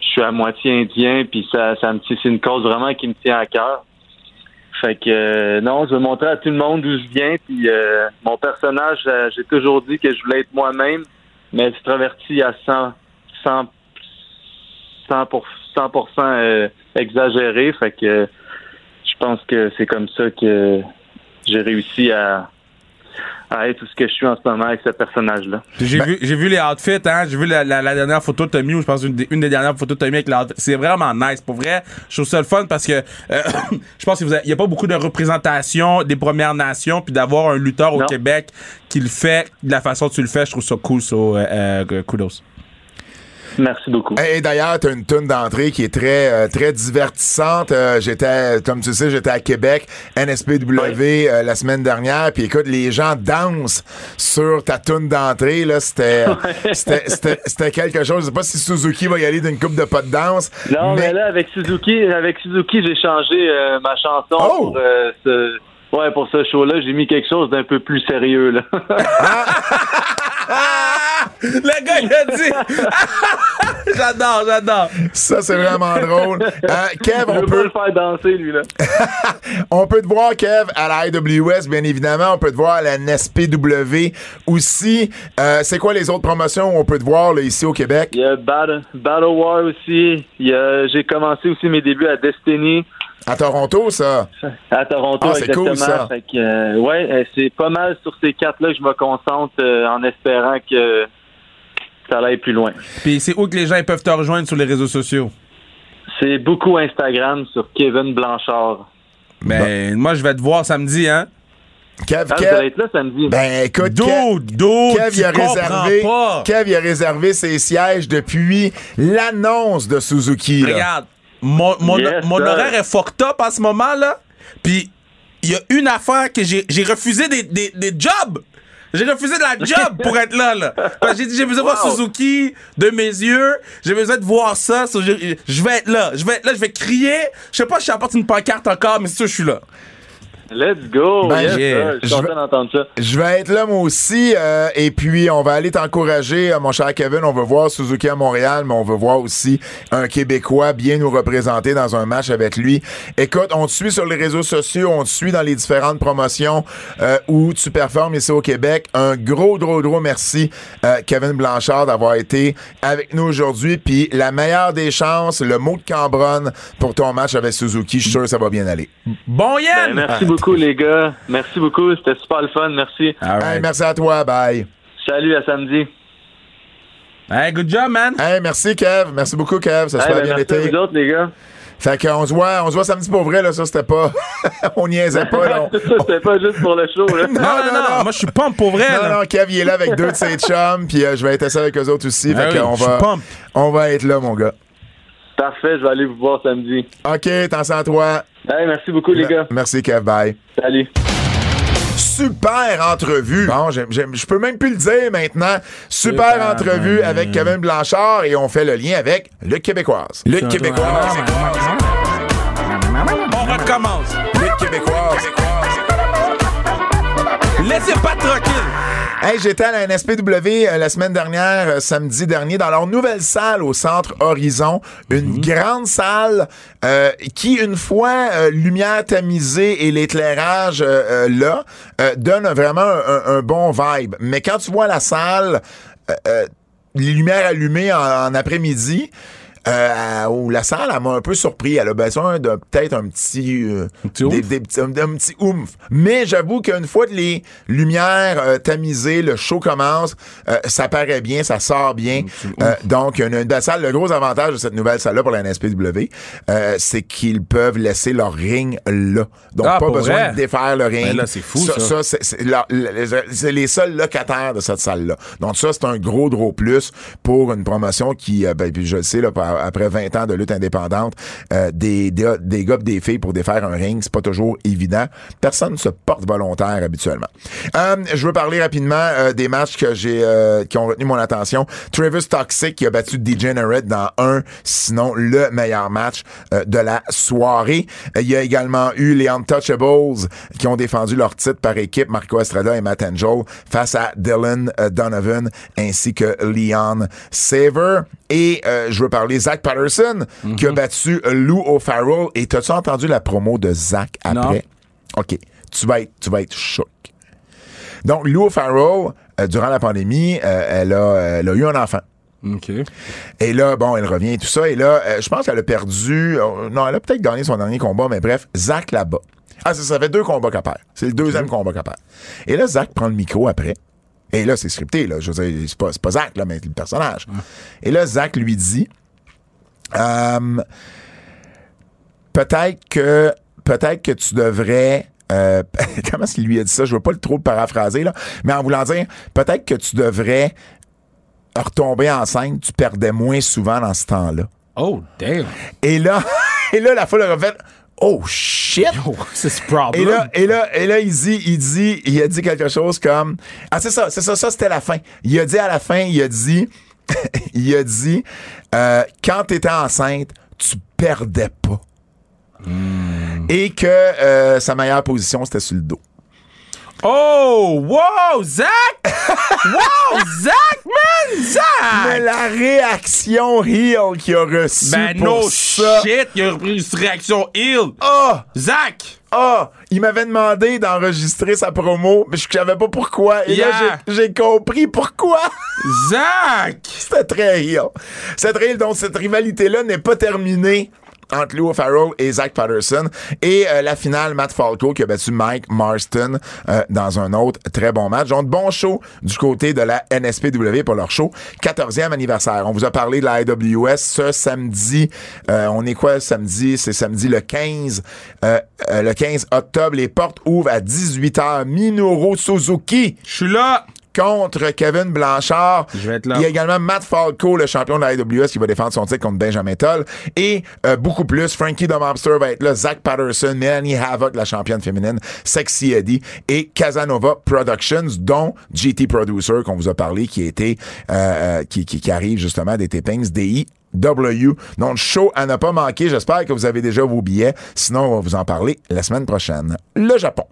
je suis à moitié indien, puis ça, ça me c'est une cause vraiment qui me tient à cœur. Fait que euh, non, je veux montrer à tout le monde d'où je viens, puis euh, mon personnage, euh, j'ai toujours dit que je voulais être moi-même, mais extraverti à 100, 100, 100 pour 100% euh, exagéré. Fait que je pense que c'est comme ça que j'ai réussi à, à être tout ce que je suis en ce moment avec ce personnage-là. J'ai vu, j'ai vu les outfits, hein. J'ai vu la, la- la dernière photo que t'as mis, ou je pense une des, une des dernières photos que t'as mis avec l'outfit. C'est vraiment nice. Pour vrai, je trouve ça le fun parce que euh, je pense qu'il y a pas beaucoup de représentation des Premières Nations, puis d'avoir un lutteur au Non. Québec qui le fait de la façon que tu le fais, je trouve ça cool. So, euh, euh, kudos. Merci beaucoup. Et d'ailleurs, tu as une tune d'entrée qui est très euh, très divertissante. Euh, j'étais, comme tu sais, j'étais à Québec, NSPW euh, la semaine dernière. Puis écoute, les gens dansent sur ta tune d'entrée. Là, c'était, c'était, quelque chose. Je sais pas si Suzuki va y aller d'une coupe de pas de danse. Non, mais, là, avec Suzuki, avec Suzuki, j'ai changé euh, ma chanson Oh! pour euh, ce. Ouais, pour ce show-là, j'ai mis quelque chose d'un peu plus sérieux, là. Le gars, il a dit. j'adore, j'adore. ça, c'est vraiment drôle. Euh, Kev, on peut, le faire danser, lui, là. on peut te voir, Kev, à la IWS, bien évidemment. On peut te voir à la NSPW aussi. Euh, c'est quoi les autres promotions où on peut te voir là, ici au Québec? Il y a Battle, Battle War aussi. Il y a, j'ai commencé aussi mes débuts à Destiny, À Toronto, ça. à Toronto, Ah, c'est exactement. cool, ça. Fait que, euh, ouais, euh, c'est pas mal sur ces quatre-là que je me concentre euh, en espérant que ça aille plus loin. Puis c'est où que les gens ils peuvent te rejoindre sur les réseaux sociaux? C'est beaucoup Instagram sur Kevin Blanchard. Ben, moi, je vais te voir samedi, hein? Kev, Ah, Kev, là samedi. Ben écoute, Kev, Dude, dude, Kev, tu il a comprends réservé, pas. Kev, il a réservé ses sièges depuis l'annonce de Suzuki. Regarde, mon, mon, Yes, mon sir. horaire est fucked up en ce moment, là. Puis, il y a une affaire que j'ai refusé des, des, des jobs. J'ai refusé de la job pour être là, là. J'ai dit, j'ai besoin de voir. Suzuki de mes yeux. J'ai besoin de voir ça. So, je, je vais être là. Je vais être là, je vais crier. Je sais pas si j'apporte une pancarte encore, mais c'est sûr, je suis là. Let's go! Ben, yes, je- suis content d'entendre ça. Je vais être là moi aussi euh, et puis on va aller t'encourager euh, mon cher Kevin, on veut voir Suzuki à Montréal mais on veut voir aussi un Québécois bien nous représenter dans un match avec lui. Écoute, on te suit sur les réseaux sociaux, on te suit dans les différentes promotions euh, où tu performes ici au Québec. Un gros gros gros merci euh, Kevin Blanchard d'avoir été avec nous aujourd'hui puis la meilleure des chances, le mot de Cambronne pour ton match avec Suzuki, je suis sûr que ça va bien aller. Bon, Ben, Yann! merci beaucoup, les gars. Merci beaucoup. C'était super le fun. Merci. All Hey, right. merci à toi, bye. Salut, à samedi. Hey, good job, man! Hey, merci Kev, merci beaucoup Kev, ça se Hey, fait ben, bien merci à été. vous autres, les gars. Fait qu'on se voit, on se voit samedi pour vrai là, ça c'était pas, on niaisait pas là. On- C'était pas juste pour le show, là. Non, non, non, moi, je suis pump pour vrai, Non, là. non, Kev, il est là avec deux de ses chums, puis euh, je vais être assis avec eux autres aussi. Ah fait oui, qu'on je suis va, pump. on va être là, mon gars. Parfait, je vais aller vous voir samedi. OK, t'en sens toi. Hey, merci beaucoup, les gars. Merci, Kev, bye. Salut. Super entrevue. Bon, je peux même plus le dire maintenant. Super, Super, entrevue avec Kevin Blanchard et on fait le lien avec le Québécoise. Le Québécoise. On recommence. Le Québécoise. Laissez pas tranquille. Hey, j'étais à la NSPW euh, la semaine dernière, euh, samedi dernier, dans leur nouvelle salle au centre Horizon, une grande salle euh, qui, une fois euh, lumière tamisée et l'éclairage là, euh, donne vraiment un, un bon vibe. Mais quand tu vois la salle, les lumières allumées en, en après-midi, euh, où la salle, elle m'a un peu surpris. Elle a besoin de peut-être un petit, euh, petit des- oomph? des petits- un, un petit oomph. Mais j'avoue qu'une fois que les lumières euh, tamisées, le show commence, euh, ça paraît bien, ça sort bien. Euh, donc, une, une belle salle. Le gros avantage de cette nouvelle salle-là pour la NSPW, euh, c'est qu'ils peuvent laisser leur ring là. Donc, Ah, pas besoin vrai? de défaire le ring. Ben là, c'est fou, ça. c'est- la- les, c'est les seuls locataires de cette salle-là. Donc ça, c'est un gros, gros plus pour une promotion qui, euh, ben, puis je le sais, là, par- après 20 ans de lutte indépendante, euh, des, des, des gars des filles pour défaire un ring, c'est pas toujours évident. Personne ne se porte volontaire habituellement. Euh, je veux parler rapidement euh, des matchs que j'ai qui ont retenu mon attention. Travis Toxic qui a battu Degenerate dans un, sinon le meilleur match de la soirée. Il y a également eu les Untouchables qui ont défendu leur titre par équipe, Marco Estrada et Matt Angel, face à Dylan Donovan ainsi que Leon Saver. Et je veux parler Zach Patterson qui a battu Lou O'Farrell. Et t'as-tu entendu la promo de Zach après? Non. OK. Tu vas être, tu vas être choc. Donc, Lou O'Farrell, euh, durant la pandémie, euh, elle, a, elle a eu un enfant. OK. Et là, bon, elle revient et tout ça. Et là, euh, je pense qu'elle a perdu. non, elle a peut-être gagné son dernier combat, mais bref, Zach là-bas. Ah, ça, ça fait deux combats qu'elle perd. C'est le deuxième combat qu'elle perd. Et là, Zach prend le micro après. Et là, c'est scripté, là. Je veux dire, c'est pas, c'est pas Zach, là, mais le personnage. Et là, Zach lui dit euh, peut-être que peut-être que tu devrais euh, comment est-ce qu'il lui a dit ça? Je veux pas le trop le paraphraser, là, mais en voulant dire, peut-être que tu devrais retomber enceinte, tu perdais moins souvent dans ce temps-là. Oh, damn. Et là, et là, la foule a fait Oh shit! C'est ce problem. Et là, et là, et là, il dit, il dit, il a dit quelque chose comme, ah, c'est ça, c'est ça, ça, c'était la fin. Il a dit à la fin, il a dit, il a dit, euh, quand t'étais enceinte, tu perdais pas. Et que euh, sa meilleure position, c'était sur le dos. Oh, wow, Zach! wow, Zach, man! Mais Zach! la réaction heel qu'il a reçue Ben, pour no ça. shit, il a repris une réaction ill. Ah! Zach! Ah! Il m'avait demandé d'enregistrer sa promo, mais je savais pas pourquoi. Et Yeah. là, j'ai compris pourquoi. Zach! C'était très. C'est très heel. Donc, cette rivalité-là n'est pas terminée entre Lou Farrell et Zach Patterson. Et euh, la finale, Matt Falco qui a battu Mike Marston euh, dans un autre très bon match. Donc, bon show du côté de la NSPW pour leur show. 14e anniversaire. On vous a parlé de la IWS ce samedi. Euh, on est quoi samedi? C'est samedi le 15. euh, euh, le 15 octobre. Les portes ouvrent à 18h. Minoru Suzuki Je suis là! Contre Kevin Blanchard. Je vais être là. Il y a également Matt Falco, le champion de la AWS, qui va défendre son titre contre Benjamin Toll. Et euh, beaucoup plus, Frankie the Mobster va être là, Zach Patterson, Melanie Havoc, la championne féminine, Sexy Eddie, et Casanova Productions, dont GT Producer, qu'on vous a parlé, qui été, euh, euh, qui, qui, qui arrive justement des tapings DI. W. Donc, show à ne pas manquer. J'espère que vous avez déjà vos billets. Sinon, on va vous en parler la semaine prochaine. Le Japon.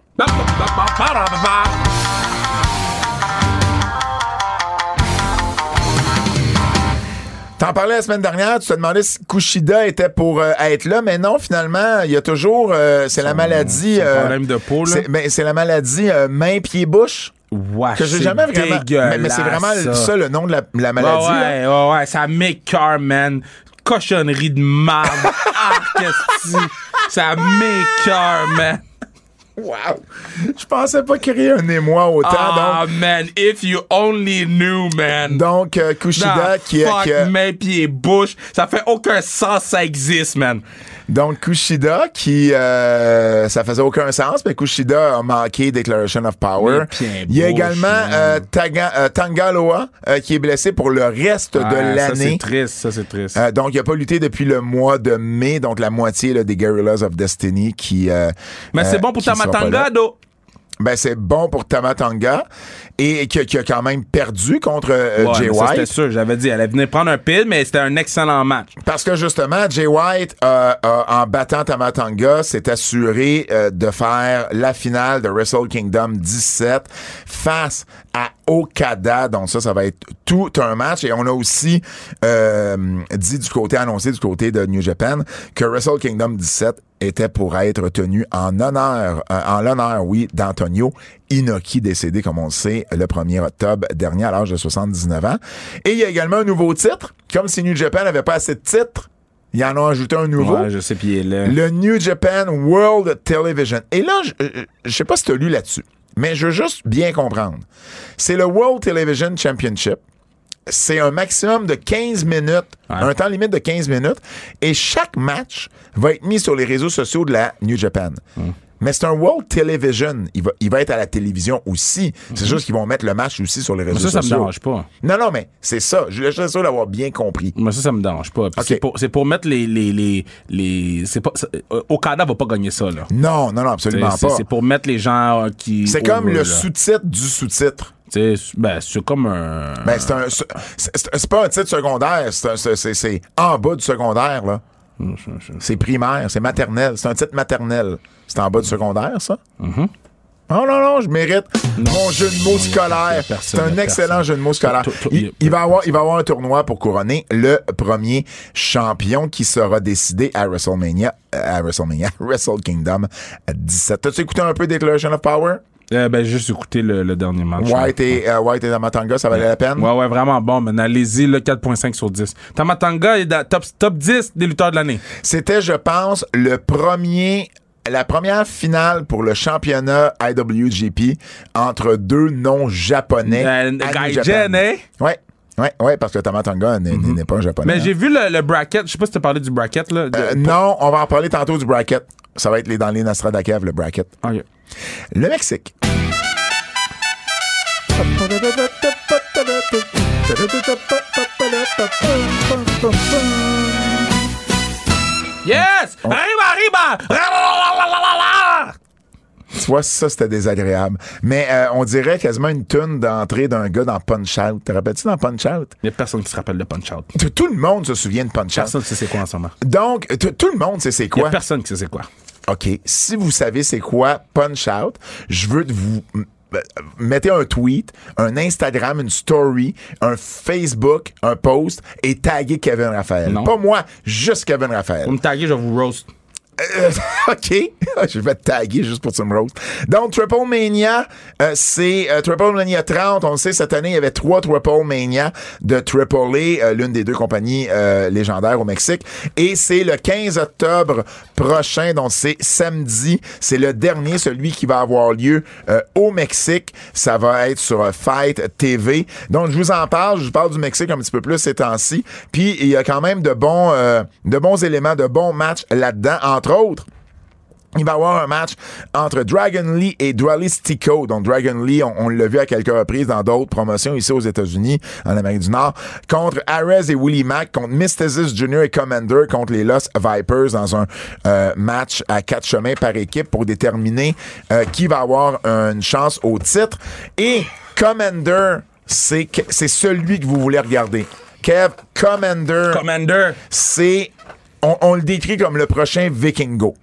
T'en parlais la semaine dernière, tu te demandais si Kushida était pour euh, être là, mais non, finalement, il y a toujours, euh, c'est la maladie. son euh, problème de peau, là. c'est- mais c'est la maladie main, pied, bouche. Ouais, Que j'ai c'est jamais vraiment. Mais, mais c'est vraiment ça. ça. le nom de la, maladie. là. ouais, ouais, ouais, ça m'écœure, man. Cochonnerie de marde. ah, qu'est-ce que Ça m'écœure, man. Wow! Je pensais pas créer un émoi autant. Ah, man, if you only knew, man. donc, donc euh, Kushida qui, fuck, qui a- main, pied, bouche. Ça fait aucun sens, ça existe, man. Donc Kushida qui euh, ça faisait aucun sens, mais Kushida a manqué Declaration of Power. Il y a également euh, Taga- euh, Tangaloa euh, qui est blessé pour le reste de Ah, Ça, l'année. c'est triste, ça, c'est triste. Euh, donc, il n'a pas lutté depuis le mois de mai, donc la moitié là, des Guerrillas of Destiny qui. euh, Mais c'est bon pour qui Ben, c'est bon pour Tamatanga et qui, a- qui a quand même perdu contre euh, Ouais, Jay ça, c'était White. sûr. J'avais dit, elle allait venir prendre un pile, mais c'était un excellent match. Parce que justement, Jay White, euh, euh, en battant Tamatanga, s'est assuré euh, de faire la finale de Wrestle Kingdom 17 face à Okada. Donc ça, ça va être tout un match. Et on a aussi euh, dit du côté annoncé du côté de New Japan que Wrestle Kingdom 17 était pour être tenu en honneur, euh, en l'honneur, oui, d'Antonio Inoki, décédé, comme on le sait, le 1er octobre dernier à l'âge de 79 ans. Et il y a également un nouveau titre, comme si New Japan n'avait pas assez de titres. Ils en ont ajouté un nouveau. Ouais, je sais, puis il est là. Le New Japan World Television. Et là, je, euh, je sais pas si tu as lu là-dessus, mais je veux juste bien comprendre. C'est le World Television Championship. C'est un maximum de 15 minutes, un temps limite de 15 minutes, et chaque match va être mis sur les réseaux sociaux de la New Japan. Mais c'est un World Television. Il va, il va être à la télévision aussi. C'est juste qu'ils vont mettre le match aussi sur les réseaux Mais ça, ça me sociaux. dérange pas. Non, non, mais c'est ça. Je suis sûr d'avoir bien compris. Mais ça, ça me dérange pas. C'est pour, mettre les. les, les, les c'est pas, euh, Okada va pas gagner ça, là. Non, non, non, absolument pas. c'est pour mettre les gens qui. C'est comme le sous-titre du sous-titre. Ben, c'est comme un. Ben, c'est un. c'est- pas un titre secondaire, c'est un- c'est- c'est c'est en bas du secondaire, là. C'est primaire, c'est maternel. C'est un titre maternel. C'est en bas du secondaire, ça? Mm-hmm. Oh non, non, je mérite mon jeu de mots scolaire. C'est un excellent personne. jeu de mots scolaire. Il, va avoir, il va avoir un tournoi pour couronner le premier champion qui sera décidé à WrestleMania, euh, à WrestleMania, Wrestle Kingdom 17. T'as-tu écouté un peu Declaration of Power? Euh, ben, juste écouter le, le dernier match. White et, euh, White et Damatanga, ça valait la peine? Ouais, ouais, vraiment bon, man. Allez-y, le 4.5 sur 10. Tamatanga est dans top, top 10 des lutteurs de l'année. C'était, je pense, le premier, la première finale pour le championnat IWGP entre deux. Euh, New Gaijin, Japan. hein? Ouais. Ouais, ouais, parce que Tamatanga n'est n'est pas un japonais. Mais hein. j'ai vu le, le bracket. Je sais pas si t'as parlé du bracket, là. de- Euh, non, on va en parler tantôt du bracket. Ça va être les, dans les Nostradakev, le bracket. Le Mexique. Yes! Arriba, arriba! Tu vois, ça, c'était désagréable. Mais euh, on dirait quasiment une tune d'entrée d'un gars dans Punch Out. Te rappelles-tu dans Punch Out? Il y a personne qui se rappelle de Punch Out. Tout- Tout le monde se souvient de Punch Out. Personne ne sait c'est quoi en ce moment. Donc, tout le monde sait c'est Il y quoi. a personne qui sait c'est quoi. OK, si vous savez c'est quoi Punch Out, je veux que vous mettez un tweet, un Instagram, une story, un Facebook, un post et taguez Kevin Raphaël. Non. Pas moi, juste Kevin Raphaël. Pour me taguer, je vous roast. Euh, OK. je vais te taguer juste pour que tu me roast. Donc, Triple Mania, euh, c'est euh, Triple Mania 30. On le sait, cette année, il y avait trois Triple Mania de Triple A, euh, l'une des deux compagnies euh, légendaires au Mexique. Et c'est le 15 octobre prochain, donc c'est samedi. C'est le dernier, celui qui va avoir lieu au Mexique. Ça va être sur Fight TV. Donc, je vous en parle. Je vous parle du Mexique un petit peu plus ces temps-ci. Puis, il y a quand même de bons, de bons éléments, de bons matchs là-dedans. Entre autres, il va y avoir un match entre Dragon Lee et Dualistico. Donc, Dragon Lee, on, on l'a vu à quelques reprises dans d'autres promotions ici aux États-Unis, en Amérique du Nord, contre Ares et Willie Mack, contre Mysticis Jr. et Commander, contre les Lost Vipers dans un euh, match à quatre chemins par équipe pour déterminer euh, qui va avoir une chance au titre. Et Commander, c'est celui que vous voulez regarder. Kev, Commander, Commander. c'est on, on le décrit comme le prochain Vikingo.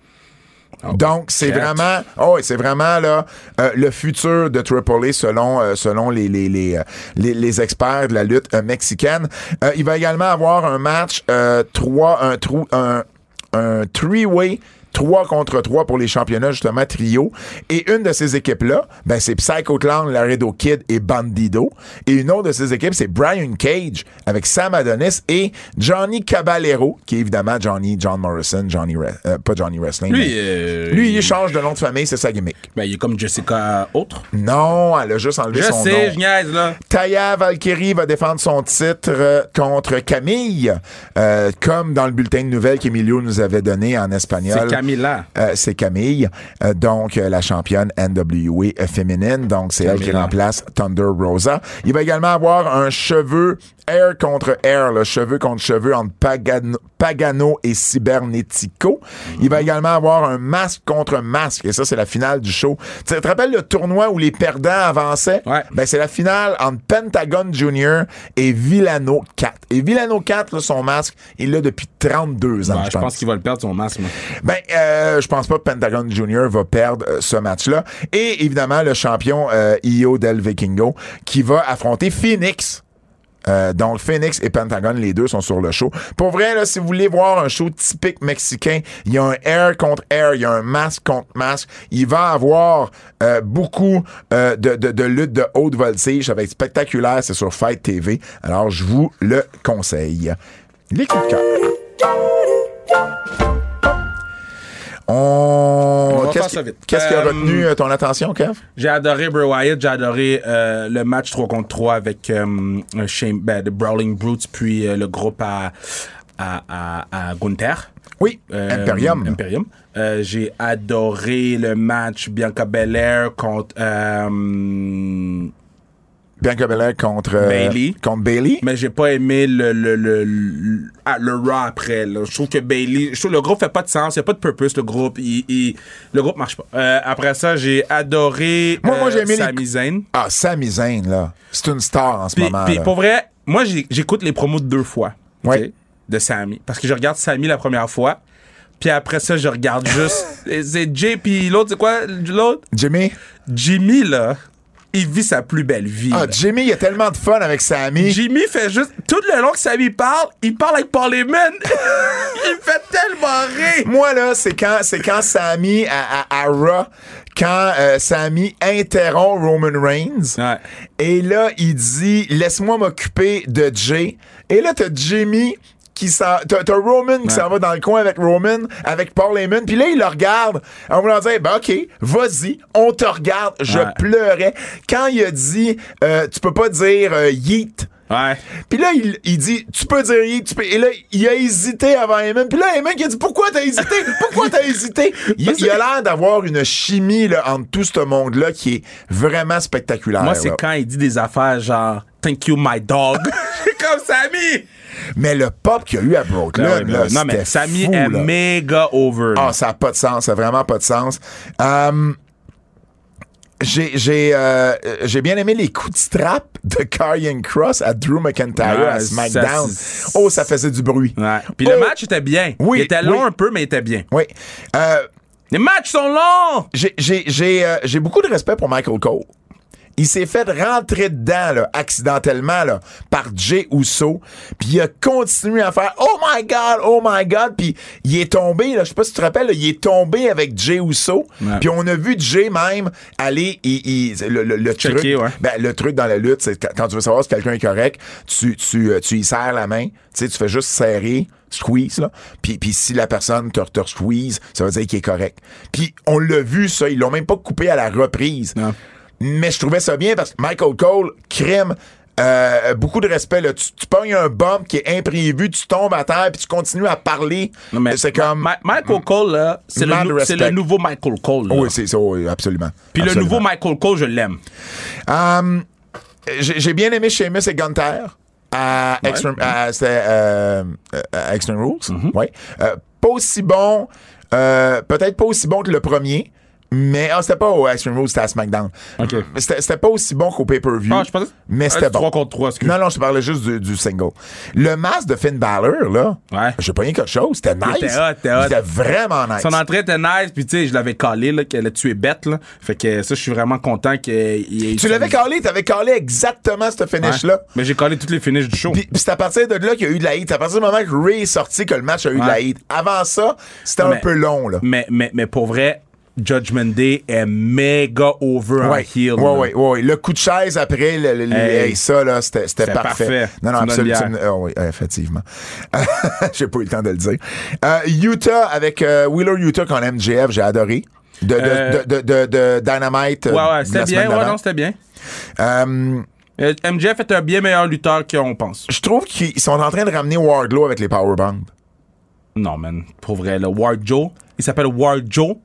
Donc, c'est vraiment, oh, c'est vraiment là euh, le futur de Triple A selon euh, selon les les, les, euh, les les experts de la lutte euh, mexicaine. Il va également avoir un match euh, trois un trou un un three-way 3 contre 3 pour les championnats, justement, trio. Et une de ces équipes-là, ben, c'est Psycho Clown, Laredo Kid et Bandido. Et une autre de ces équipes, c'est Brian Cage avec Sam Adonis et Johnny Caballero, qui est évidemment Johnny, John Morrison, Johnny, euh, pas Johnny Wrestling. Lui, euh, lui, il change de nom de famille, c'est sa gimmick. Ben, il est comme Jessica autre? Non, elle a juste enlevé Je son sais, nom. je niaise, là. Taya Valkyrie va défendre son titre euh, contre Camille, euh, comme dans le bulletin de nouvelles qu'Emilio nous avait donné en espagnol. Camilla. Euh, c'est Camille, euh, donc euh, la championne NWA féminine. Donc c'est elle qui remplace Thunder Rosa. Il va également avoir un cheveu air contre air, le cheveu contre cheveu entre Pagano, Pagano et Cybernetico. Il va également avoir un masque contre masque. Et ça, c'est la finale du show. Tu te rappelles le tournoi où les perdants avançaient? Ouais. Ben, c'est la finale entre Pentagon Junior et Villano 4. Et Villano 4, là, son masque, il l'a depuis 32 ans, Ben, je je pense pense. qu'il va le perdre, son masque. moi. Ben, euh, je pense pas que Pentagon Junior va perdre euh, ce match-là. Et évidemment, le champion euh, Io del Vikingo qui va affronter Phoenix. Euh, donc, Phoenix et Pentagon, les deux sont sur le show. Pour vrai, là, si vous voulez voir un show typique mexicain, il y a un air contre air, il y a un masque contre masque. Il va avoir euh, beaucoup euh, de, de, de luttes de haute voltige avec spectaculaire. C'est sur Fight TV. Alors, je vous le conseille. Les coups de cœur. On... On va Qu'est-ce qui, a Euh, retenu euh, ton attention, Kev? J'ai adoré Bray Wyatt, j'ai adoré euh, le match 3 contre 3 avec euh, Shane, ben, The Brawling Brutes, puis le groupe à, à, à, à Gunther. Oui, Imperium. Imperium. J'ai adoré le match Bianca Belair contre euh, Bianca Belair contre euh, Bayley. Contre Bailey. mais j'ai pas aimé le le le, le, ah, le Raw après là. je trouve que Bailey je trouve le groupe fait pas de sens il y a pas de purpose le groupe il, il- le groupe marche pas Euh, après ça j'ai adoré Moi, moi, euh, j'ai aimé les- Sami Zayn Ah, Sami Zayn, là. C'est une star en ce Puis, moment. puis pour vrai, moi j'écoute les promos deux fois. De Sammy. Parce que je regarde Sammy la première fois. Puis après ça, je regarde juste. c'est Jay, puis l'autre, c'est quoi? L'autre? Jimmy? Jimmy, là, il vit sa plus belle vie. Ah, là. Jimmy, il y a tellement de fun avec Sami. Jimmy fait juste. Tout le long que Sammy parle, il parle avec Paul Heyman. il me fait tellement rire. Moi, là, c'est quand, c'est quand Sami à, à, à Raw, quand euh, Sami interrompt Roman Reigns. Ouais. Et là, il dit Laisse-moi m'occuper de Jay. Et là, t'as Jimmy qui s'en. T'as, t'as Roman qui s'en va dans le coin avec Roman, avec Paul Heyman. Puis là, il le regarde en voulant dire Ben, OK, vas-y, on te regarde. Je Ouais. pleurais. Quand il a dit euh, Tu peux pas dire euh, yeet. Ouais. Puis là, il, il dit, tu peux dire yeet, tu peux. Et là, il a hésité avant Heyman. Puis là, Heyman qui a dit, pourquoi t'as hésité? Pourquoi t'as hésité? Il, il a l'air d'avoir une chimie là, entre tout ce monde-là qui est vraiment spectaculaire. Moi, c'est là. quand il dit des affaires genre Thank you, my dog. C'est comme Sammy. Mais le pop qu'il y a eu à Brooklyn, ouais, ben là, non, mais c'était Sammy fou, est là. méga over. Ah, ça n'a pas de sens, ça n'a vraiment pas de sens. Euh, j'ai j'ai euh, j'ai bien aimé les coups de strap de Karrion Cross à Drew McIntyre Ouais, à SmackDown. ça, oh, ça faisait du bruit. Ouais. Puis le Oh, match était bien. Oui, Il était long oui. un peu, mais il était bien. Oui. Euh, Les matchs sont longs! j'ai j'ai j'ai euh, j'ai beaucoup de respect pour Michael Cole. Il s'est fait rentrer dedans là, accidentellement là, par Jay Uso, puis il a continué à faire oh my god, oh my god, puis il est tombé là, je sais pas si tu te rappelles, là, il est tombé avec Jay Uso, Ouais. puis on a vu Jay même aller il- il- le, le- le truc ouais. ben, le truc dans la lutte, c'est quand- quand tu veux savoir si quelqu'un est correct, tu, tu, euh, tu y serres la main. Tu sais, tu fais juste serrer, squeeze, là. Puis, puis si la personne te, te squeeze, ça veut dire qu'il est correct. Puis on l'a vu, ça. Ils l'ont même pas coupé à la reprise. Non. Mais je trouvais ça bien parce que Michael Cole, crème, euh, beaucoup de respect. Là. Tu, tu pognes un bump qui est imprévu, tu tombes à terre, puis tu continues à parler. C'est comme... Ma- Michael Cole, là, c'est le, nou- nouveau Michael Cole. là. oui, c'est ça, oui, absolument. Puis le nouveau Michael Cole, je l'aime. Um, j'ai bien aimé Sheamus et Gunther à Extreme, à- c'était, euh, à Extreme Rules. Mm-hmm. Ouais. Euh, pas aussi bon, peut-être pas aussi bon que le premier. Mais ah, c'était pas au Extreme Rules, c'était à SmackDown. Ok. Mais C'était c'était pas aussi bon qu'au pay-per-view. Ah, je pensais- mais c'était bon. trois contre trois, excuse. Non, non, je te parlais juste du, du single. Le masque de Finn Balor, là, Ouais. j'ai pas rien quelque chose. C'était nice. était hot, c'était hot. C'était vraiment nice. Son entrée était nice, puis tu sais, je l'avais calé, là, qu'elle a tué bête, là. Fait que ça, je suis vraiment content qu'il ait Tu l'avais calé, t'avais calé exactement ce finish-là. Mais j'ai collé toutes les finishes du show. Puis, c'est à partir de là qu'il y a eu de la hit. C'est à partir du moment que Ray est sorti que le match a eu de la hit. Avant ça, c'était un peu long, là. Mais, mais, mais pour vrai, Judgment Day est méga over en Ouais, heel. ouais, ouais, ouais. Le coup de chaise après, le, le- le- Hey. hey, ça, là, c'était parfait. parfait. Non, non, absolument. ah oui, effectivement. J'ai pas eu le temps de le dire. Euh, Utah avec euh, Wheeler Utah contre MJF, j'ai adoré. De, de, Euh, de, de, Dynamite. euh, Ouais, ouais, c'était bien. Ouais, non, c'était bien. Euh, MJF est un bien meilleur lutteur qu'on pense. je trouve qu'ils sont en train de ramener Wardlow avec les powerbands. Non, man. Pour vrai, le War Joe, il s'appelle War Joe.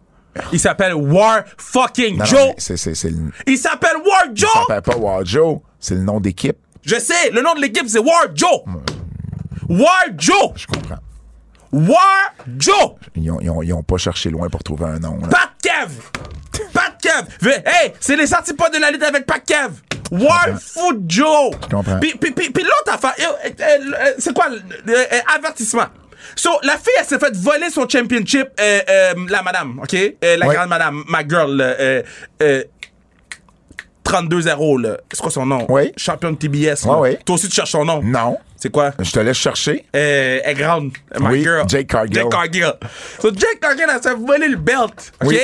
Il s'appelle War fucking Non, Joe. mais c'est, c'est, c'est le, Il s'appelle War Joe. ça s'appelle pas War Joe, c'est le nom d'équipe. Je sais, le nom de l'équipe, c'est War Joe. War Joe. Je comprends. War Joe. Ils ont, ils ont- ils ont pas cherché loin pour trouver un nom. là. Pat Kev. Pat Kev. Hey, c'est les sorties pas de la lutte avec Pat Kev. War Joe. Je comprends. Puis, puis, puis, puis l'autre affaire, euh, euh, euh, c'est quoi avertissement? So, la fille, elle s'est fait voler son championship, euh, euh, la madame, OK? Euh, la Ouais. grande madame, ma girl. euh, euh, 32-0, là. C'est quoi son nom? Oui. Champion de TBS. Ouais, ouais. Toi aussi, tu cherches son nom. Non. C'est quoi? Je te laisse chercher. Euh, elle est grande. My Oui, girl. Jake Cargill. Jake Cargill. So, Jake Cargill, elle s'est volé le belt. OK? Oui.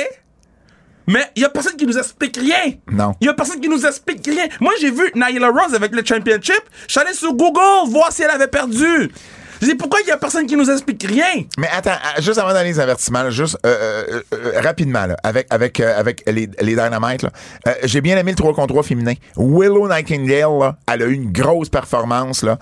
Mais il y a personne qui nous explique rien. Non. Il y a personne qui nous explique rien. Moi, j'ai vu Nyla Rose avec le championship. Je suis allé sur Google voir si elle avait perdu. Je dis pourquoi il y a personne qui nous explique rien? Mais attends, euh, juste avant d'aller les avertissements, là, juste euh, euh, rapidement, là, avec, avec, euh, avec les, les Dynamite, là, euh, j'ai bien aimé le 3 contre 3 féminin. Willow Nightingale, là, elle a eu une grosse performance. Là,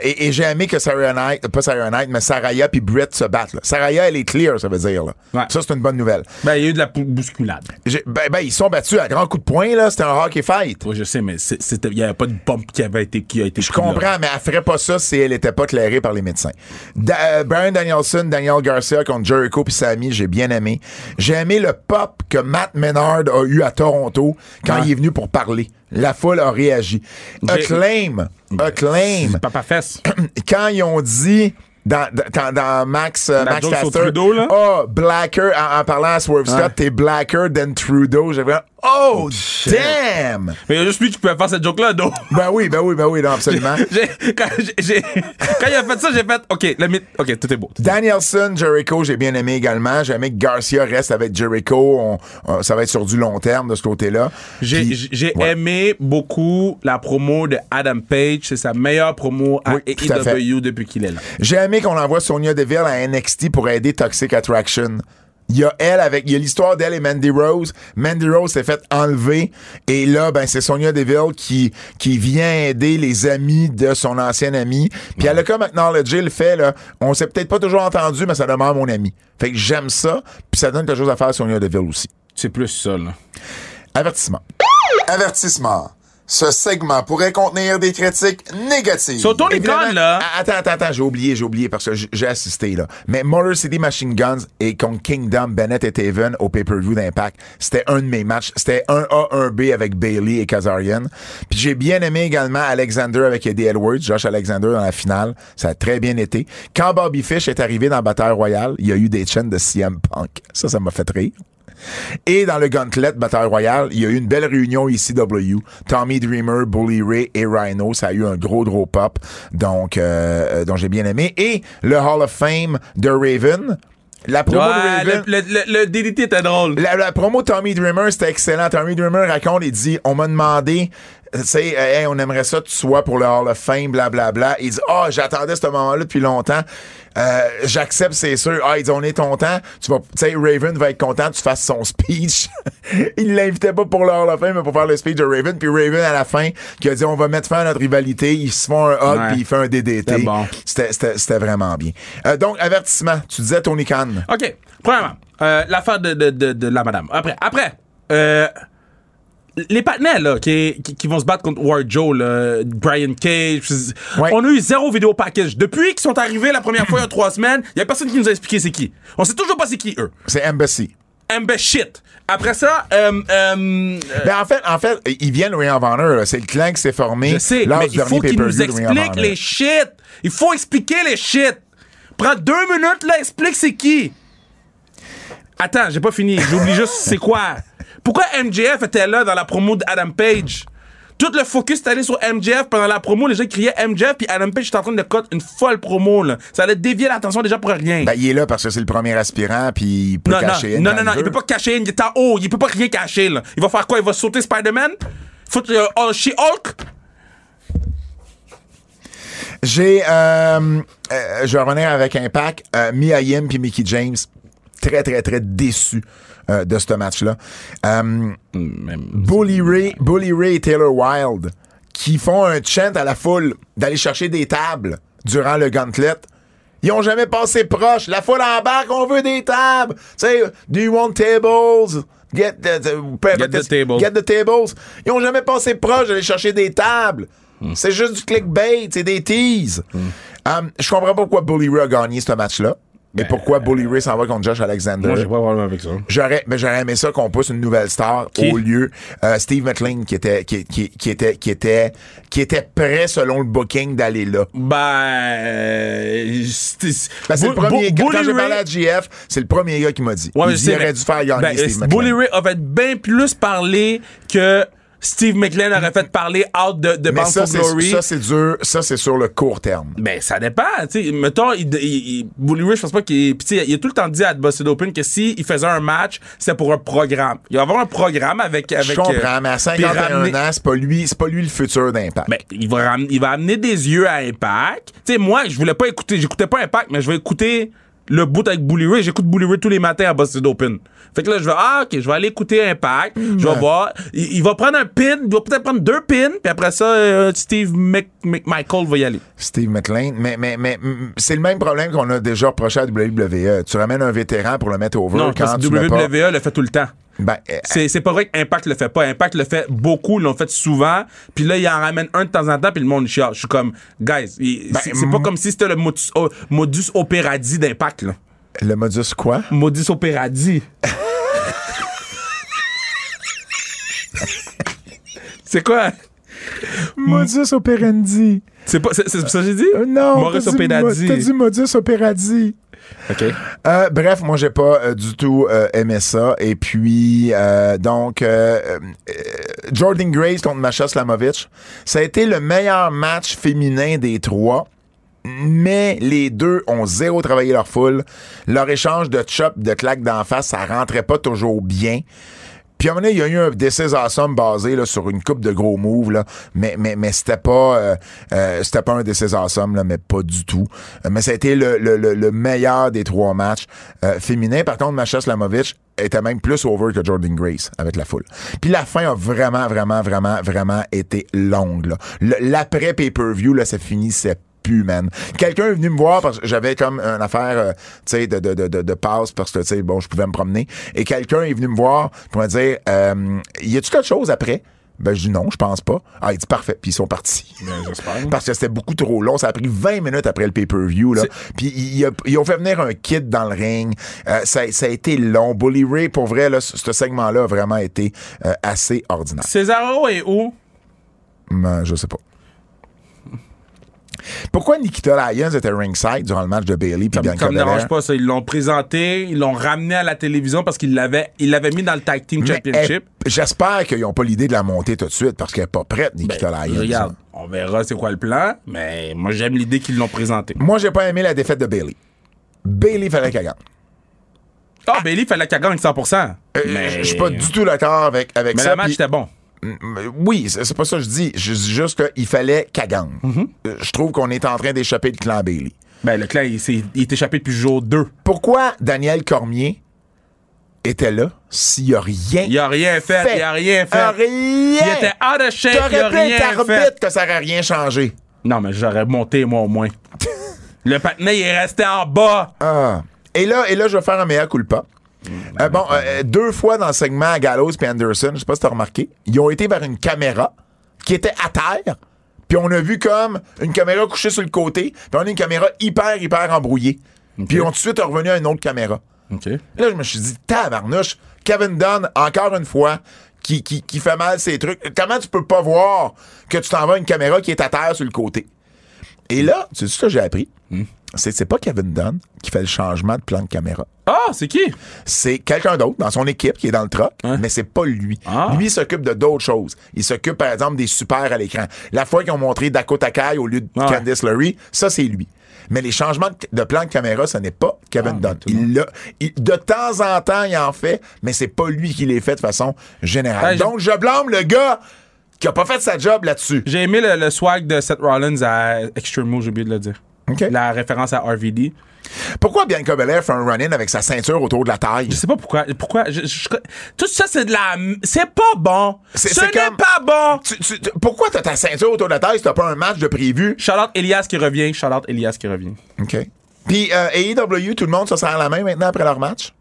et, et j'ai aimé que Sarah Knight, pas Sarah Knight, mais Saraya puis Britt se battent. Là. Saraya, elle est clear, ça veut dire. Là. Ouais. Ça, c'est une bonne nouvelle. Ben, il y a eu de la bousculade. Ben, ben, ils sont battus à grands coups de poing, là. C'était un hockey fight. Oui, je sais, mais il n'y avait pas de pompe qui avait été qui a été Je comprends, mais elle ferait pas ça si elle était pas clairée par les médecins. Da- euh, Brian Danielson, Daniel Garcia contre Jericho puis Sammy, j'ai bien aimé. J'ai aimé le pop que Matt Menard a eu à Toronto quand Ouais. il est venu pour parler. La foule a réagi. Acclaim, acclaim. Papa Fesse. Quand ils ont dit dans, dans, dans Max, euh, Max Trudeau, là? oh, blacker, en, en parlant à Swerve Scott, Ouais. t'es blacker than Trudeau. J'avais, oh, damn! mais il y a juste lui qui pouvait faire cette joke-là, donc. Ben oui, ben oui, ben oui, non, absolument. Quand, j'ai- quand il a fait ça, j'ai fait OK, OK, tout est beau. Danielson, Jericho, j'ai bien aimé également. J'ai aimé que Garcia reste avec Jericho. On- on- ça va être sur du long terme de ce côté-là. J'ai ouais. aimé beaucoup la promo de Adam Page. C'est sa meilleure promo à Oui. AEW depuis qu'il est là. J'ai aimé qu'on envoie Sonia Deville à NXT pour aider Toxic Attraction. Il y a elle avec, il y a l'histoire d'elle et Mandy Rose. Mandy Rose s'est fait enlever et là, ben, c'est Sonia Deville qui, qui vient aider les amis de son ancien ami. Puis elle a comme acknowledgé le fait, là, on s'est peut-être pas toujours entendu, mais ça demeure mon ami. Fait que j'aime ça, puis ça donne quelque chose à faire à Sonia Deville aussi. C'est plus ça, là. Avertissement. Avertissement. Ce segment pourrait contenir des critiques négatives. Sur Évidemment- Khan, là- Ah, Attends, attends, attends, j'ai oublié, j'ai oublié parce que j'ai assisté, là. Mais Motor City Machine Guns et contre Kingdom, Bennett et Taven au pay-per-view d'Impact, c'était un de mes matchs. C'était un A, un B avec Bailey et Kazarian. Puis j'ai bien aimé également Alexander avec Eddie Edwards, Josh Alexander dans la finale. Ça a très bien été. Quand Bobby Fish est arrivé dans Bataille Royale, il y a eu des chaînes de CM Punk. Ça, ça m'a fait rire. Et dans le Gauntlet Battle Royale, il y a eu une belle réunion ici W. Tommy Dreamer, Bully Ray et Rhino, ça a eu un gros gros pop, donc euh, euh, dont j'ai bien aimé. Et le Hall of Fame de Raven. La promo de Raven. le, le, le, le DDT était drôle. La, la promo Tommy Dreamer, c'était excellent. Tommy Dreamer raconte et dit On m'a demandé, tu sais, euh, hey, on aimerait ça que tu sois pour le Hall of Fame, blablabla. Il dit Ah, j'attendais ce moment-là depuis longtemps. Euh, J'accepte, c'est sûr. Ah, il dit On est content. Tu vas, tu sais, Raven va être content que tu fasses son speech. il l'invitait pas pour le Hall of Fame, mais pour faire le speech de Raven. Puis Raven, à la fin, qui a dit On va mettre fin à notre rivalité. Ils se font un hug, Ouais. puis il fait un DDT. C'était bon. C'était- C'était c'était vraiment bien. Euh, donc, avertissement. Tu disais Tony Khan. OK. Premièrement, euh, l'affaire de, de, de, de la madame. Après, après euh, les partenaires là, qui, qui, qui vont se battre contre War Joe, là, Brian Cage, Ouais. on a eu zéro vidéo package. Depuis qu'ils sont arrivés la première fois il y a trois semaines, il y a personne qui nous a expliqué c'est qui. On sait toujours pas c'est qui eux. C'est Embassy. Amber shit. Après ça, euh, euh, Ben en fait, en fait, ils viennent Ring of Honor. C'est le clan qui s'est formé. Je sais, lors mais du il faut dernier qu'il nous pay-per-view de Ring of explique Honor. les shit. Il faut expliquer les shit. Prends deux minutes, là, explique c'est qui. Attends, j'ai pas fini. J'oublie juste c'est quoi. Pourquoi MJF était là dans la promo d'Adam Page? Tout le focus est allé sur MJF pendant la promo. Les gens criaient MJF, puis Adam Page était en train de cut une folle promo. Là. Ça allait dévier l'attention des gens pour rien. Ben, il est là parce que c'est le premier aspirant, puis il peut non, non, cacher une non, quand non, non, il peut pas cacher. Il est en haut. Il peut pas rien cacher. Là. Il va faire quoi? Il va sauter Spider-Man? Foutre euh, oh, She-Hulk? J'ai, euh, euh, je vais revenir avec Impact, euh, Mia Yim puis Mickey James, très, très, très déçus euh, de ce match-là. Euh, Bully Ray, Bully Ray et Taylor Wilde, qui font un chant à la foule d'aller chercher des tables durant le gauntlet. Ils ont jamais passé proche. La foule embarque, on veut des tables. Tu sais, do you want tables? Get the, tables. Get the tables. Ils ont jamais passé proche d'aller chercher des tables. Hmm. C'est juste du clickbait, c'est des teases. Um, je comprends pas pourquoi Bully Ray a gagné ce match-là. Et pourquoi Bully Ray s'en va contre Josh Alexander? Ben, Moi, j'ai pas de problème avec ça. J'aurais, mais j'aurais aimé ça qu'on pousse une nouvelle star Qui? au lieu euh, Steve McLean qui était qui, qui, qui était qui était qui était prêt selon le booking d'aller là. Ben, euh, c'est Ben, c'est le premier gars. Quand Bully j'ai parlé à GF, c'est le premier gars qui m'a dit. Ouais, mais il il aurait mais- dû faire gagner ben, Steve Bully McLean. Ray avait bien plus parlé que Steve McLean aurait fait parler out de, de Mais Bound ça, c'est, Glory. ça, c'est dur. Ça, c'est sur le court terme. Ben, ça dépend. Sais, mettons, il, il, il- Bully Ray, je pense pas qu'il. Puis, il a tout le temps dit à Busted Open que s'il faisait un match, c'était pour un programme. Il va avoir un programme avec. avec Je comprends, euh, mais à puis 51 ramener- ans, c'est pas lui, c'est pas lui le futur d'Impact. Ben, il va, ram- il va amener des yeux à Impact. Tu sais, moi, je voulais pas écouter, j'écoutais pas Impact, mais je vais écouter le bout avec Bully Ray. J'écoute Bully Ray tous les matins à Busted Open. Fait que là, je vais, ah, ok, je vais aller écouter Impact. Je vais voir. Il, il va prendre un pin, il va peut-être prendre deux pins, puis après ça, euh, Steve Mc- McMichael va y aller. Steve McLean. Mais, mais, mais c'est le même problème qu'on a déjà reproché à WWE. Tu ramènes un vétéran pour le mettre over Non, quand pas. WWE le fait tout le temps. Ben, euh, C'est, c'est pas vrai qu'Impact le fait pas. Impact le fait beaucoup, l'ont fait souvent. Puis là, il en ramène un de temps en temps, puis le monde chiale. Je suis comme, guys, Ben, c'est, pas mm. comme si c'était le modus, modus operandi d'Impact, là. le modus quoi? Modus operandi. c'est quoi? Modus operandi. C'est pas, c'est, c'est ça que j'ai dit? Euh, non, Maurice t'as dit, mo- Operandi. t'as dit modus operandi. Euh, bref, moi j'ai pas euh, du tout euh, aimé ça. Et puis donc Jordan Grace contre Masha Slamovic, ça a été le meilleur match féminin des trois. Mais les deux ont zéro travaillé leur foule. Leur échange de chop, de claques d'en face, ça rentrait pas toujours bien. Puis à un moment il y a eu un This is Awesome basé là, sur une coupe de gros moves, là. mais, mais, mais c'était pas euh, euh, c'était pas un This is Awesome, là, mais pas du tout. Euh, mais ça a été le, le, le, le meilleur des trois matchs euh, féminins. Par contre, Masha Slamovic était même plus over que Jordan Grace avec la foule. Puis la fin a vraiment, vraiment, vraiment, vraiment été longue. L'après pay-per-view, là, ça finissait plus, man. Quelqu'un est venu me voir parce que j'avais comme une affaire, euh, tu sais, de, de, de, de, passe parce que, tu sais, bon, je pouvais me promener. Et quelqu'un est venu me voir pour me dire, euh, y a-tu quelque chose après? Ben, je dis non, je pense pas. Ah, il dit parfait. Puis ils sont partis. j'espère. Parce que c'était beaucoup trop long. Ça a pris 20 minutes après le pay-per-view, là. Puis ils, ont fait venir un kid dans le ring. Euh, ça, ça a été long. Bully Ray, pour vrai, là, ce ce segment-là a vraiment été euh, assez ordinaire. Cesaro est où? Ben, je sais pas. Pourquoi Nikita Lyons était ringside durant le match de Bailey puis Bianca ça me dérange pas, ça. Ils l'ont présenté, ils l'ont ramené à la télévision parce qu'ils l'avaient, ils l'avaient mis dans le Tag Team Mais, Championship. eh, J'espère qu'ils n'ont pas l'idée de la monter tout de suite parce qu'elle n'est pas prête, Nikita Ben, Lyons. regarde, on verra c'est quoi le plan, mais moi j'aime l'idée qu'ils l'ont présenté. Moi, j'ai pas aimé la défaite de Bailey. Bailey fallait qu'elle gagne. Ah, Bailey fallait qu'elle gagne 100%. Euh, mais Je suis pas du tout d'accord avec, avec Mais ça. le match était bon. Mm, Oui, c'est pas ça que je dis. Je dis juste qu'il fallait qu'elle gagne. Mm-hmm. Euh, Je trouve qu'on est en train d'échapper le clan Bailey. Ben, le clan, il, s'est- il est échappé depuis jour 2. Pourquoi Daniel Cormier était là s'il a rien Il a rien fait, il a rien fait. Ah, rien. Il était out of shape, il a rien fait. arbitre que ça aurait rien changé. Non, mais j'aurais monté, moi, au moins. le patinet, il est resté en bas. Ah. Et là, et là, je vais faire un meilleur culpa. Euh, bon, euh, deux fois dans le segment à Gallows et Anderson, je sais pas si t'as remarqué, ils ont été vers une caméra qui était à terre, puis on a vu comme une caméra couchée sur le côté, puis on a une caméra hyper, hyper embrouillée. Puis on tout de suite revenu à une autre caméra. OK. Là, je me suis dit, tabarnouche, Kevin Dunn, encore une fois, qui, qui, qui fait mal ses trucs. Comment tu peux pas voir que tu t'en vas à une caméra qui est à terre sur le côté? Et là, tu sais ce que j'ai appris? C'est c'est pas Kevin Dunn qui fait le changement de plan de caméra. Ah, c'est qui? C'est quelqu'un d'autre dans son équipe qui est dans le truck, Hein? mais c'est pas lui. Ah. Lui, il s'occupe de d'autres choses. Il s'occupe, par exemple, des super à l'écran. La fois qu'ils ont montré Dakota Kai au lieu de Ouais. Candice LeRae, ça, c'est lui. Mais les changements de- plan de caméra, ce n'est pas Kevin Ah, Dunn. Il l'a- il- de temps en temps, il en fait, mais c'est pas lui qui les fait de façon générale. Ah, Donc, je blâme le gars qui a pas fait sa job là-dessus. J'ai aimé le, le swag de Seth Rollins à Extreme j'ai oublié de le dire. La référence à RVD. Pourquoi Bianca Belair fait un run-in avec sa ceinture autour de la taille? Je sais pas pourquoi. Pourquoi? je- je- tout ça, c'est de la. C'est pas bon. Ce n'est comme- pas bon. Tu- tu- tu- pourquoi t'as ta ceinture autour de la taille si t'as pas un match de prévu? Charlotte Elias qui revient. Charlotte Elias qui revient. OK. Puis euh, AEW, tout le monde se serre la main maintenant après leur match?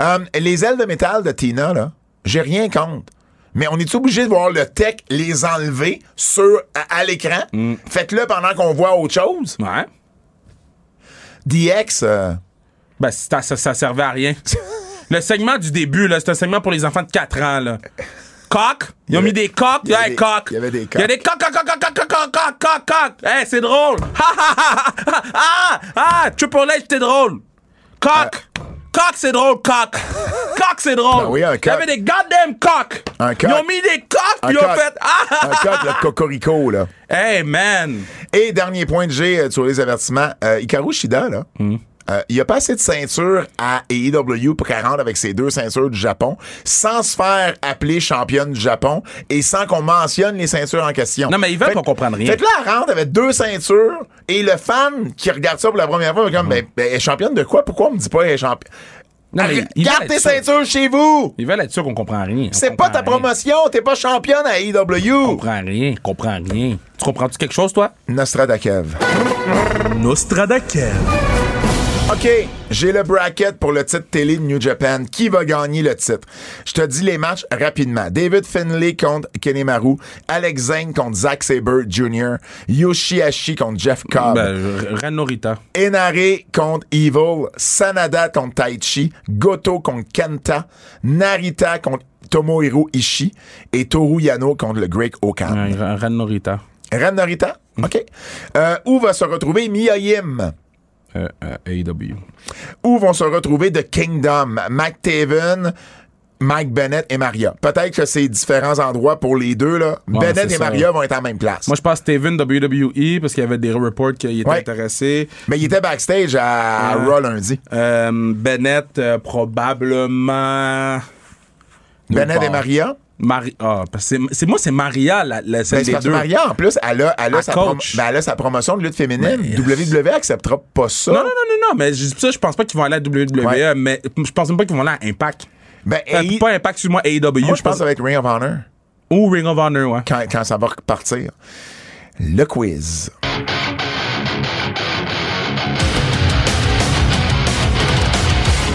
Euh, les ailes de métal de Tina, là, j'ai rien contre mais on est obligé de voir le tech les enlever sur, à, l'écran? Mm. Faites-le pendant qu'on voit autre chose. Ouais. DX. Euh... Ben, ça, ça, servait à rien. le segment du début, là, c'est un segment pour les enfants de 4 ans, là. Coq? Ils ont mis des coqs? Il y avait des coqs. Il y avait des coqs. Il y a des coqs, coqs, coqs, coqs, coqs, coqs, coqs, c'est drôle. Ha, ah, ha, ah ah, ah, ah, Triple H, c'était drôle. Coq. Euh, Coq, c'est drôle, coq. coq, c'est drôle. Ben oui, un Il y avait des goddamn coqs. Un coq. Ils ont mis des Un puis ils ont fait. Ah! Un coq, le cocorico, là. Hey, man. Et dernier point de G euh, sur les avertissements, euh, Hikaru Shida, là, Euh, il a pas assez de ceintures à AEW pour qu'elle rentre avec ses deux ceintures du Japon sans se faire appeler championne du Japon et sans qu'on mentionne les ceintures en question. Non, mais ils veulent qu'on comprenne rien. Fait que là, elle rentre avec deux ceintures et le fan qui regarde ça pour la première fois, comme, ben, ben, elle est championne de quoi? Pourquoi on me dit pas elle est championne? Non, mais Garde tes ceintures chez vous! Ils veulent être sûrs qu'on comprend rien. C'est pas ta rien. promotion, t'es pas championne à On AEW! comprend rien, on comprend rien. Tu comprends-tu quelque chose, toi? Nostradakev. Nostradakev. OK, j'ai le bracket pour le titre télé de New Japan. Qui va gagner le titre? Je te dis les matchs rapidement. David Finlay contre Kenemaru. Alex Zane contre Zack Sabre Jr. Yoshihashi contre Jeff Cobb. Ben, Ren Norita. Enare contre Evil. Sanada contre Taichi. Goto contre Kenta. Narita contre Tomohiro Ishii. Et Toru Yano contre le Great Okan. Ouais, Ren Norita. Ren Narita? OK. Euh, où va se retrouver Miyayim? Euh, euh, AEW. où vont se retrouver The Kingdom, McTaven, Mike Bennett et Maria. Peut-être que c'est différents endroits pour les deux. Là. Ouais, Bennett et ça. Maria vont être en même place. Moi, je pense Steven WWE parce qu'il y avait des reports qu'il était Ouais. intéressé. Mais il était backstage à Ouais. Raw lundi. Euh, Bennett, euh, probablement. Bennett et Maria? Ah, parce que c'est moi, c'est Maria, la, la, celle Ben, c'est des parce que deux. Maria, en plus, elle a, elle a, sa, prom- ben, elle a sa promotion de lutte féminine. Mais- WWE acceptera pas ça. Non, non, non, non, non, mais je ça, je pense pas qu'ils vont aller à WWE, Ouais. mais je pense même pas qu'ils vont aller à Impact. Ben, AE Pas Impact, excuse-moi, AEW. moi, je pense être Ring of Honor Ou Ring of Honor, ouais. quand, quand ça va repartir. Le quiz.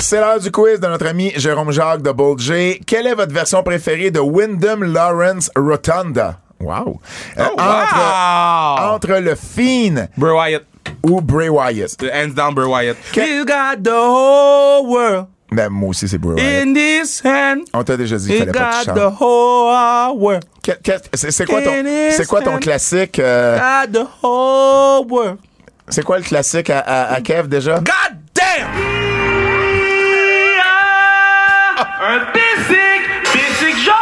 C'est l'heure du quiz de notre ami Jérôme Jacques de Bold J. Quelle est votre version préférée de Wyndham Lawrence Rotunda? Wow. Euh, Oh, entre, wow! entre le Fiend Bray Wyatt. ou Bray Wyatt. Hands down, Bray Wyatt. Que- He's got the whole world Ben, moi aussi, c'est Bray Wyatt. in this hand. On t'a déjà dit qu'il fallait pas que tu the whole world. C'est quoi ton, c'est quoi ton classique? euh, Got the whole world. c'est quoi le classique à, à, à Kev déjà? God damn! Un basic, basic genre!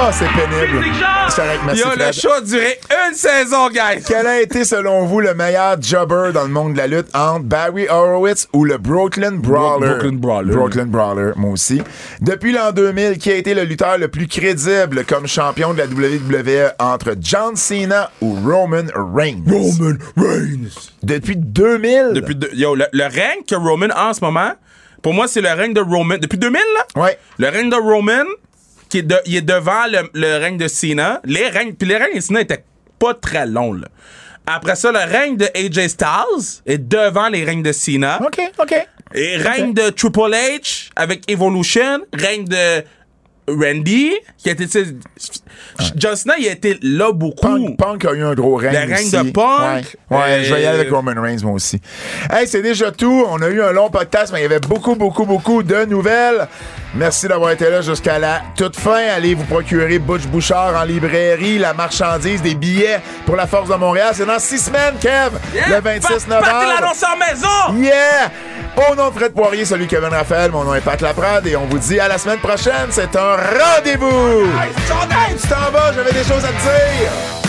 Ah, c'est pénible. C'est merci Yo, le show a duré une saison, guys! Quel a été, selon vous, le meilleur jobber dans le monde de la lutte entre Barry Horowitz ou le Brooklyn Brawler? Brooklyn Brawler. Brooklyn Brawler, moi aussi. Depuis l'an 2000, qui a été le lutteur le plus crédible comme champion de la WWE entre John Cena ou Roman Reigns? Roman Reigns! Depuis 2000? Depuis de- yo, le, le règne que Roman a en ce moment, pour moi, c'est le règne de Roman. Depuis 2000, là? Ouais. Le règne de Roman, qui est, de- il est devant le, le règne de Cena. Les règnes, puis les règnes de Cena étaient pas très longs, là. Après ça, le règne de AJ Styles est devant les règnes de Cena. OK, OK. Et règne de Triple H avec Evolution. Règne de Randy, qui a été. tu John Cena, il a été là beaucoup. Punk, Punk a eu un gros règne. Le règne de Punk. Ouais, Ouais, Euh, je vais y aller avec Roman Reigns, moi aussi. Hey, c'est déjà tout. On a eu un long podcast, mais il y avait beaucoup, beaucoup, beaucoup de nouvelles. Merci d'avoir été là jusqu'à la toute fin. Allez vous procurer Butch Bouchard en librairie, la marchandise des billets pour la Force de Montréal. C'est dans six semaines, Kev, le 26 Pa- novembre. l'annonce en maison! Yeah! Au nom de Fred Poirier, celui Kevin Raphaël, mon nom est Pat Laprade et on vous dit à la semaine prochaine. C'est un rendez-vous! Son Tu t'en vas, j'avais des choses à te dire!